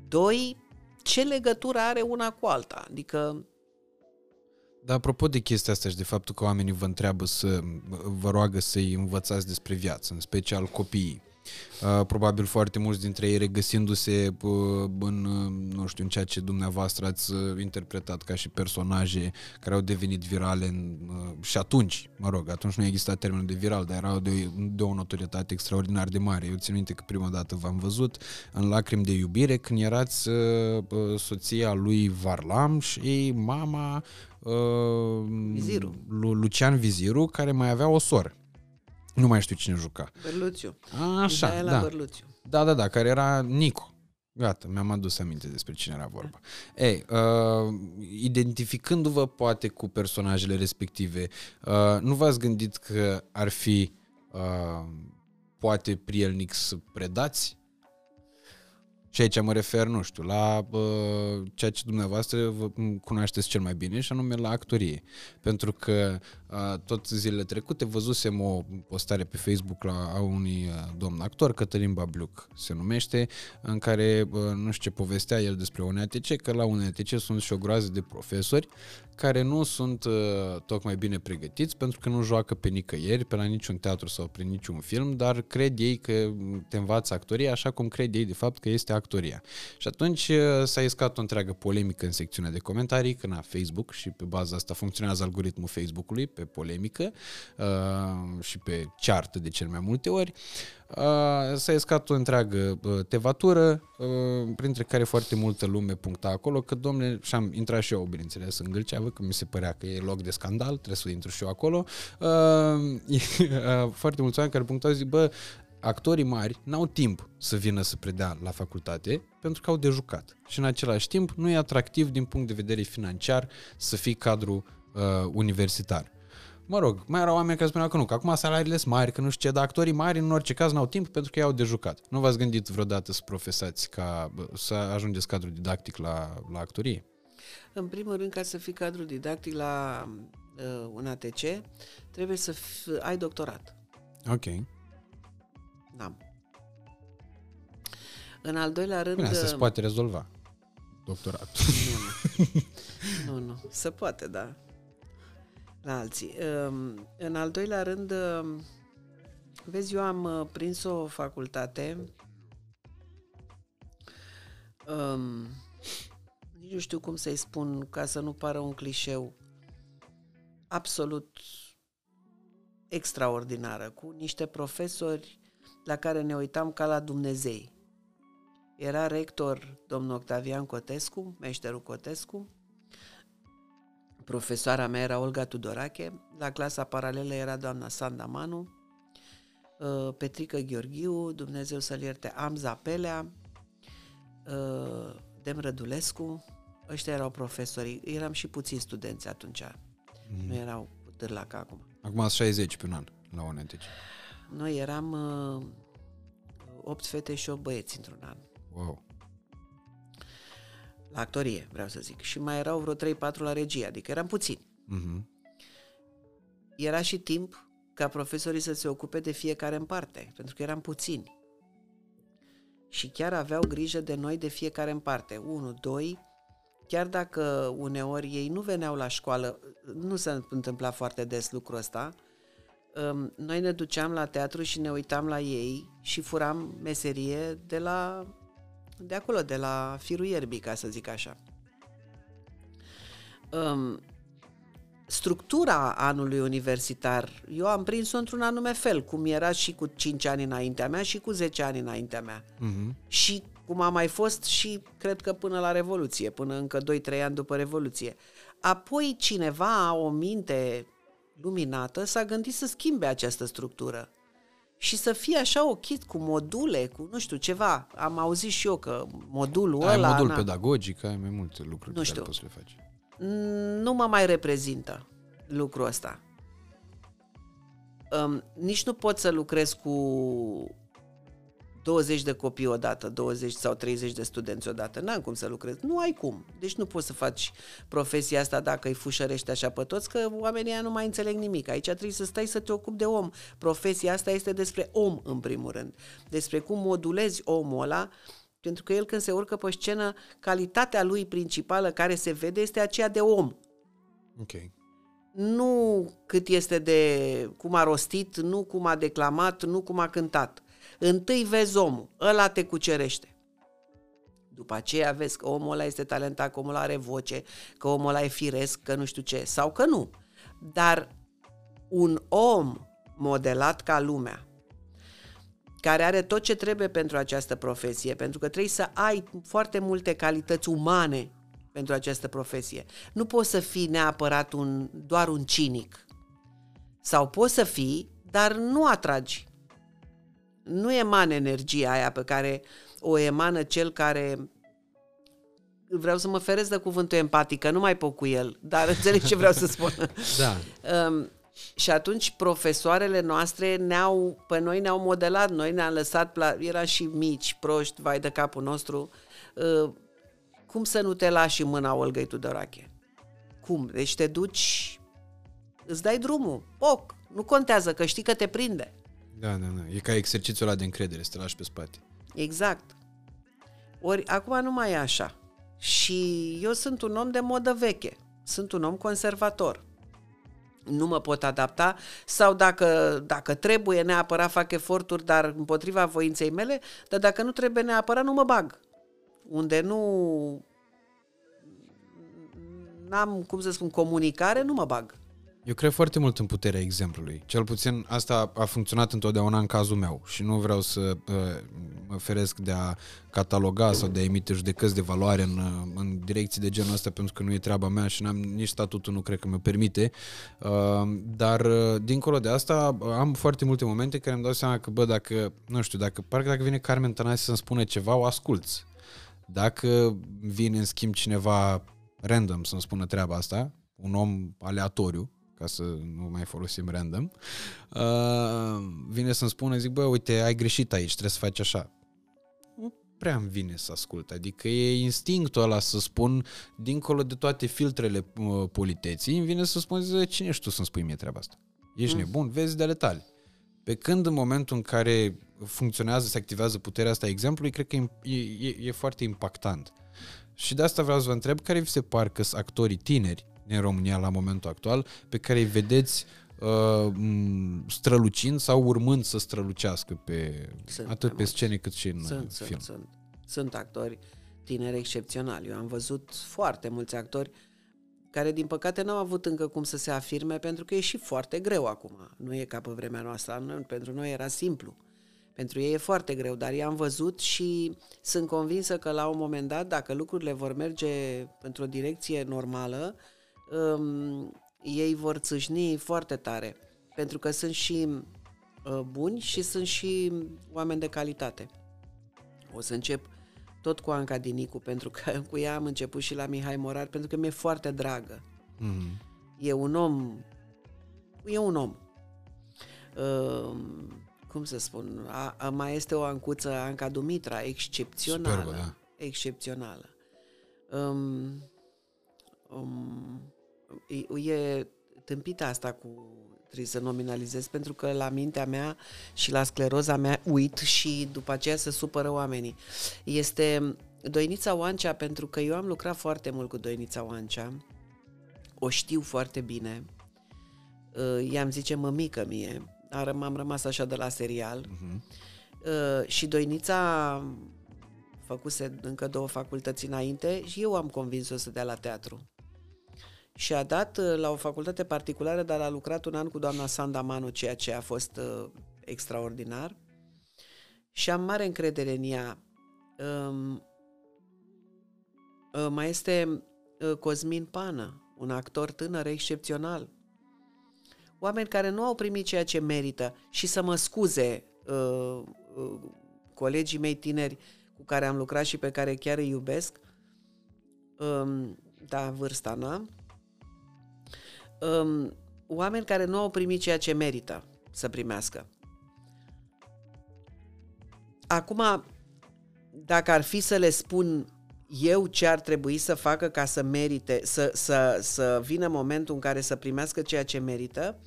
Doi, ce legătură are una cu alta? Adică... Dar apropo de chestia asta și de faptul că oamenii vă întreabă să vă roagă să-i învățați despre viață, în special copiii. Uh, probabil foarte mulți dintre ei regăsindu-se uh, în, uh, nu știu, în ceea ce dumneavoastră ați interpretat ca și personaje care au devenit virale în, și atunci, mă rog, atunci nu exista termenul de viral, dar erau de, de o notorietate extraordinar de mare. Eu țin minte că prima dată v-am văzut în Lacrimi de iubire când erați soția lui Varlam și mama Viziru. lui Lucian Viziru, care mai avea o soră. Nu mai știu cine juca. Berluțiu. Așa, da. Berluțiu. Da, da, da, care era Nico. Gata, mi-am adus aminte despre cine era vorba. Ei, uh, identificându-vă poate cu personajele respective, uh, nu v-ați gândit că ar fi uh, poate prielnic să predați? Și aici mă refer, nu știu, la uh, ceea ce dumneavoastră vă cunoașteți cel mai bine și anume la actorie. Pentru că uh, tot zilele trecute văzusem o postare pe Facebook la a unui uh, domn actor, Cătălin Babluc se numește, în care uh, nu știu ce povestea el despre UNATC, că la UNATC sunt și o groază de profesori care nu sunt uh, tocmai bine pregătiți pentru că nu joacă pe nicăieri, pe la niciun teatru sau prin niciun film, dar cred ei că te învață actoria așa cum cred ei de fapt că este actoria. Și atunci uh, s-a iscat o întreagă polemică în secțiunea de comentarii, că na, Facebook și pe baza asta funcționează algoritmul Facebook-ului pe polemică uh, și pe ceartă de cel mai multe ori. Uh, s-a iscat o întreagă uh, tevatură, uh, printre care foarte multă lume puncta acolo, că domnule, și am intrat și eu, bineînțeles, în Gâlceavă, că mi se părea că e loc de scandal, trebuie să intru și eu acolo. Uh, foarte mulți oameni care punctau zic, bă, actorii mari n-au timp să vină să predea la facultate pentru că au de jucat. Și în același timp nu e atractiv din punct de vedere financiar să fii cadru uh, universitar. Mă rog, mai erau oameni care spuneau că nu, că acum salariile sunt mari, că nu știu ce, dar actorii mari în orice caz n-au timp pentru că ei au de jucat. Nu v-ați gândit vreodată să profesați ca să ajungeți cadru didactic la, la actorie? În primul rând, ca să fii cadru didactic la uh, un ATC, trebuie să f- ai doctorat. Ok. N-am. În al doilea rând... Bine, asta se poate rezolva. Doctorat. Nu, nu. nu. Se poate, da. La alții. Um, În al doilea rând, um, vezi, eu am uh, prins o facultate um, nici nu știu cum să-i spun ca să nu pară un clișeu absolut extraordinară, cu niște profesori la care ne uitam ca la Dumnezei. Era rector domnul Octavian Cotescu, meșterul Cotescu, profesoara mea era Olga Tudorache, la clasa paralelă era doamna Sanda Manu, uh, Petrică Gheorghiu, Dumnezeu să-l ierte, Amza Pelea, uh, Dem Rădulescu, ăștia erau profesorii, eram și puțini studenți atunci, mm. nu erau târla ca acum. Acum sunt 60 pe un an la UNTC. Noi eram uh, 8 fete și 8 băieți într-un an. Wow. La actorie, vreau să zic. Și mai erau vreo 3-4 la regie, adică eram puțini. Mm-hmm. Era și timp ca profesorii să se ocupe de fiecare în parte, pentru că eram puțini. Și chiar aveau grijă de noi de fiecare în parte. Unu, doi, chiar dacă uneori ei nu veneau la școală, nu se întâmpla foarte des lucrul ăsta, um, noi ne duceam la teatru și ne uitam la ei și furam meserie de la de acolo, de la firul ierbii, ca să zic așa. Um, structura anului universitar, eu am prins-o într-un anume fel, cum era și cu 5 ani înaintea mea și cu 10 ani înaintea mea. Mm-hmm. Și cum a mai fost și cred că până la Revoluție, până încă 2-3 ani după Revoluție. Apoi cineva, o minte luminată, s-a gândit să schimbe această structură și să fie așa o kit cu module, cu nu știu, ceva. Am auzit și eu că modulul Ai ăla... modul na, pedagogic, ai mai multe lucruri Nu pe știu. care poți să le faci. nu mă mai reprezintă lucrul ăsta. Um, nici nu pot să lucrez cu 20 de copii odată, 20 sau 30 de studenți odată. N-am cum să lucrez. Nu ai cum. Deci nu poți să faci profesia asta dacă îi fușărești așa pe toți, că oamenii ăia nu mai înțeleg nimic. Aici trebuie să stai să te ocupi de om. Profesia asta este despre om, în primul rând. Despre cum modulezi omul ăla pentru că el când se urcă pe scenă, calitatea lui principală care se vede este aceea de om. Ok. Nu cât este de cum a rostit, nu cum a declamat, nu cum a cântat. Întâi vezi omul, ăla te cucerește. După aceea vezi că omul ăla este talentat, că omul ăla are voce, că omul ăla e firesc, că nu știu ce, sau că nu. Dar un om modelat ca lumea, care are tot ce trebuie pentru această profesie, pentru că trebuie să ai foarte multe calități umane pentru această profesie. Nu poți să fii neapărat un, doar un cinic. Sau poți să fii, dar nu atragi. Nu emană energia aia pe care o emană cel care vreau să mă feresc de cuvântul empatic, că nu mai pot cu el, dar înțeleg ce vreau să spun. Da. Um, Și atunci profesoarele noastre ne-au, pe noi ne-au modelat, noi ne-am lăsat, pla- era și mici, proști, vai de capul nostru, uh, cum să nu te lași în mâna Olgăi Tudorache? Cum? Deci te duci, îți dai drumul, poc, nu contează, că știi că te prinde. Da, da, da. E ca exercițiul ăla de încredere, să te lași pe spate. Exact. Ori acum nu mai e așa. Și eu sunt un om de modă veche. Sunt un om conservator. Nu mă pot adapta sau dacă, dacă trebuie neapărat fac eforturi, dar împotriva voinței mele, dar dacă nu trebuie neapărat nu mă bag. Unde nu n-am, cum să spun, comunicare, nu mă bag. Eu cred foarte mult în puterea exemplului. Cel puțin asta a funcționat întotdeauna în cazul meu și nu vreau să uh, mă feresc de a cataloga sau de a emite judecăți de valoare în, uh, în direcții de genul ăsta pentru că nu e treaba mea și n-am nici statutul, nu cred că mi permite. Uh, dar uh, dincolo de asta am foarte multe momente care îmi dau seama că, bă, dacă, nu știu, dacă parcă dacă vine Carmen Tănase să-mi spune ceva, o asculți. Dacă vine în schimb cineva random să-mi spună treaba asta, un om aleatoriu, ca să nu mai folosim random, uh, vine să-mi spună, zic, bă, uite, ai greșit aici, trebuie să faci așa. Nu prea îmi vine să ascult, adică e instinctul ăla să spun, dincolo de toate filtrele uh, politeții, îmi vine să spun, zic, cine ești tu să-mi spui mie treaba asta? Ești mm. nebun, vezi de ale tale. Pe când în momentul în care funcționează, se activează puterea asta a exemplului, cred că e, e, e foarte impactant. Și de asta vreau să vă întreb, care vi se par că sunt actorii tineri din România la momentul actual, pe care îi vedeți uh, strălucind sau urmând să strălucească pe, sunt atât pe scene cât și în sunt, film. Sunt, sunt, sunt actori tineri excepționali. Eu am văzut foarte mulți actori care din păcate n-au avut încă cum să se afirme pentru că e și foarte greu acum. Nu e ca pe vremea noastră, pentru noi era simplu. Pentru ei e foarte greu, dar i-am văzut și sunt convinsă că la un moment dat, dacă lucrurile vor merge într-o direcție normală, um, ei vor țâșni foarte tare, pentru că sunt și uh, buni și sunt și oameni de calitate. O să încep tot cu Anca Dinicu, pentru că cu ea am început și la Mihai Morar, pentru că mi-e foarte dragă. Mm. E un om, e un om. Uh, cum să spun, a, a, mai este o ancuță, Anca Dumitra, excepțională. Superbă, da. Excepțională. Um, um, e, e tâmpită asta cu trebuie să nominalizez pentru că la mintea mea și la scleroza mea uit și după aceea se supără oamenii. Este Doinița Oancea pentru că eu am lucrat foarte mult cu Doinița Oancea, o știu foarte bine, i-am zice mămică mie, am rămas așa de la serial uh-huh. și Doinița făcuse încă două facultăți înainte și eu am convins-o să dea la teatru și a dat uh, la o facultate particulară, dar a lucrat un an cu doamna Sanda Manu, ceea ce a fost uh, extraordinar. Și am mare încredere în ea. Um, uh, mai este uh, Cosmin Pană, un actor tânăr excepțional. Oameni care nu au primit ceea ce merită și să mă scuze uh, uh, colegii mei tineri cu care am lucrat și pe care chiar îi iubesc, um, da, vârsta n-am, um, oameni care nu au primit ceea ce merită să primească. Acum, dacă ar fi să le spun eu ce ar trebui să facă ca să merite, să, să, să vină momentul în care să primească ceea ce merită,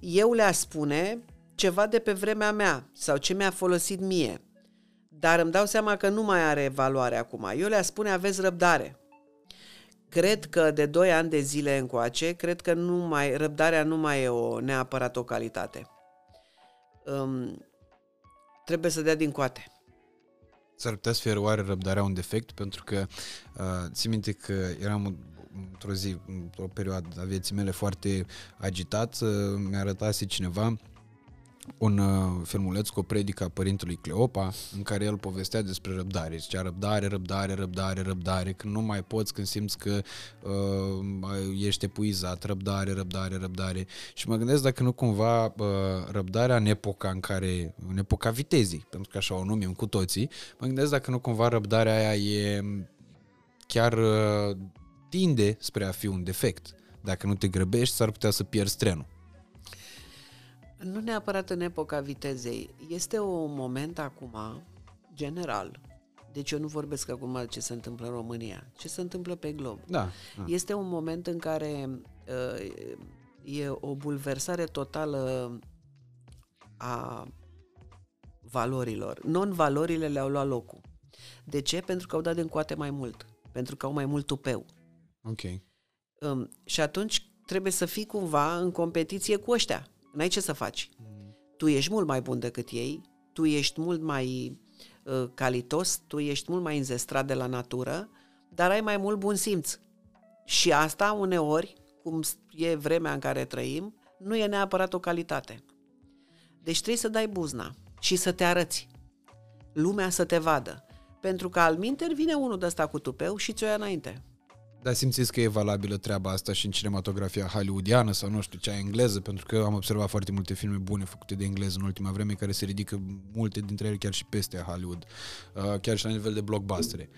eu le-aș spune ceva de pe vremea mea sau ce mi-a folosit mie. Dar îmi dau seama că nu mai are valoare acum. Eu le-aș spune aveți răbdare. Cred că de 2 ani de zile încoace, cred că nu mai, răbdarea nu mai e o, neapărat o calitate. Um, trebuie să dea din coate. S-ar putea să fie oare răbdarea un defect? Pentru că uh, țin minte că eram într-o zi, într-o perioadă a vieții mele foarte agitat, uh, mi-a arătat cineva un uh, filmuleț cu o predică a părintelui Cleopa în care el povestea despre răbdare. Zicea răbdare, răbdare, răbdare, răbdare, când nu mai poți, când simți că uh, ești epuizat, răbdare, răbdare, răbdare. Și mă gândesc dacă nu cumva uh, răbdarea în epoca în care, în epoca vitezii, pentru că așa o numim cu toții, mă gândesc dacă nu cumva răbdarea aia e chiar uh, tinde spre a fi un defect. Dacă nu te grăbești, s-ar putea să pierzi trenul. Nu neapărat în epoca vitezei. Este un moment acum, general, deci eu nu vorbesc acum de ce se întâmplă în România, ce se întâmplă pe glob. Da. da. Este un moment în care uh, e o bulversare totală a valorilor. Non-valorile le-au luat locul. De ce? Pentru că au dat din coate mai mult. Pentru că au mai mult tupeu. Ok. Um, și atunci trebuie să fii cumva în competiție cu ăștia. N-ai ce să faci. Mm. Tu ești mult mai bun decât ei, tu ești mult mai uh, calitos, tu ești mult mai înzestrat de la natură, dar ai mai mult bun simț. Și asta, uneori, cum e vremea în care trăim, nu e neapărat o calitate. Deci trebuie să dai buzna și să te arăți. Lumea să te vadă. Pentru că al minter vine unul de ăsta cu tupeu și ți-o ia înainte. Dar simțiți că e valabilă treaba asta și în cinematografia hollywoodiană sau nu știu, cea engleză, pentru că am observat foarte multe filme bune făcute de engleză în ultima vreme care se ridică multe dintre ele chiar și peste Hollywood, uh, chiar și la nivel de blockbustere.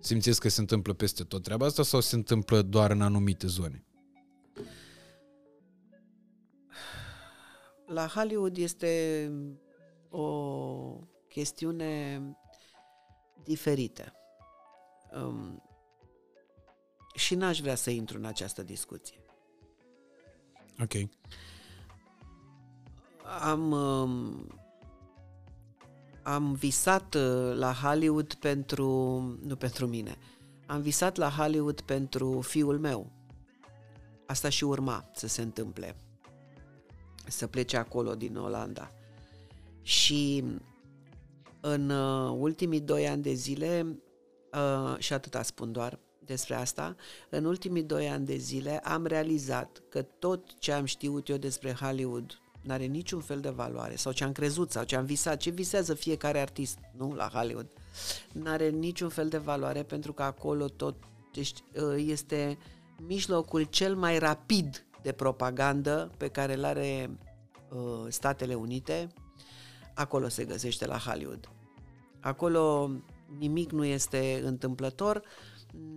Simțiți că se întâmplă peste tot treaba asta sau se întâmplă doar în anumite zone? La Hollywood este o chestiune diferită. Um, și n-aș vrea să intru în această discuție. Ok. Am, um, am visat uh, la Hollywood pentru, nu pentru mine, am visat la Hollywood pentru fiul meu. Asta și urma să se întâmple. Să plece acolo din Olanda. Și în uh, ultimii doi ani de zile, uh, și atâta spun doar, despre asta, în ultimii doi ani de zile am realizat că tot ce am știut eu despre Hollywood nu are niciun fel de valoare, sau ce am crezut, sau ce am visat, ce visează fiecare artist, nu, la Hollywood, nu are niciun fel de valoare pentru că acolo tot deci, este mijlocul cel mai rapid de propagandă pe care îl are uh, Statele Unite, acolo se găsește la Hollywood. Acolo nimic nu este întâmplător,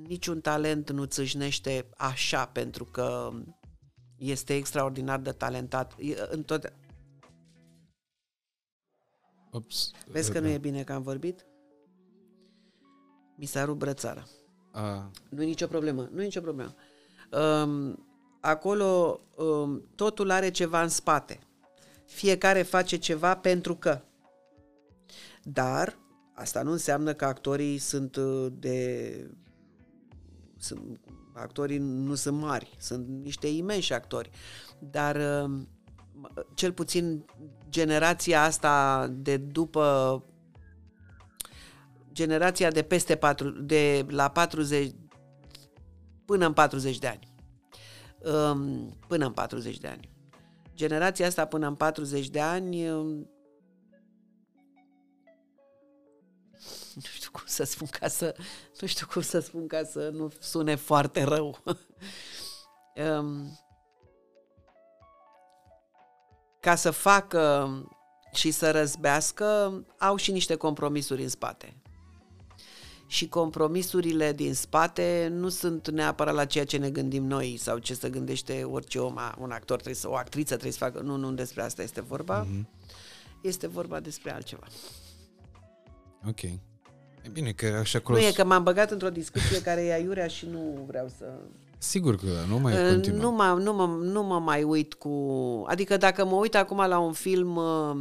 niciun talent nu țâșnește așa pentru că este extraordinar de talentat. În tot... Ups. Vezi că nu e bine că am vorbit? Mi s-a rupt brățara. A. Nu e nicio problemă, nu e nicio problemă. Um, acolo um, totul are ceva în spate. Fiecare face ceva pentru că. Dar asta nu înseamnă că actorii sunt uh, de sunt, actorii nu sunt mari, sunt niște imensi actori, dar uh, cel puțin generația asta de după generația de peste 4, de la 40 până în 40 de ani. Um, până în 40 de ani. Generația asta până în 40 de ani nu știu cum să spun ca să, nu știu cum să spun ca să nu sune foarte rău. um, ca să facă și să răzbească, au și niște compromisuri în spate. Și compromisurile din spate nu sunt neapărat la ceea ce ne gândim noi sau ce se gândește orice om, un actor trebuie să, o actriță trebuie să facă. Nu, nu despre asta este vorba. Mm-hmm. Este vorba despre altceva. Ok. E bine că așa acolo... Nu e că m-am băgat într-o discuție care e aiurea și nu vreau să... Sigur că nu mai uh, continuă. Nu mă, nu, mă, nu mă mai uit cu... Adică dacă mă uit acum la un film uh,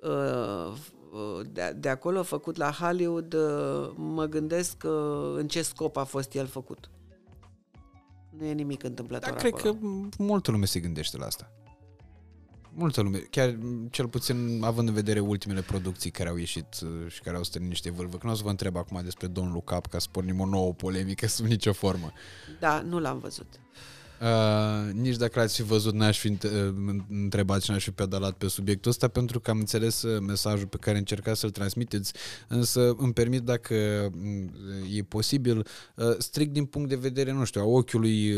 uh, de, de acolo făcut la Hollywood, uh, mă gândesc uh, în ce scop a fost el făcut. Nu e nimic întâmplător Dar cred acolo. că multă lume se gândește la asta multă lume, chiar cel puțin având în vedere ultimele producții care au ieșit uh, și care au strânit niște vâlvă, că nu o să vă întreb acum despre Don Look Up ca să pornim o nouă polemică sub nicio formă. Da, nu l-am văzut. Uh, nici dacă l-ați fi văzut, n-aș fi uh, întrebat și n-aș fi pedalat pe subiectul ăsta, pentru că am înțeles uh, mesajul pe care încercați să-l transmiteți, însă îmi permit, dacă mm, e posibil, uh, strict din punct de vedere, nu știu, a ochiului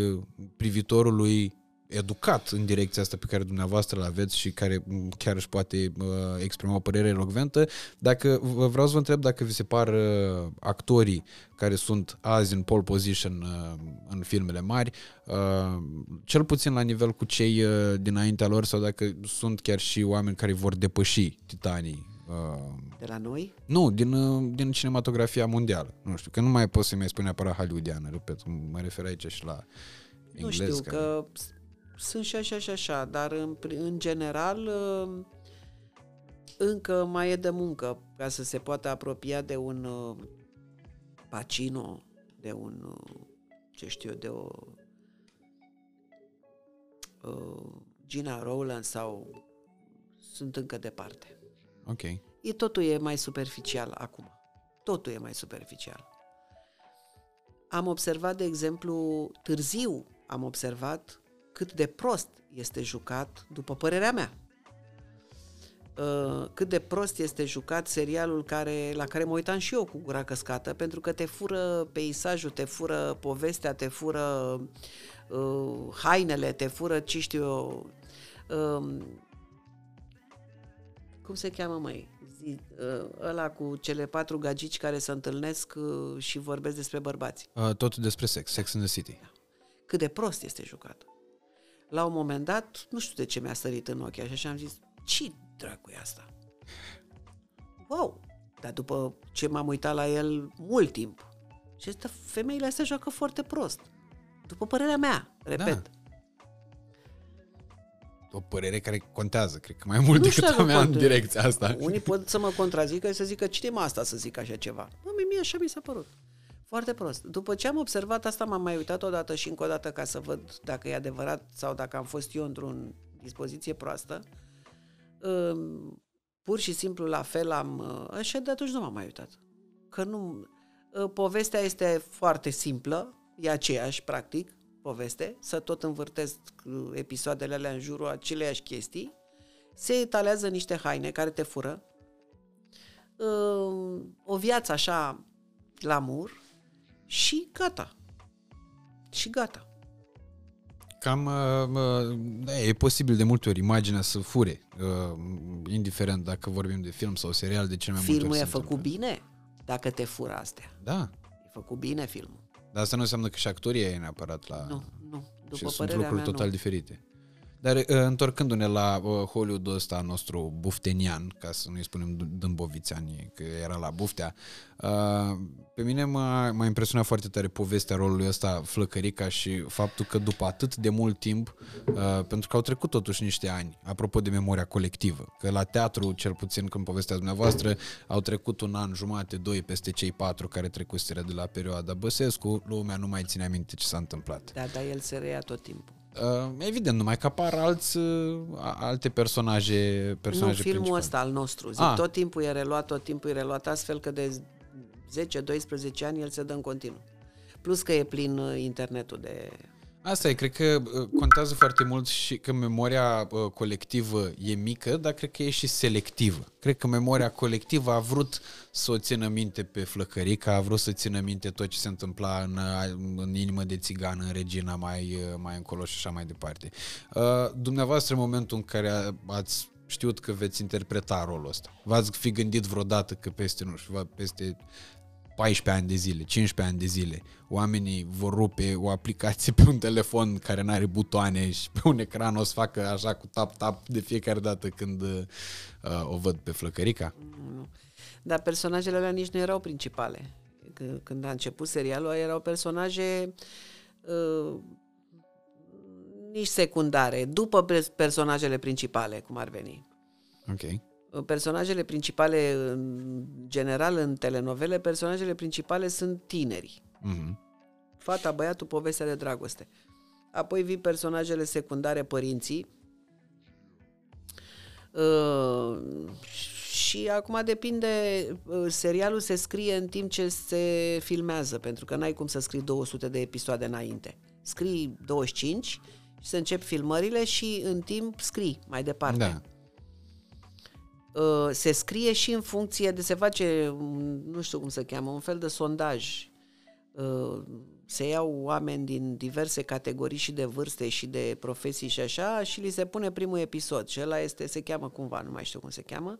privitorului educat în direcția asta pe care dumneavoastră l aveți și care m, chiar își poate uh, exprima o părere elocventă. Dacă vă- vreau să vă întreb dacă vi se par uh, actorii care sunt azi în pole position uh, în filmele mari, uh, cel puțin la nivel cu cei uh, dinaintea lor sau dacă sunt chiar și oameni care vor depăși titanii uh, De la noi? nu, din, uh, din cinematografia mondială. Nu știu, că nu mai pot să mai spun neapărat hollywoodiană, repet, mă refer aici și la Nu englez. știu, că s- sunt și așa și așa, dar în, pri- în general uh, încă mai e de muncă ca să se poată apropia de un uh, Pacino, de un, uh, ce știu eu, de o uh, Gina Rowland sau sunt încă departe. Ok. E, totul e mai superficial acum. Totul e mai superficial. Am observat, de exemplu, târziu am observat cât de prost este jucat, după părerea mea. Uh, cât de prost este jucat serialul care, la care mă uitam și eu cu gura căscată, pentru că te fură peisajul, te fură povestea, te fură uh, hainele, te fură ce știu eu. Uh, cum se cheamă, măi? Zi, uh, ăla cu cele patru gagici care se întâlnesc uh, și vorbesc despre bărbați. Uh, totul despre sex, Sex in the City. Cât de prost este jucat. La un moment dat, nu știu de ce mi-a sărit în ochi așa și am zis, ce dracu e asta? Wow! Dar după ce m-am uitat la el mult timp, și asta, femeile astea joacă foarte prost. După părerea mea, repet. Da. O părere care contează, cred că mai mult Nu știu decât a dacă mea în contează. direcția asta. Unii pot să mă contrazică și să zică cine mă asta să zic așa ceva. Bă, mie, mie așa mi s-a părut. Foarte prost. După ce am observat asta, m-am mai uitat odată și încă o dată ca să văd dacă e adevărat sau dacă am fost eu într-o dispoziție proastă. Um, Pur și simplu la fel am... uh, Așa de atunci nu m-am mai uitat. Că nu... uh, Povestea este foarte simplă, e aceeași, practic, poveste, să tot învârtesc uh, episoadele alea în jurul aceleiași chestii, se etalează niște haine care te fură, uh, o viață așa glamour și gata. Și gata. Cam, uh, uh, da, e posibil de multe ori imaginea să fure, uh, indiferent dacă vorbim de film sau serial, de cele mai multe Filmul ori e se făcut întâmplă. bine dacă te fură astea. Da, E făcut bine filmul. dar asta nu înseamnă că și actorii e neapărat la... Nu, nu. După și sunt părerea lucruri mea, total nu. diferite. Dar uh, întorcându-ne la uh, Hollywood-ul ăsta nostru buftenian, ca să nu-i spunem d- dâmbovițean, că era la buftea, uh, pe mine m-a, m-a impresionat foarte tare povestea rolului ăsta Flăcărica și faptul că după atât de mult timp, uh, pentru că au trecut totuși niște ani, apropo de memoria colectivă, că la teatru, cel puțin când povestea dumneavoastră, au trecut un an, jumate, doi peste cei patru care trecuseră de la perioada Băsescu, lumea nu mai ține minte ce s-a întâmplat. Da, dar el se reia tot timpul. Uh, evident, numai că apar alți, uh, a- alte personaje, Nu, personaje filmul principale. ăsta al nostru. Zic, Ah. tot timpul e reluat, tot timpul e reluat, astfel că de 10-12 ani el se dă în continuu. Plus că e plin uh, internetul de... Asta e, cred că uh, contează foarte mult și că memoria uh, colectivă e mică, dar cred că e și selectivă. Cred că memoria colectivă a vrut să o țină minte pe Flăcărica, a vrut să țină minte tot ce se întâmpla în, uh, în inimă de țigană, în Regina, mai, uh, mai încolo și așa mai departe. Uh, dumneavoastră, în momentul în care a- ați știut că veți interpreta rolul ăsta, v-ați fi gândit vreodată că peste, nu știu, va- peste 14 ani de zile, 15 ani de zile, oamenii vor rupe o aplicație pe un telefon care nu are butoane și pe un ecran o să facă așa cu tap-tap de fiecare dată când uh, o văd pe Flăcărica. Nu. Dar personajele alea nici nu erau principale. C- Când a început serialul, erau personaje uh, nici secundare, după pers- personajele principale, cum ar veni. Ok. Personajele principale, în general, în telenovele, personajele principale sunt tineri. Mhm. Fata, băiatul, povestea de dragoste. Apoi vin personajele secundare, părinții. Uh, și acum depinde, uh, serialul se scrie în timp ce se filmează, pentru că n-ai cum să scrii 200 de episoade înainte. Scrii 25 și să încep filmările și în timp scrii mai departe. Da. Uh, se scrie și în funcție de se face, un- nu știu cum se cheamă, un fel de sondaj. uh, se iau oameni din diverse categorii și de vârste și de profesii și așa și li se pune primul episod și ăla este, se cheamă cumva, nu mai știu cum se cheamă.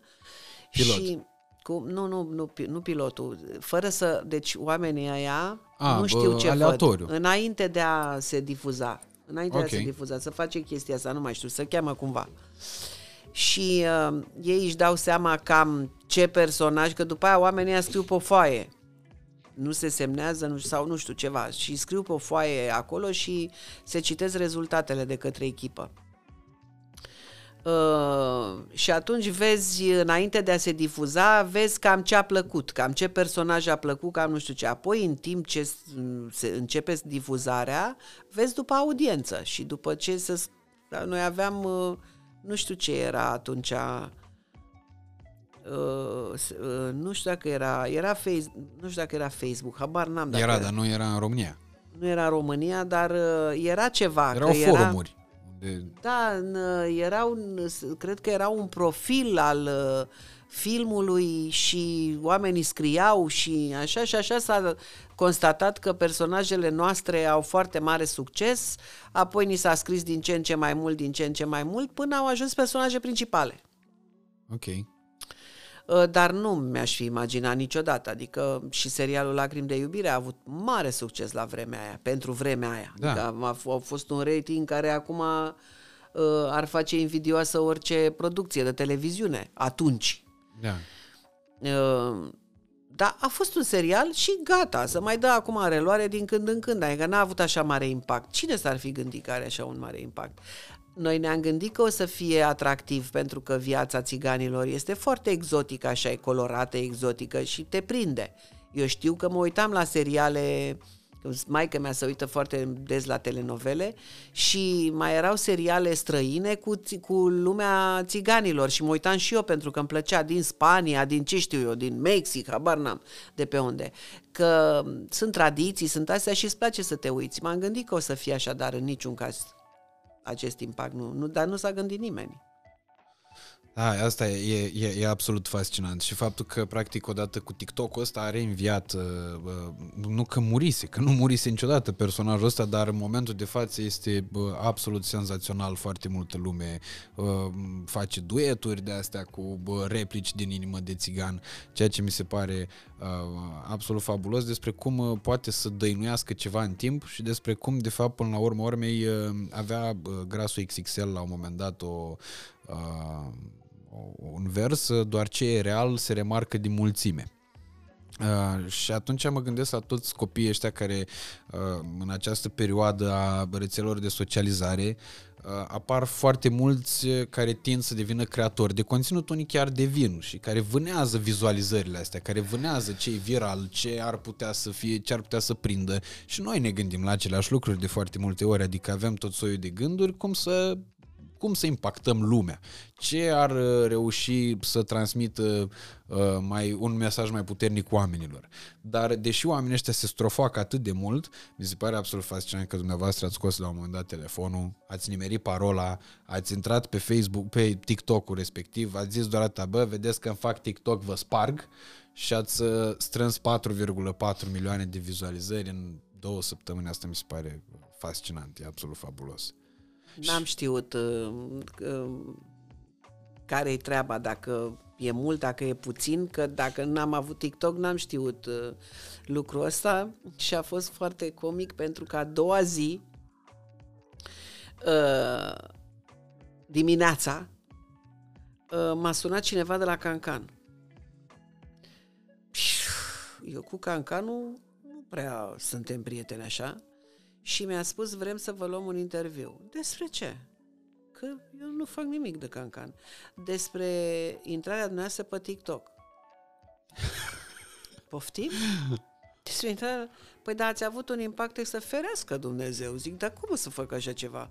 Pilot. Și cu, nu, nu, nu, pi- nu pilotul. Fără să... Deci oamenii ăia A, nu bă, știu ce aleatoriu. văd. Înainte de a se difuza. Înainte de Ok. a se difuza. Să face chestia asta, nu mai știu, să cheamă cumva. Și uh, ei își dau seama cam ce personaj, că după aia oamenii ăia scriu pe o foaie. Nu se semnează nu, sau nu știu ceva. Și scriu pe o foaie acolo și se citesc rezultatele de către echipă. Uh, și atunci vezi, înainte de a se difuza, vezi cam ce a plăcut, cam ce personaj a plăcut, cam nu știu ce. Apoi, în timp ce s- se începe difuzarea, vezi după audiență și după ce se... da, Noi aveam, uh, nu știu ce era atunci, uh, s- uh, nu știu dacă era, era face, nu știu dacă era Facebook, habar n-am dacă Era, dar nu era în România. nu era în România, dar uh, era ceva. Erau că era, forumuri. Unde... da, în, era un, cred că era un profil al uh, filmului și oamenii scriau și așa și așa s-a constatat că personajele noastre au foarte mare succes, apoi ni s-a scris din ce în ce mai mult, din ce în ce mai mult, până au ajuns personaje principale. Ok. Uh, Dar nu mi-aș fi imaginat niciodată, adică și serialul Lacrimi de iubire a avut mare succes la vremea aia, pentru vremea aia. Da. Adică a, f- a fost un rating care acum uh, ar face invidioasă orice producție de televiziune, atunci. Da. Uh, da, a fost un serial și gata, să mai dă acum reluare din când în când, adică n-a avut așa mare impact. Cine s-ar fi gândit că are așa un mare impact? Noi ne-am gândit că o să fie atractiv pentru că viața țiganilor este foarte exotică, așa e colorată, exotică și te prinde. Eu știu că mă uitam la seriale Maica mea se uită foarte des la telenovele și mai erau seriale străine cu, ți- cu lumea țiganilor și mă uitam și eu pentru că îmi plăcea din Spania, din ce știu eu, din Mexic, habar n-am de pe unde. Că sunt tradiții, sunt astea și îți place să te uiți. M-am gândit că o să fie așa, dar în niciun caz acest impact nu, nu dar nu s-a gândit nimeni. Da, asta e, e, e absolut fascinant. Și faptul că practic odată cu TikTok-ul ăsta a reînviat, uh, uh, nu că murise, că nu murise niciodată personajul ăsta, dar în momentul de față este uh, absolut senzațional, foarte multă lume uh, face dueturi de astea cu uh, replici din inimă de țigan, ceea ce mi se pare uh, absolut fabulos despre cum uh, poate să dăinuiască ceva în timp și despre cum de fapt până la urmă urmei uh, avea uh, Grasul XXL la un moment dat o uh, un vers, uh, doar ce e real se remarcă din mulțime. Uh, și atunci mă gândesc la toți copiii ăștia care uh, în această perioadă a rețelelor de socializare uh, apar foarte mulți uh, care tind să devină creatori de conținut, unii chiar devin și care vânează vizualizările astea, care vânează ce e viral, ce ar putea să fie, ce ar putea să prindă și noi ne gândim la aceleași lucruri de foarte multe ori, adică avem tot soiul de gânduri cum să cum să impactăm lumea? Ce ar uh, reuși să transmită uh, mai un mesaj mai puternic oamenilor? Dar deși oamenii ăștia se strofoacă atât de mult, mi se pare absolut fascinant că dumneavoastră ați scos la un moment dat telefonul, ați nimerit parola, ați intrat pe Facebook, pe TikTok-ul respectiv, ați zis doar atât, bă, vedeți că îmi fac TikTok, vă sparg și ați uh, strâns 4,4 milioane de vizualizări în două săptămâni. Asta mi se pare fascinant, e absolut fabulos. N-am știut uh, uh, care-i treaba, dacă e mult, dacă e puțin, că dacă n-am avut TikTok, n-am știut uh, lucrul ăsta și a fost foarte comic pentru că a doua zi, uh, dimineața, uh, m-a sunat cineva de la Cancan. Eu cu Cancanul nu prea suntem prieteni așa și mi-a spus vrem să vă luăm un interviu. Despre ce? Că eu nu fac nimic de cancan. Despre intrarea dumneavoastră pe TikTok. Poftim? Despre intrarea... Păi da, ați avut un impact să ferească Dumnezeu. Zic, dar cum o să fac așa ceva?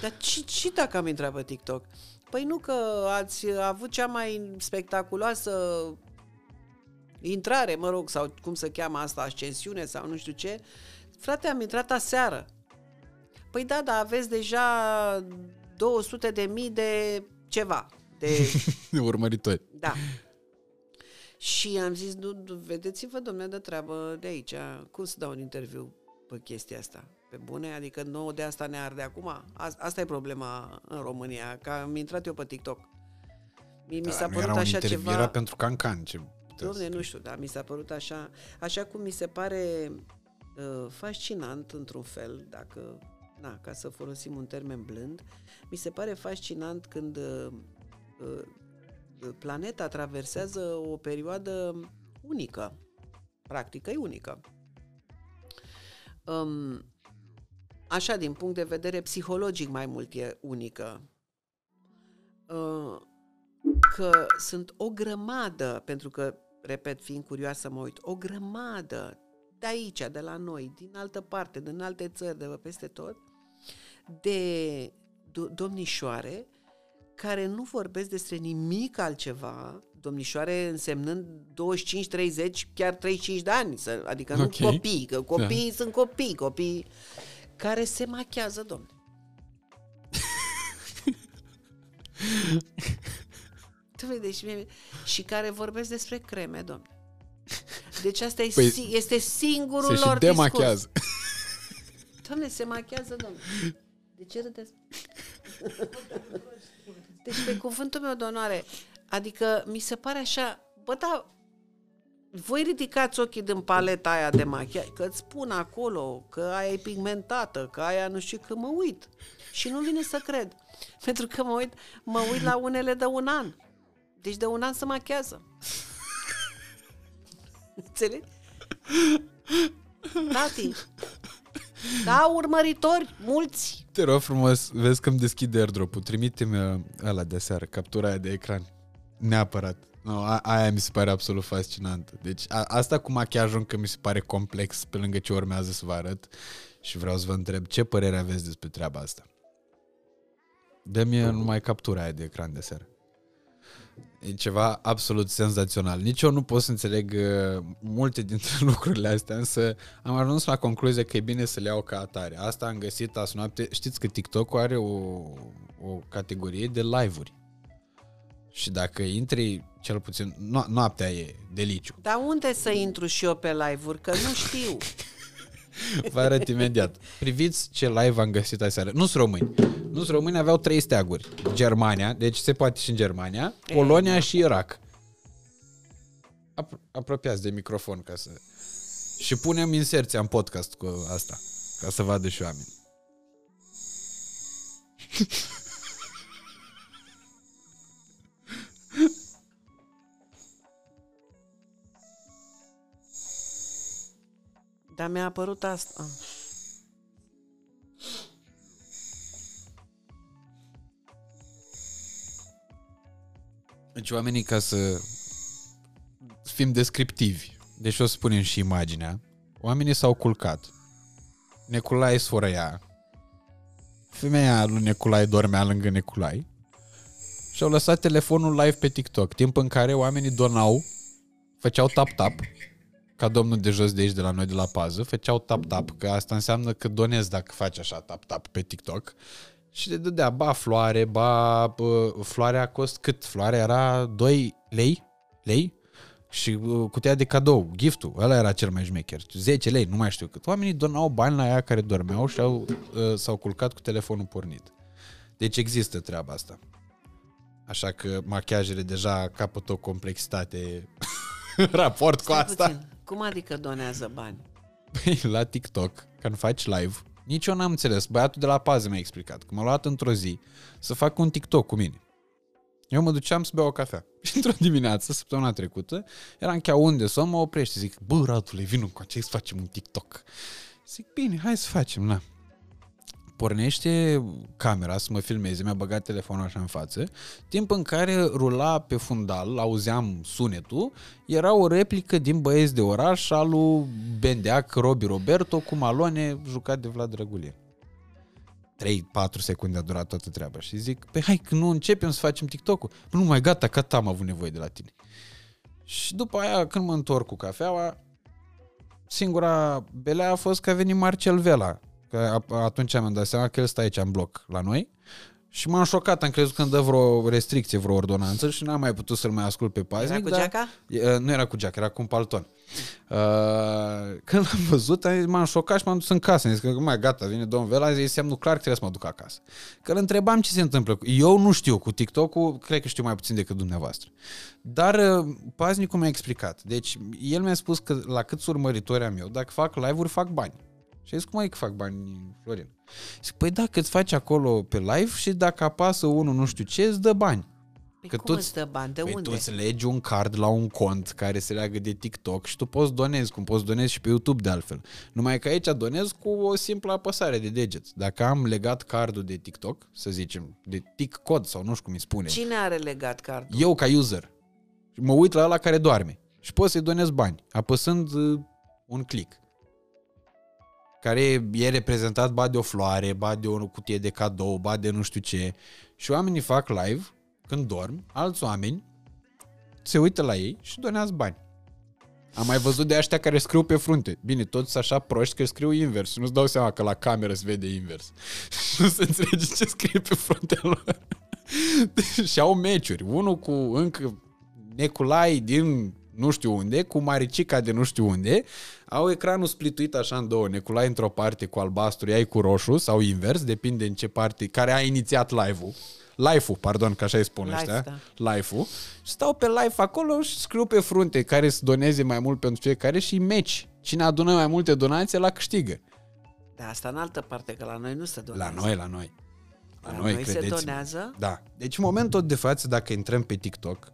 Dar și, și dacă am intrat pe TikTok? Păi nu că ați avut cea mai spectaculoasă intrare, mă rog, sau cum se cheamă asta, ascensiune sau nu știu ce, Frate, am intrat aseară. Păi da, dar aveți deja 200 de mii de ceva. De, Urmăritori. da. Și am zis, nu, nu, vedeți-vă, domnule, de treabă de aici. Cum să dau un interviu pe chestia asta? Pe bune? Adică nouă de asta ne arde acum? A, asta e problema în România, că am intrat eu pe TikTok. Mi, mi s-a nu părut era un așa interviu, ceva... Era pentru cancan. Ce puteți Domne, să- nu știu, dar mi s-a părut așa, așa cum mi se pare uh, fascinant într-un fel, dacă, na, ca să folosim un termen blând, mi se pare fascinant când uh, uh, planeta traversează o perioadă unică, practic e unică. Um, așa, din punct de vedere psihologic mai mult e unică. Uh, că sunt o grămadă, pentru că, repet, fiind curioasă, mă uit, o grămadă de aici, de la noi, din altă parte, din alte țări, de pe peste tot, de do- domnișoare care nu vorbesc despre nimic altceva, domnișoare însemnând 25, 30, chiar 35 de ani, să- adică Ok. nu copii, că copiii sunt copii, copii care se machează, domne. Tu vezi, deci mie, și care vorbesc despre creme, domne. Deci asta e, Păi, si- este singurul Se și lor discurs. demachează. Doamne, se machează, domne. De ce râdeți? Deci, pe cuvântul meu de onoare, adică mi se pare așa, bă, da, voi ridicați ochii din paleta aia de machiaj, că îți spun acolo că aia e pigmentată, că aia nu știu, că mă uit. Și nu vine să cred. Pentru că mă uit, mă uit la unele de un an. Deci de un an se machează. Înțelegi? Tati. Da, urmăritori, mulți. Te rog frumos, vezi că îmi deschide airdrop-ul. Trimite-mi ăla de seară, captura aia de ecran. Neapărat. No, a, aia mi se pare absolut fascinantă. Deci a, asta cu machiajul încă mi se pare complex pe lângă ce urmează să vă arăt și vreau să vă întreb ce părere aveți despre treaba asta. Dă-mi numai captura aia de ecran de seară. E ceva absolut senzațional. Nici eu nu pot să înțeleg uh, multe dintre lucrurile astea, însă am ajuns la concluzie că e bine să le iau ca atare. Asta am găsit azi noapte. Știți că TikTok are o, o categorie de live-uri. Și dacă intri, cel puțin, no- noaptea e deliciu. Dar unde să intru și eu pe live-uri? Că nu știu. Vă arăt imediat. Priviți ce live am găsit aseară. Nu sunt români. Nu sunt români, aveau trei steaguri. Germania, deci se poate și în Germania, Polonia și Irak. Apro- apropiați de microfon ca să... Și punem inserția în podcast cu asta, ca să vadă și oameni. Dar mi-a apărut asta. Ah. Deci oamenii ca să fim descriptivi, deci o să spunem și imaginea, oamenii s-au culcat. Neculai sfărăia. Femeia lui Neculai dormea lângă Neculai și au lăsat telefonul live pe TikTok, timp în care oamenii donau, făceau tap-tap, ca domnul de jos de aici, de la noi, de la pază, făceau tap-tap, că asta înseamnă că donezi dacă faci așa tap-tap pe TikTok și le dădea ba floare, ba bă, floarea cost cât? Floarea era 2 lei, lei și uh, cutia de cadou, giftul, ăla era cel mai șmecher, 10 lei, nu mai știu cât. Oamenii donau bani la ea care dormeau și au, uh, s-au culcat cu telefonul pornit. Deci există treaba asta. Așa că machiajele deja capătă o complexitate în raport cu Stai asta. puțin. Cum adică donează bani? Păi, la TikTok, când faci live, nici eu n-am înțeles. Băiatul de la pază mi-a explicat că m-a luat într-o zi să fac un TikTok cu mine. Eu mă duceam să beau o cafea. Și într-o dimineață, săptămâna trecută, eram chiar unde să mă oprește. Zic, bă, Radule, vină cu ce să facem un TikTok. Zic, bine, hai să facem, na. Pornește camera să mă filmeze, mi-a băgat telefonul așa în față, timp în care rula pe fundal, auzeam sunetul, era o replică din Băieți de oraș al lui Bendeac Robi Roberto cu Malone jucat de Vlad Drăgulie. 3-4 secunde a durat toată treaba și zic, pe hai că nu începem să facem TikTok-ul. Păi nu mai gata, gata am avut nevoie de la tine. Și după aia, când mă întorc cu cafeaua, singura belea a fost că a venit Marcel Vela. Că a- atunci am dat seama că el stă aici în bloc la noi Și m-am șocat, am crezut că îmi dă vreo restricție, vreo ordonanță și n-am mai putut să-l mai ascult pe paznic. Era cu dar- geaca? E, Nu era cu geaca, era cu un palton. Uh, când l-am văzut, am zis, m-am șocat și m-am dus în casă. Am zis că, mai gata, vine domnul Vela, am zis, semnul clar că trebuie să mă duc acasă. Că îl întrebam ce se întâmplă. cu- Eu nu știu cu TikTok-ul, cred că știu mai puțin decât dumneavoastră. Dar uh, paznicul mi-a explicat. Deci, el mi-a spus că la câți urmăritori am eu, dacă fac live-uri, fac bani. Și am zis, cum ai că fac bani, Florin? Zic, păi dacă îți faci acolo pe live și dacă apasă unul nu știu ce, îți dă bani. Păi Că cum tu- îți dă bani? De păi unde? tu îți legi un card la un cont care se leagă de TikTok și tu poți donezi, cum poți donezi și pe YouTube de altfel. Numai că aici donez cu o simplă apăsare de deget. Dacă am legat cardul de TikTok, să zicem, de TikCod sau nu știu cum îi spune, Cine are legat cardul? eu ca user, mă uit la ăla care doarme și pot să-i donez bani, apăsând uh, un click care e reprezentat ba de o floare, ba de o cutie de cadou, ba de nu știu ce. Și oamenii fac live când dorm, alți oameni se uită la ei și donează bani. Am mai văzut de ăștia care scriu pe frunte. Bine, toți sunt așa proști că scriu invers și nu-ți dau seama că la cameră se vede invers. nu se înțelege ce scrie pe fruntea lor. și au meciuri. Unul cu încă Neculai din nu știu unde, cu Maricica de nu știu unde, au ecranul splituit așa în două, Neculai într-o parte cu albastru, ei cu roșu sau invers, depinde în ce parte, care a inițiat live-ul. Live-ul, pardon, că așa îi spun Live, ăștia. da. Live-ul. Și stau pe live acolo și scriu pe frunte care să doneze mai mult pentru fiecare și meci. Cine adună mai multe donații, la câștigă. Da, asta în altă parte, că la noi nu se La donează. noi, la noi. La, La noi, noi se credeți donează? Da. Deci în momentul de față, dacă intrăm pe TikTok,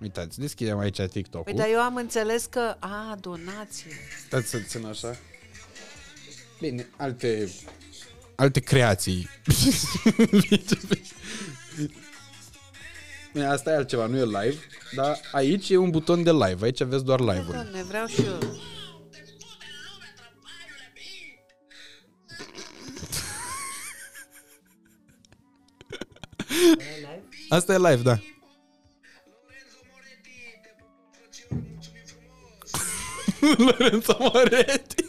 uitați, deschidem aici TikTok-ul. Păi, dar eu am înțeles că... A, donație. Stați să țin așa. Bine, alte alte creații. Bine, Asta e altceva, nu e live, dar aici e un buton de live, aici aveți doar live-uri. Doamne, vreau și eu. Asta e live, da. Lorenzo Moretti.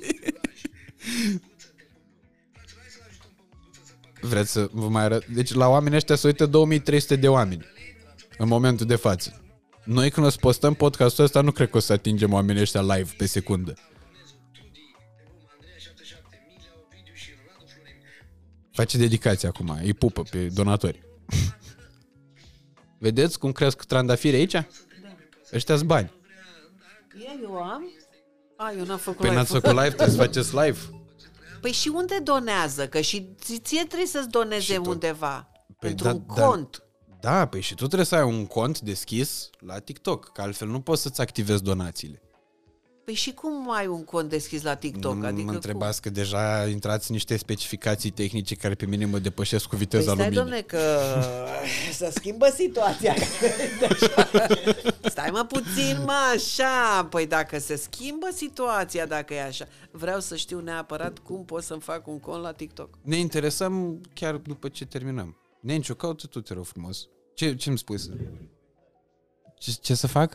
Vreți să vă mai arăt? Deci la oamenii ăștia se uită 2300 de oameni în momentul de față. Noi când o să postăm podcastul ăsta nu cred că o să atingem oamenii ăștia live pe secundă. Face dedicație acum, îi pupă pe donatori. Vedeți cum cresc trandafiri aici? Da. Ăștia bani. Ia, eu am? A, eu n-am făcut Păi n-ați live-ul. făcut live, trebuie să faceți live. Păi și unde donează? Că și ți- ție trebuie să-ți doneze tu- undeva. pentru da, un dar- cont. Da, păi și tu trebuie să ai un cont deschis la TikTok, că altfel nu poți să-ți activezi donațiile. Păi și cum ai un cont deschis la TikTok? Nu adică mă cum? întrebați că deja intrați în niște specificații tehnice care pe mine mă depășesc cu viteza Păi stai, luminii. domne, că să schimbă situația. stai mă puțin, mă, așa. Păi dacă se schimbă situația, dacă e așa, vreau să știu neapărat cum pot să-mi fac un cont la TikTok. Ne interesăm chiar după ce terminăm. Nenciu, caută tu, te rog frumos. Ce, ce-mi spui? să- Ce, ce să fac?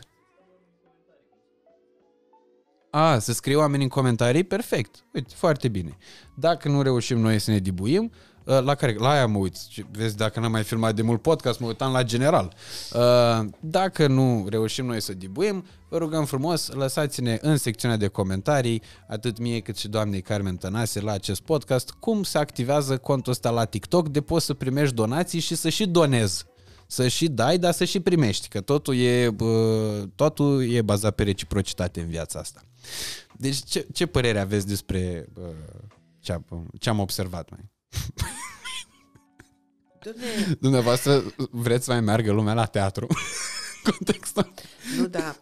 A, să scrie oamenii în comentarii? Perfect. Uite, foarte bine. Dacă nu reușim noi să ne dibuim, uh, la care? La aia mă uit. Ce- Vezi, dacă n-am mai filmat de mult podcast, mă uitam la general. Uh, Dacă nu reușim noi să dibuim, vă rugăm frumos, lăsați-ne în secțiunea de comentarii, atât mie cât și doamnei Carmen Tănase la acest podcast, cum se activează contul ăsta la TikTok de poți să primești donații și să și donezi. Să și dai, dar să și primești, că totul e, bă, totul e bazat pe reciprocitate în viața asta. Deci ce, ce părere aveți despre bă, ce, am, ce am observat mai? Domne, Dumneavoastră vreți să mai meargă lumea la teatru? Contextul. nu, da,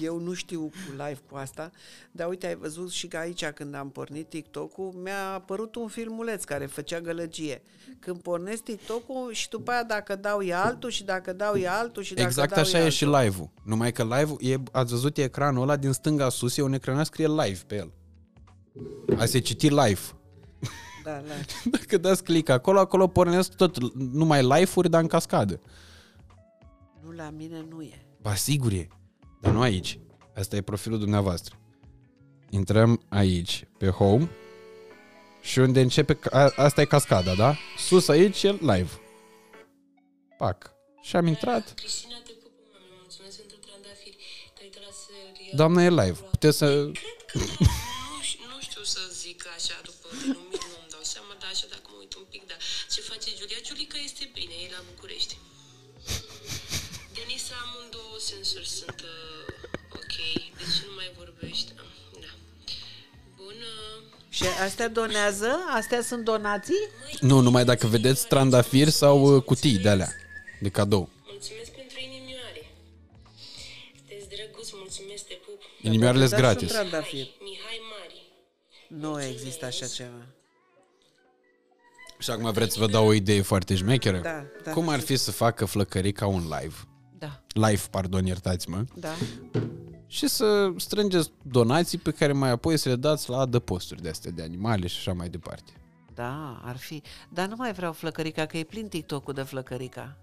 eu nu știu cu live cu asta, dar uite, ai văzut și că aici când am pornit TikTok-ul, mi-a apărut un filmuleț care făcea gălăgie. Când pornesc TikTok-ul și după aia dacă dau e altul și dacă dau e altul și dacă Exact dau așa e e altul. și live-ul. Numai că live-ul, e, ați văzut ecranul ăla din stânga sus, e un ecran scrie live pe el. A se citi live. Da, da. Dacă dați click acolo, acolo pornesc tot numai live-uri, dar în cascadă. Nu, la mine nu e. Ba, sigur e. Dar nu aici. Asta e profilul dumneavoastră. Intrăm aici, pe home, și unde începe, ca- a, asta e cascada, da? Sus aici e live. pac. Și am intrat. Cristina, te pupă, mami, mulțumesc pentru trandafiri. Te-ai uitat la serial? Doamna e live. Puteți să... Și astea donează? Astea sunt donații? Nu, numai dacă vedeți trandafiri sau uh, cutii de alea de cadou. Mulțumesc pentru inimioare. Sunteți drăguț, mulțumesc, te pup. Inimioarele sunt Dar sunt gratis. trandafiri. Mihai Mari. Nu există așa ceva. Și acum vreți să vă dau o idee foarte șmecheră? Da, da. Cum ar fi să facă Flăcărica un live? Da, Live, pardon, iertați-mă. da. Și să strângeți donații pe care mai apoi să le dați la adăposturi de astea de animale și așa mai departe. Da, ar fi. Dar nu mai vreau flăcărica, că e plin TikTok-ul de flăcărica.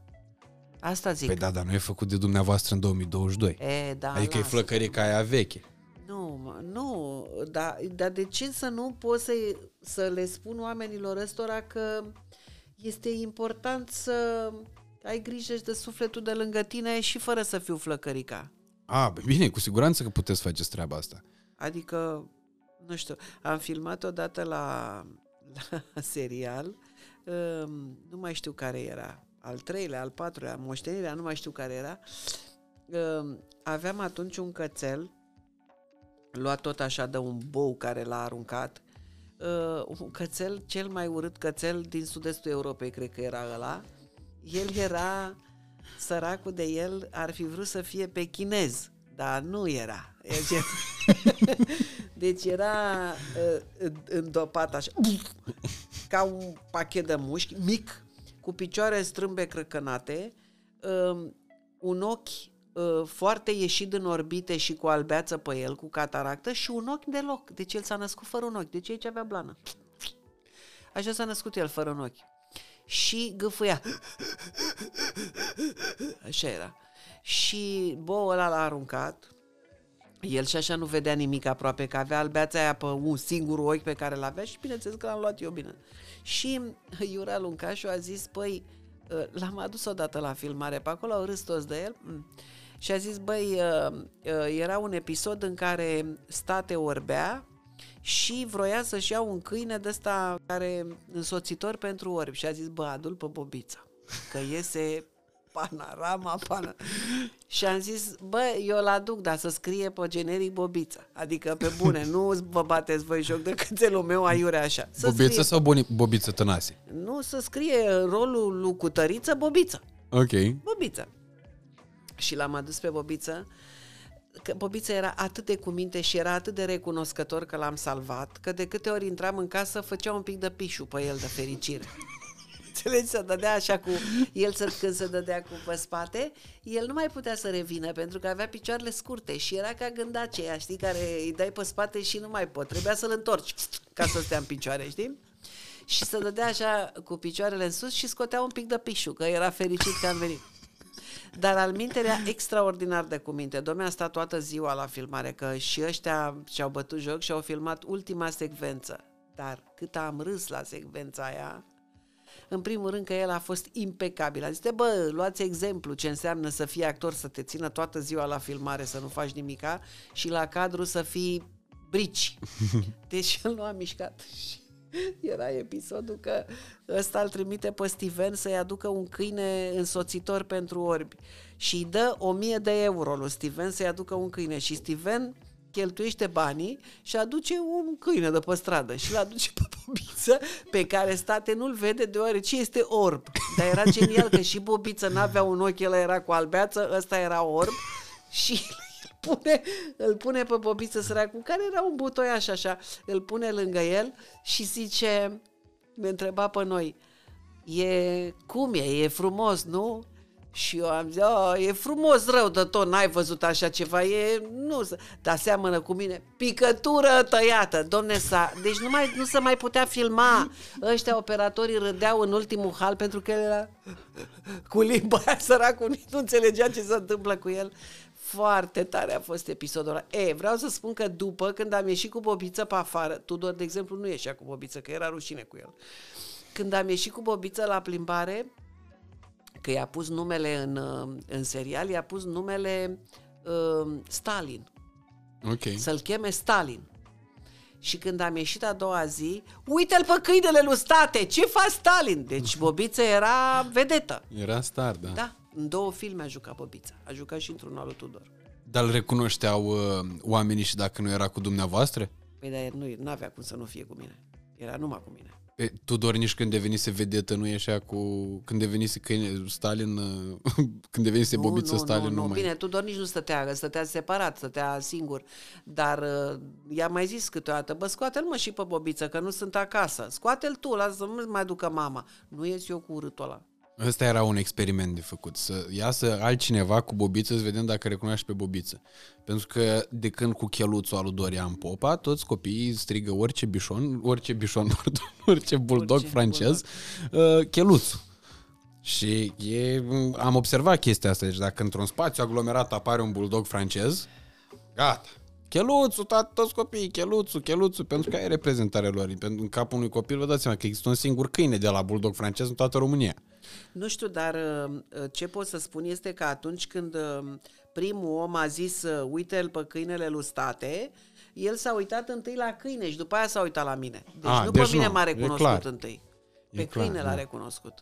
Asta zic. Păi da, dar nu e făcut de dumneavoastră în 2022. E, da, adică e lasă. flăcărica aia veche. Nu, mă, nu, dar, dar de ce să nu pot să, să le spun oamenilor ăstora că este important să ai grijă și de sufletul de lângă tine și fără să fiu flăcărica. A, bă, bine, cu siguranță că puteți face treaba asta. Adică, nu știu, am filmat odată la, la serial, um, nu mai știu care era, al treilea, al patrulea, moștenirea, nu mai știu care era. Um, aveam atunci un cățel, luat tot așa de un bou care l-a aruncat, uh, un cățel, cel mai urât cățel din sud-estul Europei, cred că era ăla. El era, săracul de el, ar fi vrut să fie pe chinez, dar nu era. Deci, deci era uh, îndopat așa, ca un pachet de mușchi, mic, cu picioare strâmbe crăcănate, uh, un ochi uh, foarte ieșit în orbite și cu albeață pe el, cu cataractă și un ochi deloc. Deci el s-a născut fără un ochi. Deci aici avea blană. Așa s-a născut el fără un ochi. Și gâfâia. Așa era. Și boul ăla l-a aruncat. El și așa nu vedea nimic aproape, că avea albeața aia pe un singur ochi pe care l-avea și bineînțeles că l-am luat eu bine. Și Iura Luncașu a zis, păi, l-am adus odată la filmare pe acolo, au râs toți de el mm. și a zis, băi, era un episod în care state orbea și vroia să-și ia un câine de ăsta care însoțitor pentru orbi și a zis, bă, adul pe bobița, că iese panorama, pana. Și am zis, bă, eu îl aduc, dar să scrie pe generic Bobița. Adică, pe bune, nu vă bateți voi joc de cățelul meu aiurea așa. Să Bobiță scrie, sau boni- Bobiță Tănase? Nu, să scrie rolul lui Cutăriță Bobiță. Ok. Bobiță. Și l-am adus pe Bobiță, că Bobiță era atât de cuminte și era atât de recunoscător că l-am salvat, că de câte ori intram în casă făcea un pic de pișu pe el de fericire. Înțelegi? Să dădea așa cu... El să, când se dădea cu pe spate, el nu mai putea să revină pentru că avea picioarele scurte și era ca gândaceia, știi, care îi dai pe spate și nu mai pot. Trebuia să-l întorci ca să stea în picioare, știi? Și să dădea așa cu picioarele în sus și scotea un pic de pișu, că era fericit că am venit. Dar al minte era extraordinar de cuminte. Domnul a stat toată ziua la filmare, că și ăștia și-au bătut joc și au filmat ultima secvență. Dar cât am râs la secvența aia, în primul rând că el a fost impecabil. A zis, bă, luați exemplu ce înseamnă să fii actor, să te țină toată ziua la filmare, să nu faci nimica și la cadru să fii brici. Deci el nu a mișcat. Și era episodul că ăsta îl trimite pe Steven să-i aducă un câine însoțitor pentru orbi și îi dă 1000 de euro lui Steven să-i aducă un câine și Steven cheltuiește banii și aduce un câine de pe stradă și îl aduce pe Bobiță pe care state nu-l vede deoarece este orb. Dar era genial că și Bobiță n-avea un ochi, el era cu albeață, ăsta era orb și îl pune, îl pune pe Bobiță săracul, care era un butoiaș așa, îl pune lângă el și zice, ne întreba pe noi, e cum e, e frumos, nu? Și eu am zis, oh, e frumos rău de tot, n-ai văzut așa ceva, e, nu, dar seamănă cu mine, picătură tăiată, domne, sa, deci nu, mai, nu se mai putea filma, ăștia operatorii râdeau în ultimul hal pentru că el era cu limba aia săracul, nici nu înțelegea ce se întâmplă cu el. Foarte tare a fost episodul ăla. E, vreau să spun că după, când am ieșit cu Bobiță pe afară, Tudor, de exemplu, nu ieșea cu Bobiță, că era rușine cu el. Când am ieșit cu Bobiță la plimbare, că i-a pus numele în, uh, în serial, i-a pus numele uh, Stalin. Ok. Să-l cheme Stalin. Și când am ieșit a doua zi, uite-l pe câinele lui State, ce faci Stalin? Deci Bobiță era vedetă. Era star, da. Da, în două filme a jucat Bobița. A jucat și într-un al lui Tudor. Dar îl recunoșteau uh, oamenii și dacă nu era cu dumneavoastră? Păi dar nu avea cum să nu fie cu mine. Era numai cu mine. E, Tudor nici când devenise vedetă nu ieșea cu... Când devenise câine Stalin... uh, când devenise bobiță nu, Stalin nu, nu, nu. mai... Bine, Tudor nici nu stătea, stătea separat, stătea singur. Dar uh, i-a mai zis câteodată, bă, scoate-l mă și pe bobiță, că nu sunt acasă. Scoate-l tu, lasă să nu mai ducă mama. Nu ies eu cu urâtul ăla. Ăsta era un experiment de făcut, să iasă altcineva cu bobiță să vedem dacă recunoaște pe bobiță. Pentru că de când cu cheluțul al lui Dorian Popa, toți copiii strigă orice bișon, orice bișon, pardon, orice bulldog Orice francez, uh, cheluțul. Și e, am observat chestia asta, deci dacă într-un spațiu aglomerat apare un bulldog francez, gata. Cheluțul, tată, toți copiii, cheluțul, cheluțul, pentru că e reprezentarea lor. Pentru în capul unui copil, vă dați seama că există un singur câine de la bulldog francez în toată România. Nu știu, dar uh, ce pot să spun este că atunci când uh, primul om a zis uh, uite-l pe câinele lui state, el s-a uitat întâi la câine și după aia s-a uitat la mine. Deci A, nu deci pe mine nu, m-a e recunoscut clar. întâi. E Pe clar, câine l-a da. recunoscut.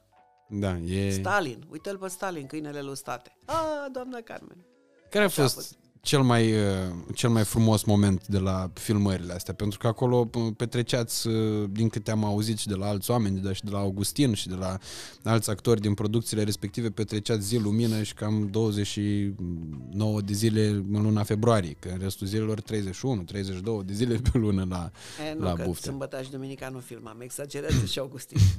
Da, e... Stalin, uite-l pe Stalin, câinele lui state. A, doamna Carmen. Care a Așa a fost cel mai, uh, cel mai frumos moment de la filmările astea? Pentru că acolo uh, petreceați, uh, din câte am auzit și de la alți oameni, de, și de la Augustin și de la alți actori din producțiile respective, petreceați zi lumină și cam 29 de zile în luna februarie, că în restul zilelor 31, 32 de zile pe lună la, E, nu, la că bufte. sâmbătă și duminica nu filmam, exagerează și Augustin.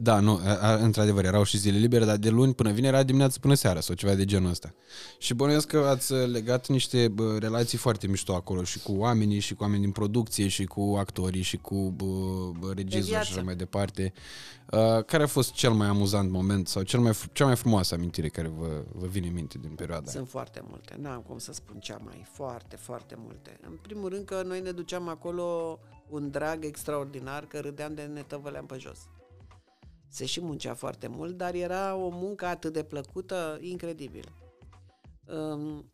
Da, nu, a, a, într-adevăr, erau și zile libere, dar de luni până vineri era dimineață până seara sau ceva de genul ăsta. Și bănuiesc că ați uh, legat niște bă, relații foarte mișto acolo și cu oamenii și cu oameni din producție și cu actorii și cu bă, regizori și viață. așa mai departe. Uh, care a fost cel mai amuzant moment sau cel mai, fr- cea mai frumoasă amintire care vă, vă vine în minte din perioada aia? Sunt foarte multe, n-am cum să spun cea mai, foarte, foarte multe. În primul rând că noi ne duceam acolo un drag extraordinar, că râdeam de ne tăvăleam pe jos. Se și muncea foarte mult, dar era o muncă atât de plăcută, incredibil. Um,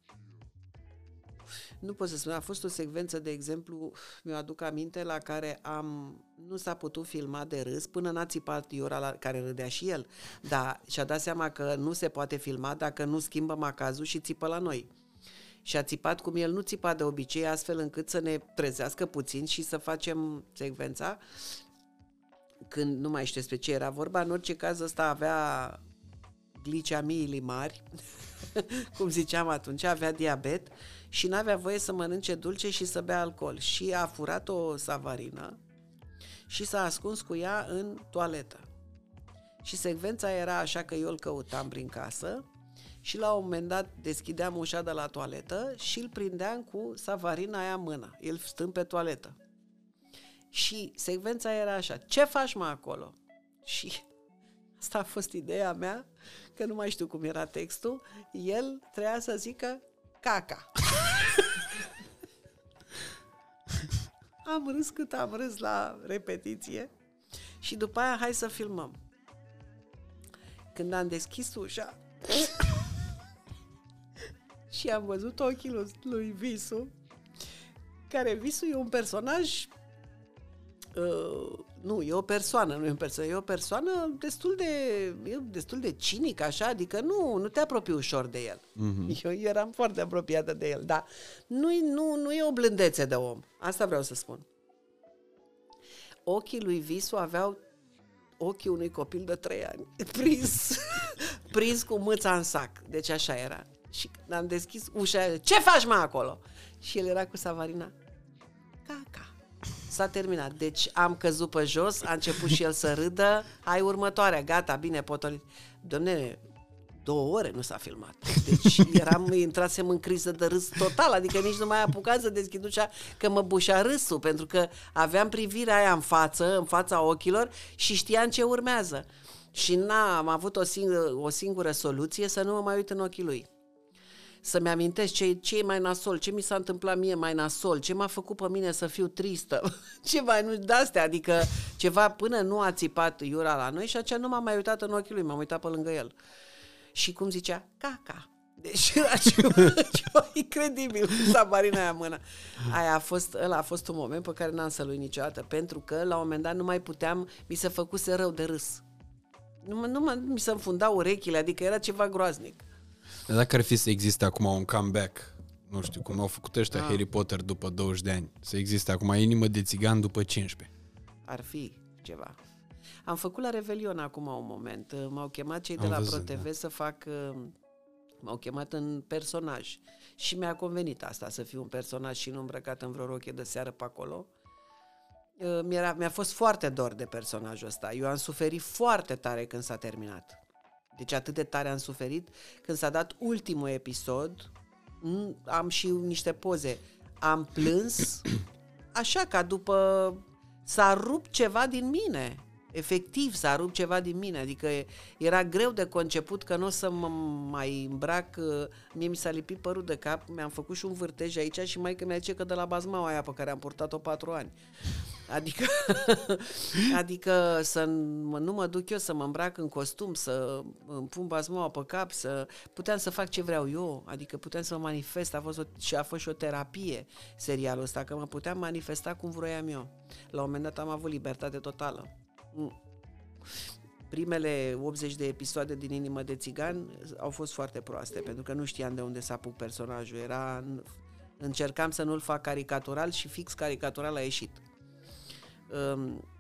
nu pot să spun, a fost o secvență, de exemplu, mi-o aduc aminte, la care am, nu s-a putut filma de râs până n-a țipat Iora, la care râdea și el. Dar și-a dat seama că nu se poate filma dacă nu schimbă macazul și țipă la noi. Și a țipat cum el nu țipa de obicei, astfel încât să ne trezească puțin și să facem secvența. Când nu mai știu despre ce era vorba, în orice caz ăsta avea glicemiile mari, cum ziceam atunci, avea diabet și n-avea voie să mănânce dulce și să bea alcool. Și a furat o savarină și s-a ascuns cu ea în toaletă. Și secvența era așa că eu îl căutam prin casă și la un moment dat deschideam ușa de la toaletă și îl prindeam cu savarina aia în mână, el stând pe toaletă. Și secvența era așa, ce faci mă acolo? Și asta a fost ideea mea, că nu mai știu cum era textul, el trebuia să zică caca. am râs cât am râs la repetiție și după aia hai să filmăm. Când am deschis ușa și am văzut ochii lui, lui Visu, care Visu e un personaj Uh, nu, e o persoană, nu e o persoană, e o persoană destul de, e destul de cinic, așa, adică nu, nu te apropii ușor de el. Mm-hmm. Eu eram foarte apropiată de el, dar nu, nu, nu e o blândețe de om. Asta vreau să spun. Ochii lui Visu aveau ochii unui copil de trei ani, prins, prins cu mâța în sac. Deci așa era. Și când am deschis ușa, ce faci mă acolo? Și el era cu Savarina. Caca. S-a terminat. Deci am căzut pe jos, a început și el să râdă. Hai următoarea, gata, bine, potolit. Domne, două ore nu s-a filmat. Deci eram, intrasem în criză de râs total, adică nici nu mai apucam să deschid ușa, că mă bușea râsul, pentru că aveam privirea aia în față, în fața ochilor și știam ce urmează. Și n-am avut o singură, o singură soluție să nu mă mai uit în ochii lui. Să-mi amintesc ce, ce e mai nasol, ce mi s-a întâmplat mie mai nasol, ce m-a făcut pe mine să fiu tristă, ce mai nu de-astea, adică ceva până nu a țipat Iura la noi și aceea nu m-am mai uitat în ochii lui, m-am uitat pe lângă el. Și cum zicea, caca. Deci era ceva, ceva incredibil cu sabarina aia în mână. Aia a fost, ăla a fost un moment pe care n-am să-l uit niciodată, pentru că la un moment dat nu mai puteam, mi se făcuse rău de râs. Nu, nu mi se înfundau urechile, adică era ceva groaznic. Dar dacă ar fi să existe acum un comeback, nu știu, cum au făcut ăștia Ah. Harry Potter după 20 de ani, să existe acum inimă de țigan după 15. Ar fi ceva. Am făcut la Revelion acum un moment. M-au chemat cei de Am la văzut, ProTV să fac... uh, M-au chemat în personaj. Și mi-a convenit asta, să fiu un personaj și nu îmbrăcat în vreo rochie de seară pe acolo. Uh, Mi-era, mi-a fost foarte dor de personajul ăsta. Eu am suferit foarte tare când s-a terminat. Deci atât de tare am suferit când s-a dat ultimul episod. mm, Am și niște poze. Am plâns așa ca după s-a rupt ceva din mine. Efectiv, s-a rupt ceva din mine. Adică e- era greu de conceput că nu o să mă mai îmbrac. uh, Mie mi s-a lipit părul de cap, mi-am făcut și un vârtej aici și mai că mi-a zice că de la bazmaua aia pe care am purtat-o patru ani. Adică, adică să mă- nu mă duc eu să mă îmbrac în costum, să îmi pun bazmaua pe cap, să puteam să fac ce vreau eu, adică puteam să mă manifest, a fost o, și a fost și o terapie serialul ăsta, că mă puteam manifesta cum vroiam eu. La un moment dat am avut libertate totală. Mm. Primele 80 de episoade din Inimă de Țigan au fost foarte proaste, pentru că nu știam de unde să apuc personajul. Era, încercam să nu-l fac caricatural și fix caricatural a ieșit um,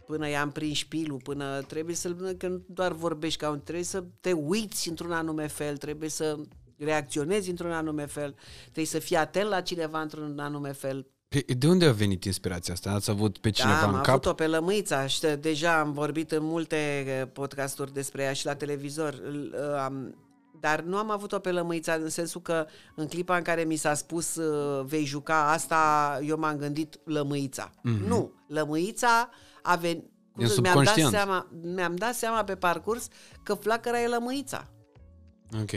până i-am prins șpilul, până trebuie să că nu doar vorbești ca un, trebuie să te uiți într-un anume fel, trebuie să reacționezi într-un anume fel, trebuie să fii atent la cineva într-un anume fel. Pe- De unde a venit inspirația asta? Ați avut pe cineva da, am în cap? avut-o pe lămâița, știu, deja am vorbit în multe eh, podcasturi despre ea și la televizor, L- eh, am, dar nu am avut-o pe lămâița în sensul că în clipa în care mi s-a spus eh, vei juca asta, eu m-am gândit lămâița. Mm-hmm. Nu, lămâița a venit... Din mi-am dat, subconștient. seama, mi-am dat seama pe parcurs că flacăra e lămâița. Ok.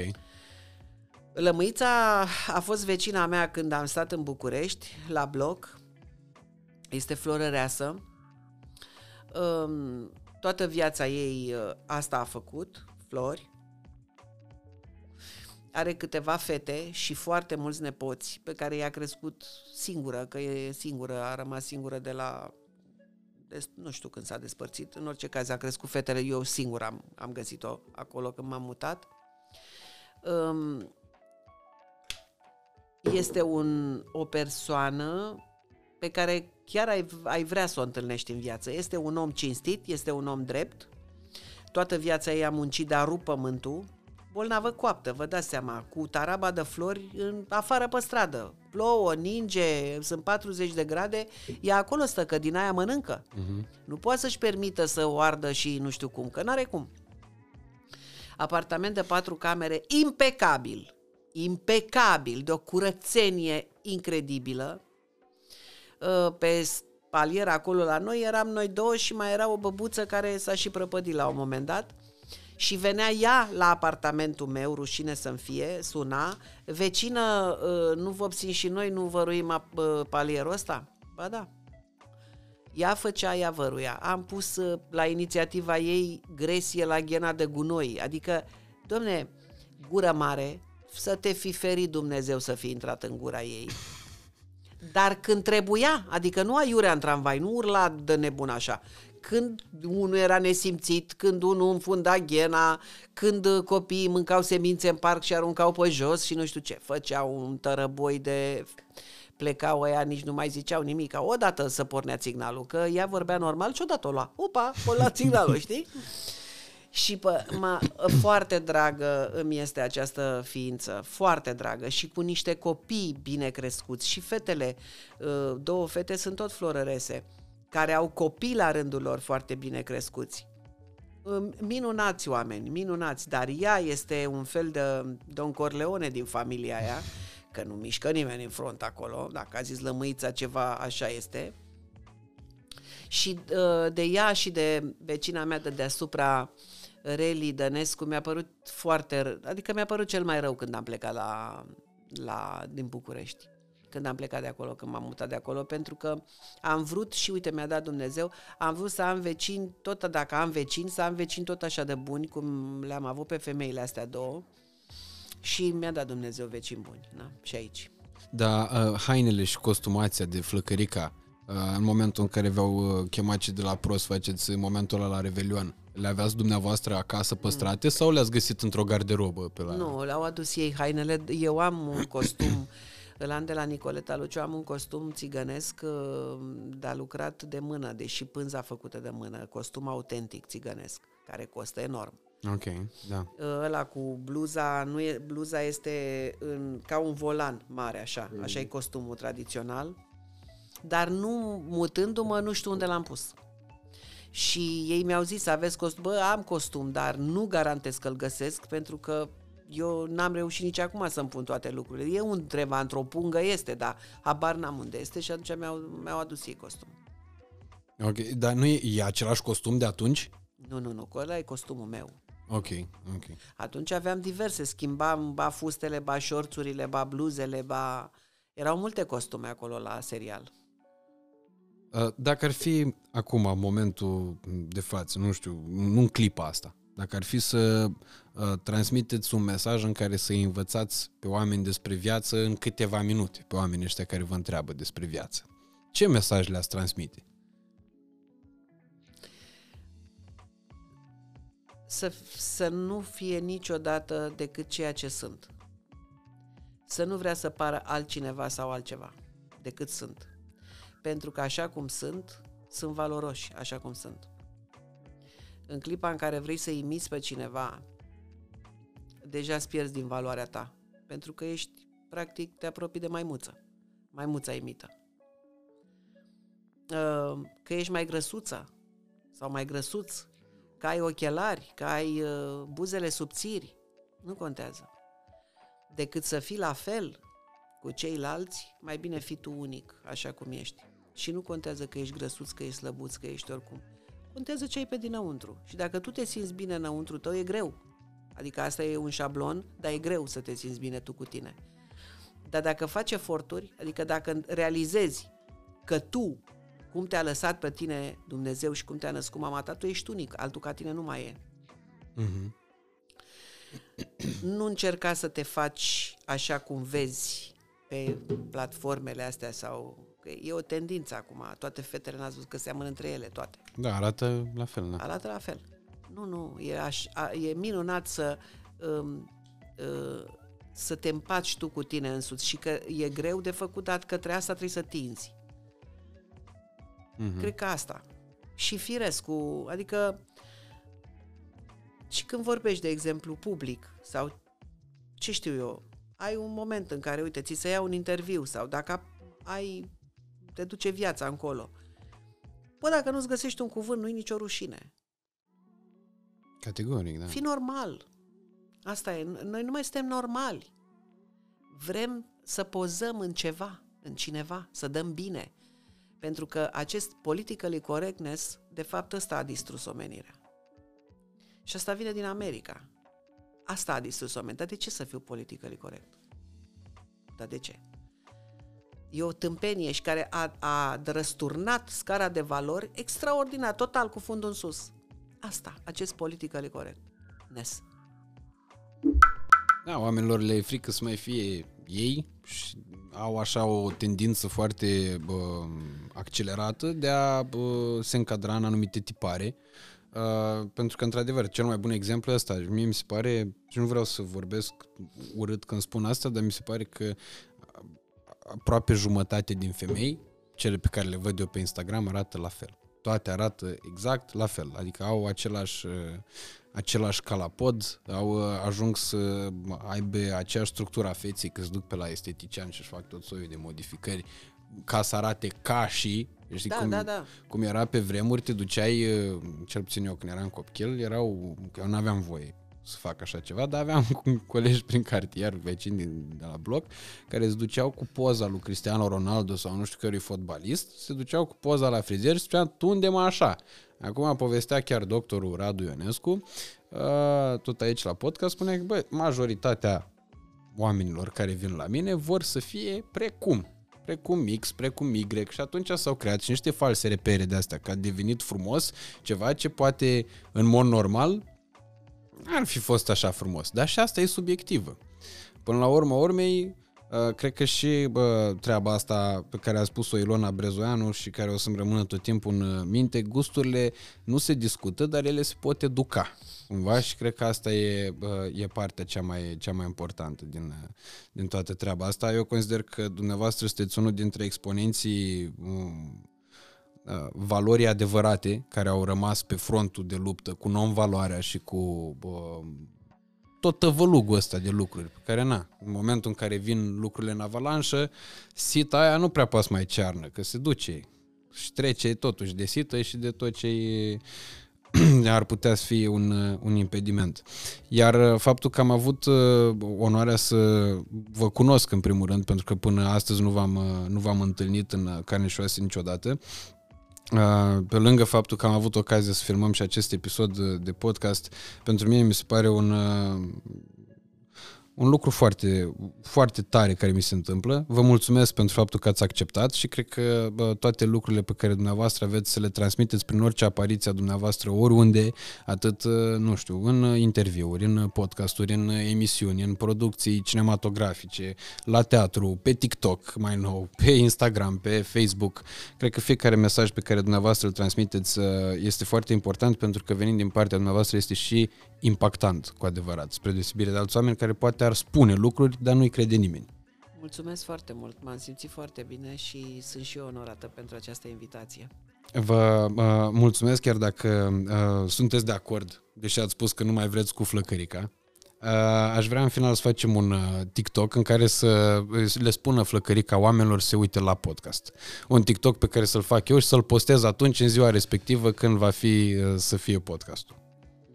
Lămâița a fost vecina mea când am stat în București, la bloc. Este florăreasă. Um, toată viața ei uh, asta a făcut, flori. Are câteva fete și foarte mulți nepoți pe care i-a crescut singură, că e singură, a rămas singură de la... De, nu știu când s-a despărțit. În orice caz a crescut fetele, eu singur am, am găsit-o acolo când m-am mutat. Um, este un, o persoană pe care chiar ai, ai vrea să o întâlnești în viață. Este un om cinstit, este un om drept, toată viața ei a muncit de a rup pământul, bolnavă coaptă, vă dați seama, cu taraba de flori în, afară pe stradă. Plouă, ninge, sunt 40 de grade, ea acolo stă, că din aia mănâncă. Uh-huh. Nu poate să-și permită să o ardă și nu știu cum, că n-are cum. Apartament de patru camere, impecabil, impecabil, de o curățenie incredibilă. Uh, Pe spalier acolo la noi eram noi două și mai era o băbuță care s-a și prăpădit la un moment dat. Și venea ea la apartamentul meu, rușine să-mi fie, suna, vecină, uh, nu vă obțin și noi, nu văruim ap- uh, palierul ăsta? Ba da. Ea făcea, ea văruia. Am pus uh, la inițiativa ei gresie la ghena de gunoi. Adică, domne, gură mare, să te fi ferit Dumnezeu să fi intrat în gura ei. Dar când trebuia, adică nu aiurea în tramvai, nu urla de nebun așa, când unul era nesimțit, când unul înfunda ghena, când uh, copiii mâncau semințe în parc și aruncau pe jos și nu știu ce, făceau un tărăboi de... Plecau ăia, nici nu mai ziceau nimic. Odată să pornea signalul, că ea vorbea normal și odată o lua. Opa, o lua signalul, știi? Și pă, mă, foarte dragă îmi este această ființă, foarte dragă și cu niște copii bine crescuți și fetele, uh, două fete sunt tot florărese, care au copii la rândul lor foarte bine crescuți. Uh, Minunați oameni, minunați, dar ea este un fel de Don Corleone din familia aia, că nu mișcă nimeni în front acolo, dacă a zis lămâița ceva, așa este. Și uh, de ea și de vecina mea de deasupra, Reli Dănescu, mi-a părut foarte, r- adică mi-a părut cel mai rău când am plecat la, la, din București când am plecat de acolo, când m-am mutat de acolo, pentru că am vrut și uite, mi-a dat Dumnezeu, am vrut să am vecini, tot dacă am vecini, să am vecini tot așa de buni, cum le-am avut pe femeile astea două și mi-a dat Dumnezeu vecini buni, na, și aici. Da, uh, hainele și costumația de flăcărica, uh, în momentul în care v-au uh, chemat de la pros, faceți momentul ăla la Revelion, le aveați dumneavoastră acasă păstrate mm. sau le-ați găsit într-o garderobă? Pe la... Nu, le-au adus ei hainele. Eu am un costum îl am de la Nicoleta Luciu, am un costum țigănesc, uh, dar lucrat de mână, deși pânza făcută de mână, costum autentic țigănesc, care costă enorm. Ok, da. Uh, ăla cu bluza, nu e, bluza este în, ca un volan mare, așa, mm. așa e costumul tradițional, dar nu, mutându-mă, nu știu unde l-am pus. Și ei mi-au zis, aveți costum? Bă, am costum, dar nu garantez că-l găsesc, pentru că eu n-am reușit nici acum să-mi pun toate lucrurile. E undeva într-o pungă, este, dar habar n-am unde este și atunci mi-au, mi-au adus ei costum. Ok, dar nu e, e același costum de atunci? Nu, nu, nu, ăla e costumul meu. Ok, ok. Atunci aveam diverse, schimbam ba fustele, ba șorțurile, ba bluzele, ba... Erau multe costume acolo la serial. Uh, dacă ar fi acum, momentul de față, nu știu, nu în clipa asta, dacă ar fi să uh, transmiteți un mesaj în care să învățați pe oameni despre viață în câteva minute, pe oamenii ăștia care vă întreabă despre viață, ce mesaj le-ați transmite? Să, să nu fie niciodată decât ceea ce sunt. Să nu vrea să pară altcineva sau altceva decât sunt. Pentru că așa cum sunt, sunt valoroși, așa cum sunt în clipa în care vrei să imiți pe cineva, deja îți pierzi din valoarea ta. Pentru că ești, practic, te apropii de maimuță. Maimuța imită. Uh, că ești mai grăsuță sau mai grăsuț, că ai ochelari, că ai uh, buzele subțiri, nu contează. Decât să fii la fel cu ceilalți, mai bine fii tu unic, așa cum ești. Și nu contează că ești grăsuț, că ești slăbuț, că ești oricum contează ce ai pe dinăuntru. Și dacă tu te simți bine înăuntru tău, e greu. Adică asta e un șablon, dar e greu să te simți bine tu cu tine. Dar dacă faci eforturi, adică dacă realizezi că tu, cum te-a lăsat pe tine Dumnezeu și cum te-a născut mama ta, tu ești unic, altul ca tine nu mai e. Uh-huh. Nu încerca să te faci așa cum vezi pe platformele astea sau Că e o tendință acum. Toate fetele n-ați văzut că seamănă între ele, toate. Da, arată la fel. Da. Arată la fel. Nu, nu, e, aș, a, e minunat să um, uh, să te împaci tu cu tine însuți și că e greu de făcut, dar către asta trebuie să tinzi. Mm-hmm. Cred că asta. Și firesc cu, adică și când vorbești, de exemplu, public sau ce știu eu, ai un moment în care, uite, ți se ia un interviu sau dacă ai te duce viața încolo. Bă, dacă nu-ți găsești un cuvânt, nu-i nicio rușine. Categoric, da. Fi normal. Asta e. Noi nu mai suntem normali. Vrem să pozăm în ceva, în cineva, să dăm bine. Pentru că acest politically correctness, de fapt, ăsta a distrus omenirea. Și asta vine din America. Asta a distrus omenirea. Dar de ce să fiu politically corect? Dar de ce? e o tâmpenie și care a, a răsturnat scara de valori extraordinar, total cu fundul în sus. Asta, acest politically corect. Nes. Da, oamenilor le e frică să mai fie ei și au așa o tendință foarte bă, accelerată de a bă, se încadra în anumite tipare. Uh, pentru că, într-adevăr, cel mai bun exemplu ăsta, mie mi se pare, și nu vreau să vorbesc urât când spun asta, dar mi se pare că aproape jumătate din femei, cele pe care le văd eu pe Instagram, arată la fel. Toate arată exact la fel, adică au același, uh, același calapod, au uh, ajung să aibă aceeași structură a feței, că se duc pe la estetician și își fac tot soiul de modificări ca să arate ca și Știi da, cum, da, da. cum era pe vremuri, te duceai, uh, cel puțin eu când eram copil, erau, eu nu aveam voie să fac așa ceva, dar aveam colegi prin cartier, vecini din, de la bloc, care se duceau cu poza lui Cristiano Ronaldo sau nu știu cărui fotbalist, se duceau cu poza la frizer și spunea, tu unde mă așa? Acum povestea chiar doctorul Radu Ionescu, uh, tot aici la podcast, spune că bă, majoritatea oamenilor care vin la mine vor să fie precum precum X, precum Y și atunci s-au creat și niște false repere de astea, că a devenit frumos ceva ce poate în mod normal ar fi fost așa frumos, dar și asta e subiectivă. Până la urmă urmei, Uh, cred că și bă, treaba asta pe care a spus-o Ilona Brezoianu și care o să-mi rămână tot timpul în uh, minte, gusturile nu se discută, dar ele se pot educa cumva și cred că asta e, e partea cea mai, cea mai importantă din, uh, din toată treaba asta. Eu consider că dumneavoastră sunteți unul dintre exponenții um, valorii adevărate care au rămas pe frontul de luptă cu non-valoarea și cu uh, tot tăvălugul ăsta de lucruri, pe care na, în momentul în care vin lucrurile în avalanșă, sita aia nu prea poate mai cearnă, că se duce și trece totuși de sită și de tot ce ar putea să fie un, un impediment. Iar uh, faptul că am avut uh, onoarea să vă cunosc în primul rând, pentru că până astăzi nu v-am, uh, nu v-am întâlnit în carne și oase niciodată, pe lângă faptul că am avut ocazia să filmăm și acest episod de podcast, pentru mine mi se pare un, un lucru foarte, foarte tare care mi se întâmplă. Vă mulțumesc pentru faptul că ați acceptat și cred că bă, toate lucrurile pe care dumneavoastră aveți să le transmiteți prin orice apariție a dumneavoastră, oriunde, atât, nu știu, în interviuri, în podcasturi, în emisiuni, în producții cinematografice, la teatru, pe TikTok mai nou, pe Instagram, pe Facebook. Cred că fiecare mesaj pe care dumneavoastră îl transmiteți este foarte important pentru că venind din partea dumneavoastră este și impactant, cu adevărat, spre deosebire de alți oameni care poate ar spune lucruri, dar nu-i crede nimeni. Mulțumesc foarte mult, m-am simțit foarte bine și sunt și eu onorată pentru această invitație. Vă uh, mulțumesc chiar dacă uh, sunteți de acord, deși ați spus că nu mai vreți cu flăcărica. Uh, aș vrea în final să facem un uh, TikTok în care să le spună flăcărica oamenilor să se uite la podcast. Un TikTok pe care să-l fac eu și să-l postez atunci în ziua respectivă când va fi uh, să fie podcastul.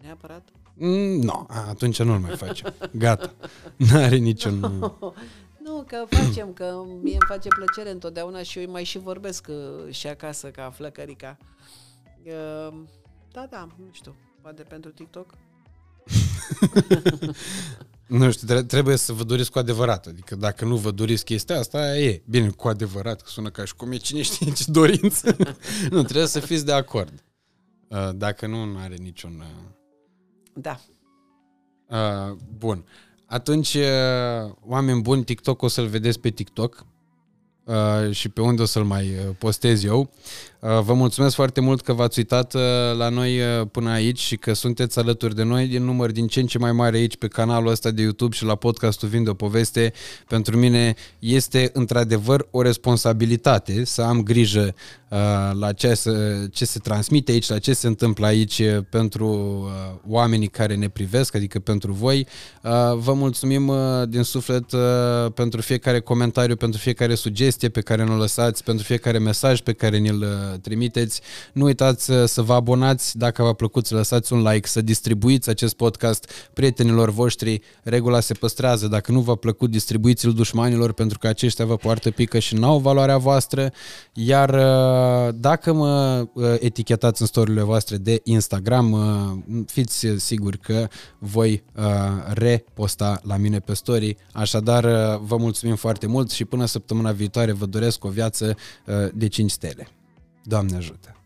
Neapărat? Mm, nu, no, atunci nu-l mai facem. Gata. N-are niciun... Nu, că facem, că mie îmi face plăcere întotdeauna și eu mai și vorbesc uh, și acasă ca flăcărica. Uh, da, da, nu știu, poate pentru TikTok. nu știu, trebuie să vă doriți cu adevărat. Adică dacă nu vă doriți chestia asta, e. Bine, cu adevărat, că sună ca și cum e cine știe ce dorință. nu, trebuie să fiți de acord. Uh, dacă nu, nu are niciun... Da. Uh, bun. Atunci, uh, oameni buni, TikTok o să-l vedeți pe TikTok uh, și pe unde o să-l mai uh, postez eu. Uh, vă mulțumesc foarte mult că v-ați uitat uh, la noi uh, până aici și că sunteți alături de noi din număr din ce în ce mai mare aici pe canalul ăsta de YouTube și la podcastul Vinde o Poveste. Pentru mine este într-adevăr o responsabilitate să am grijă la ce se, ce se transmite aici, la ce se întâmplă aici pentru oamenii care ne privesc, adică pentru voi. Vă mulțumim din suflet pentru fiecare comentariu, pentru fiecare sugestie pe care ne-o lăsați, pentru fiecare mesaj pe care ne-l trimiteți. Nu uitați uh, să vă abonați dacă v-a plăcut, să lăsați un like, să distribuiți acest podcast prietenilor voștri. Regula se păstrează. Dacă nu v-a plăcut, distribuiți-l dușmanilor pentru că aceștia vă poartă pică și n-au valoarea voastră. Iar uh, dacă mă uh, etichetați în storile voastre de Instagram, fiți siguri că voi reposta la mine pe story. Așadar, vă mulțumim foarte mult și până săptămâna viitoare vă doresc o viață de 5 stele. Doamne ajută!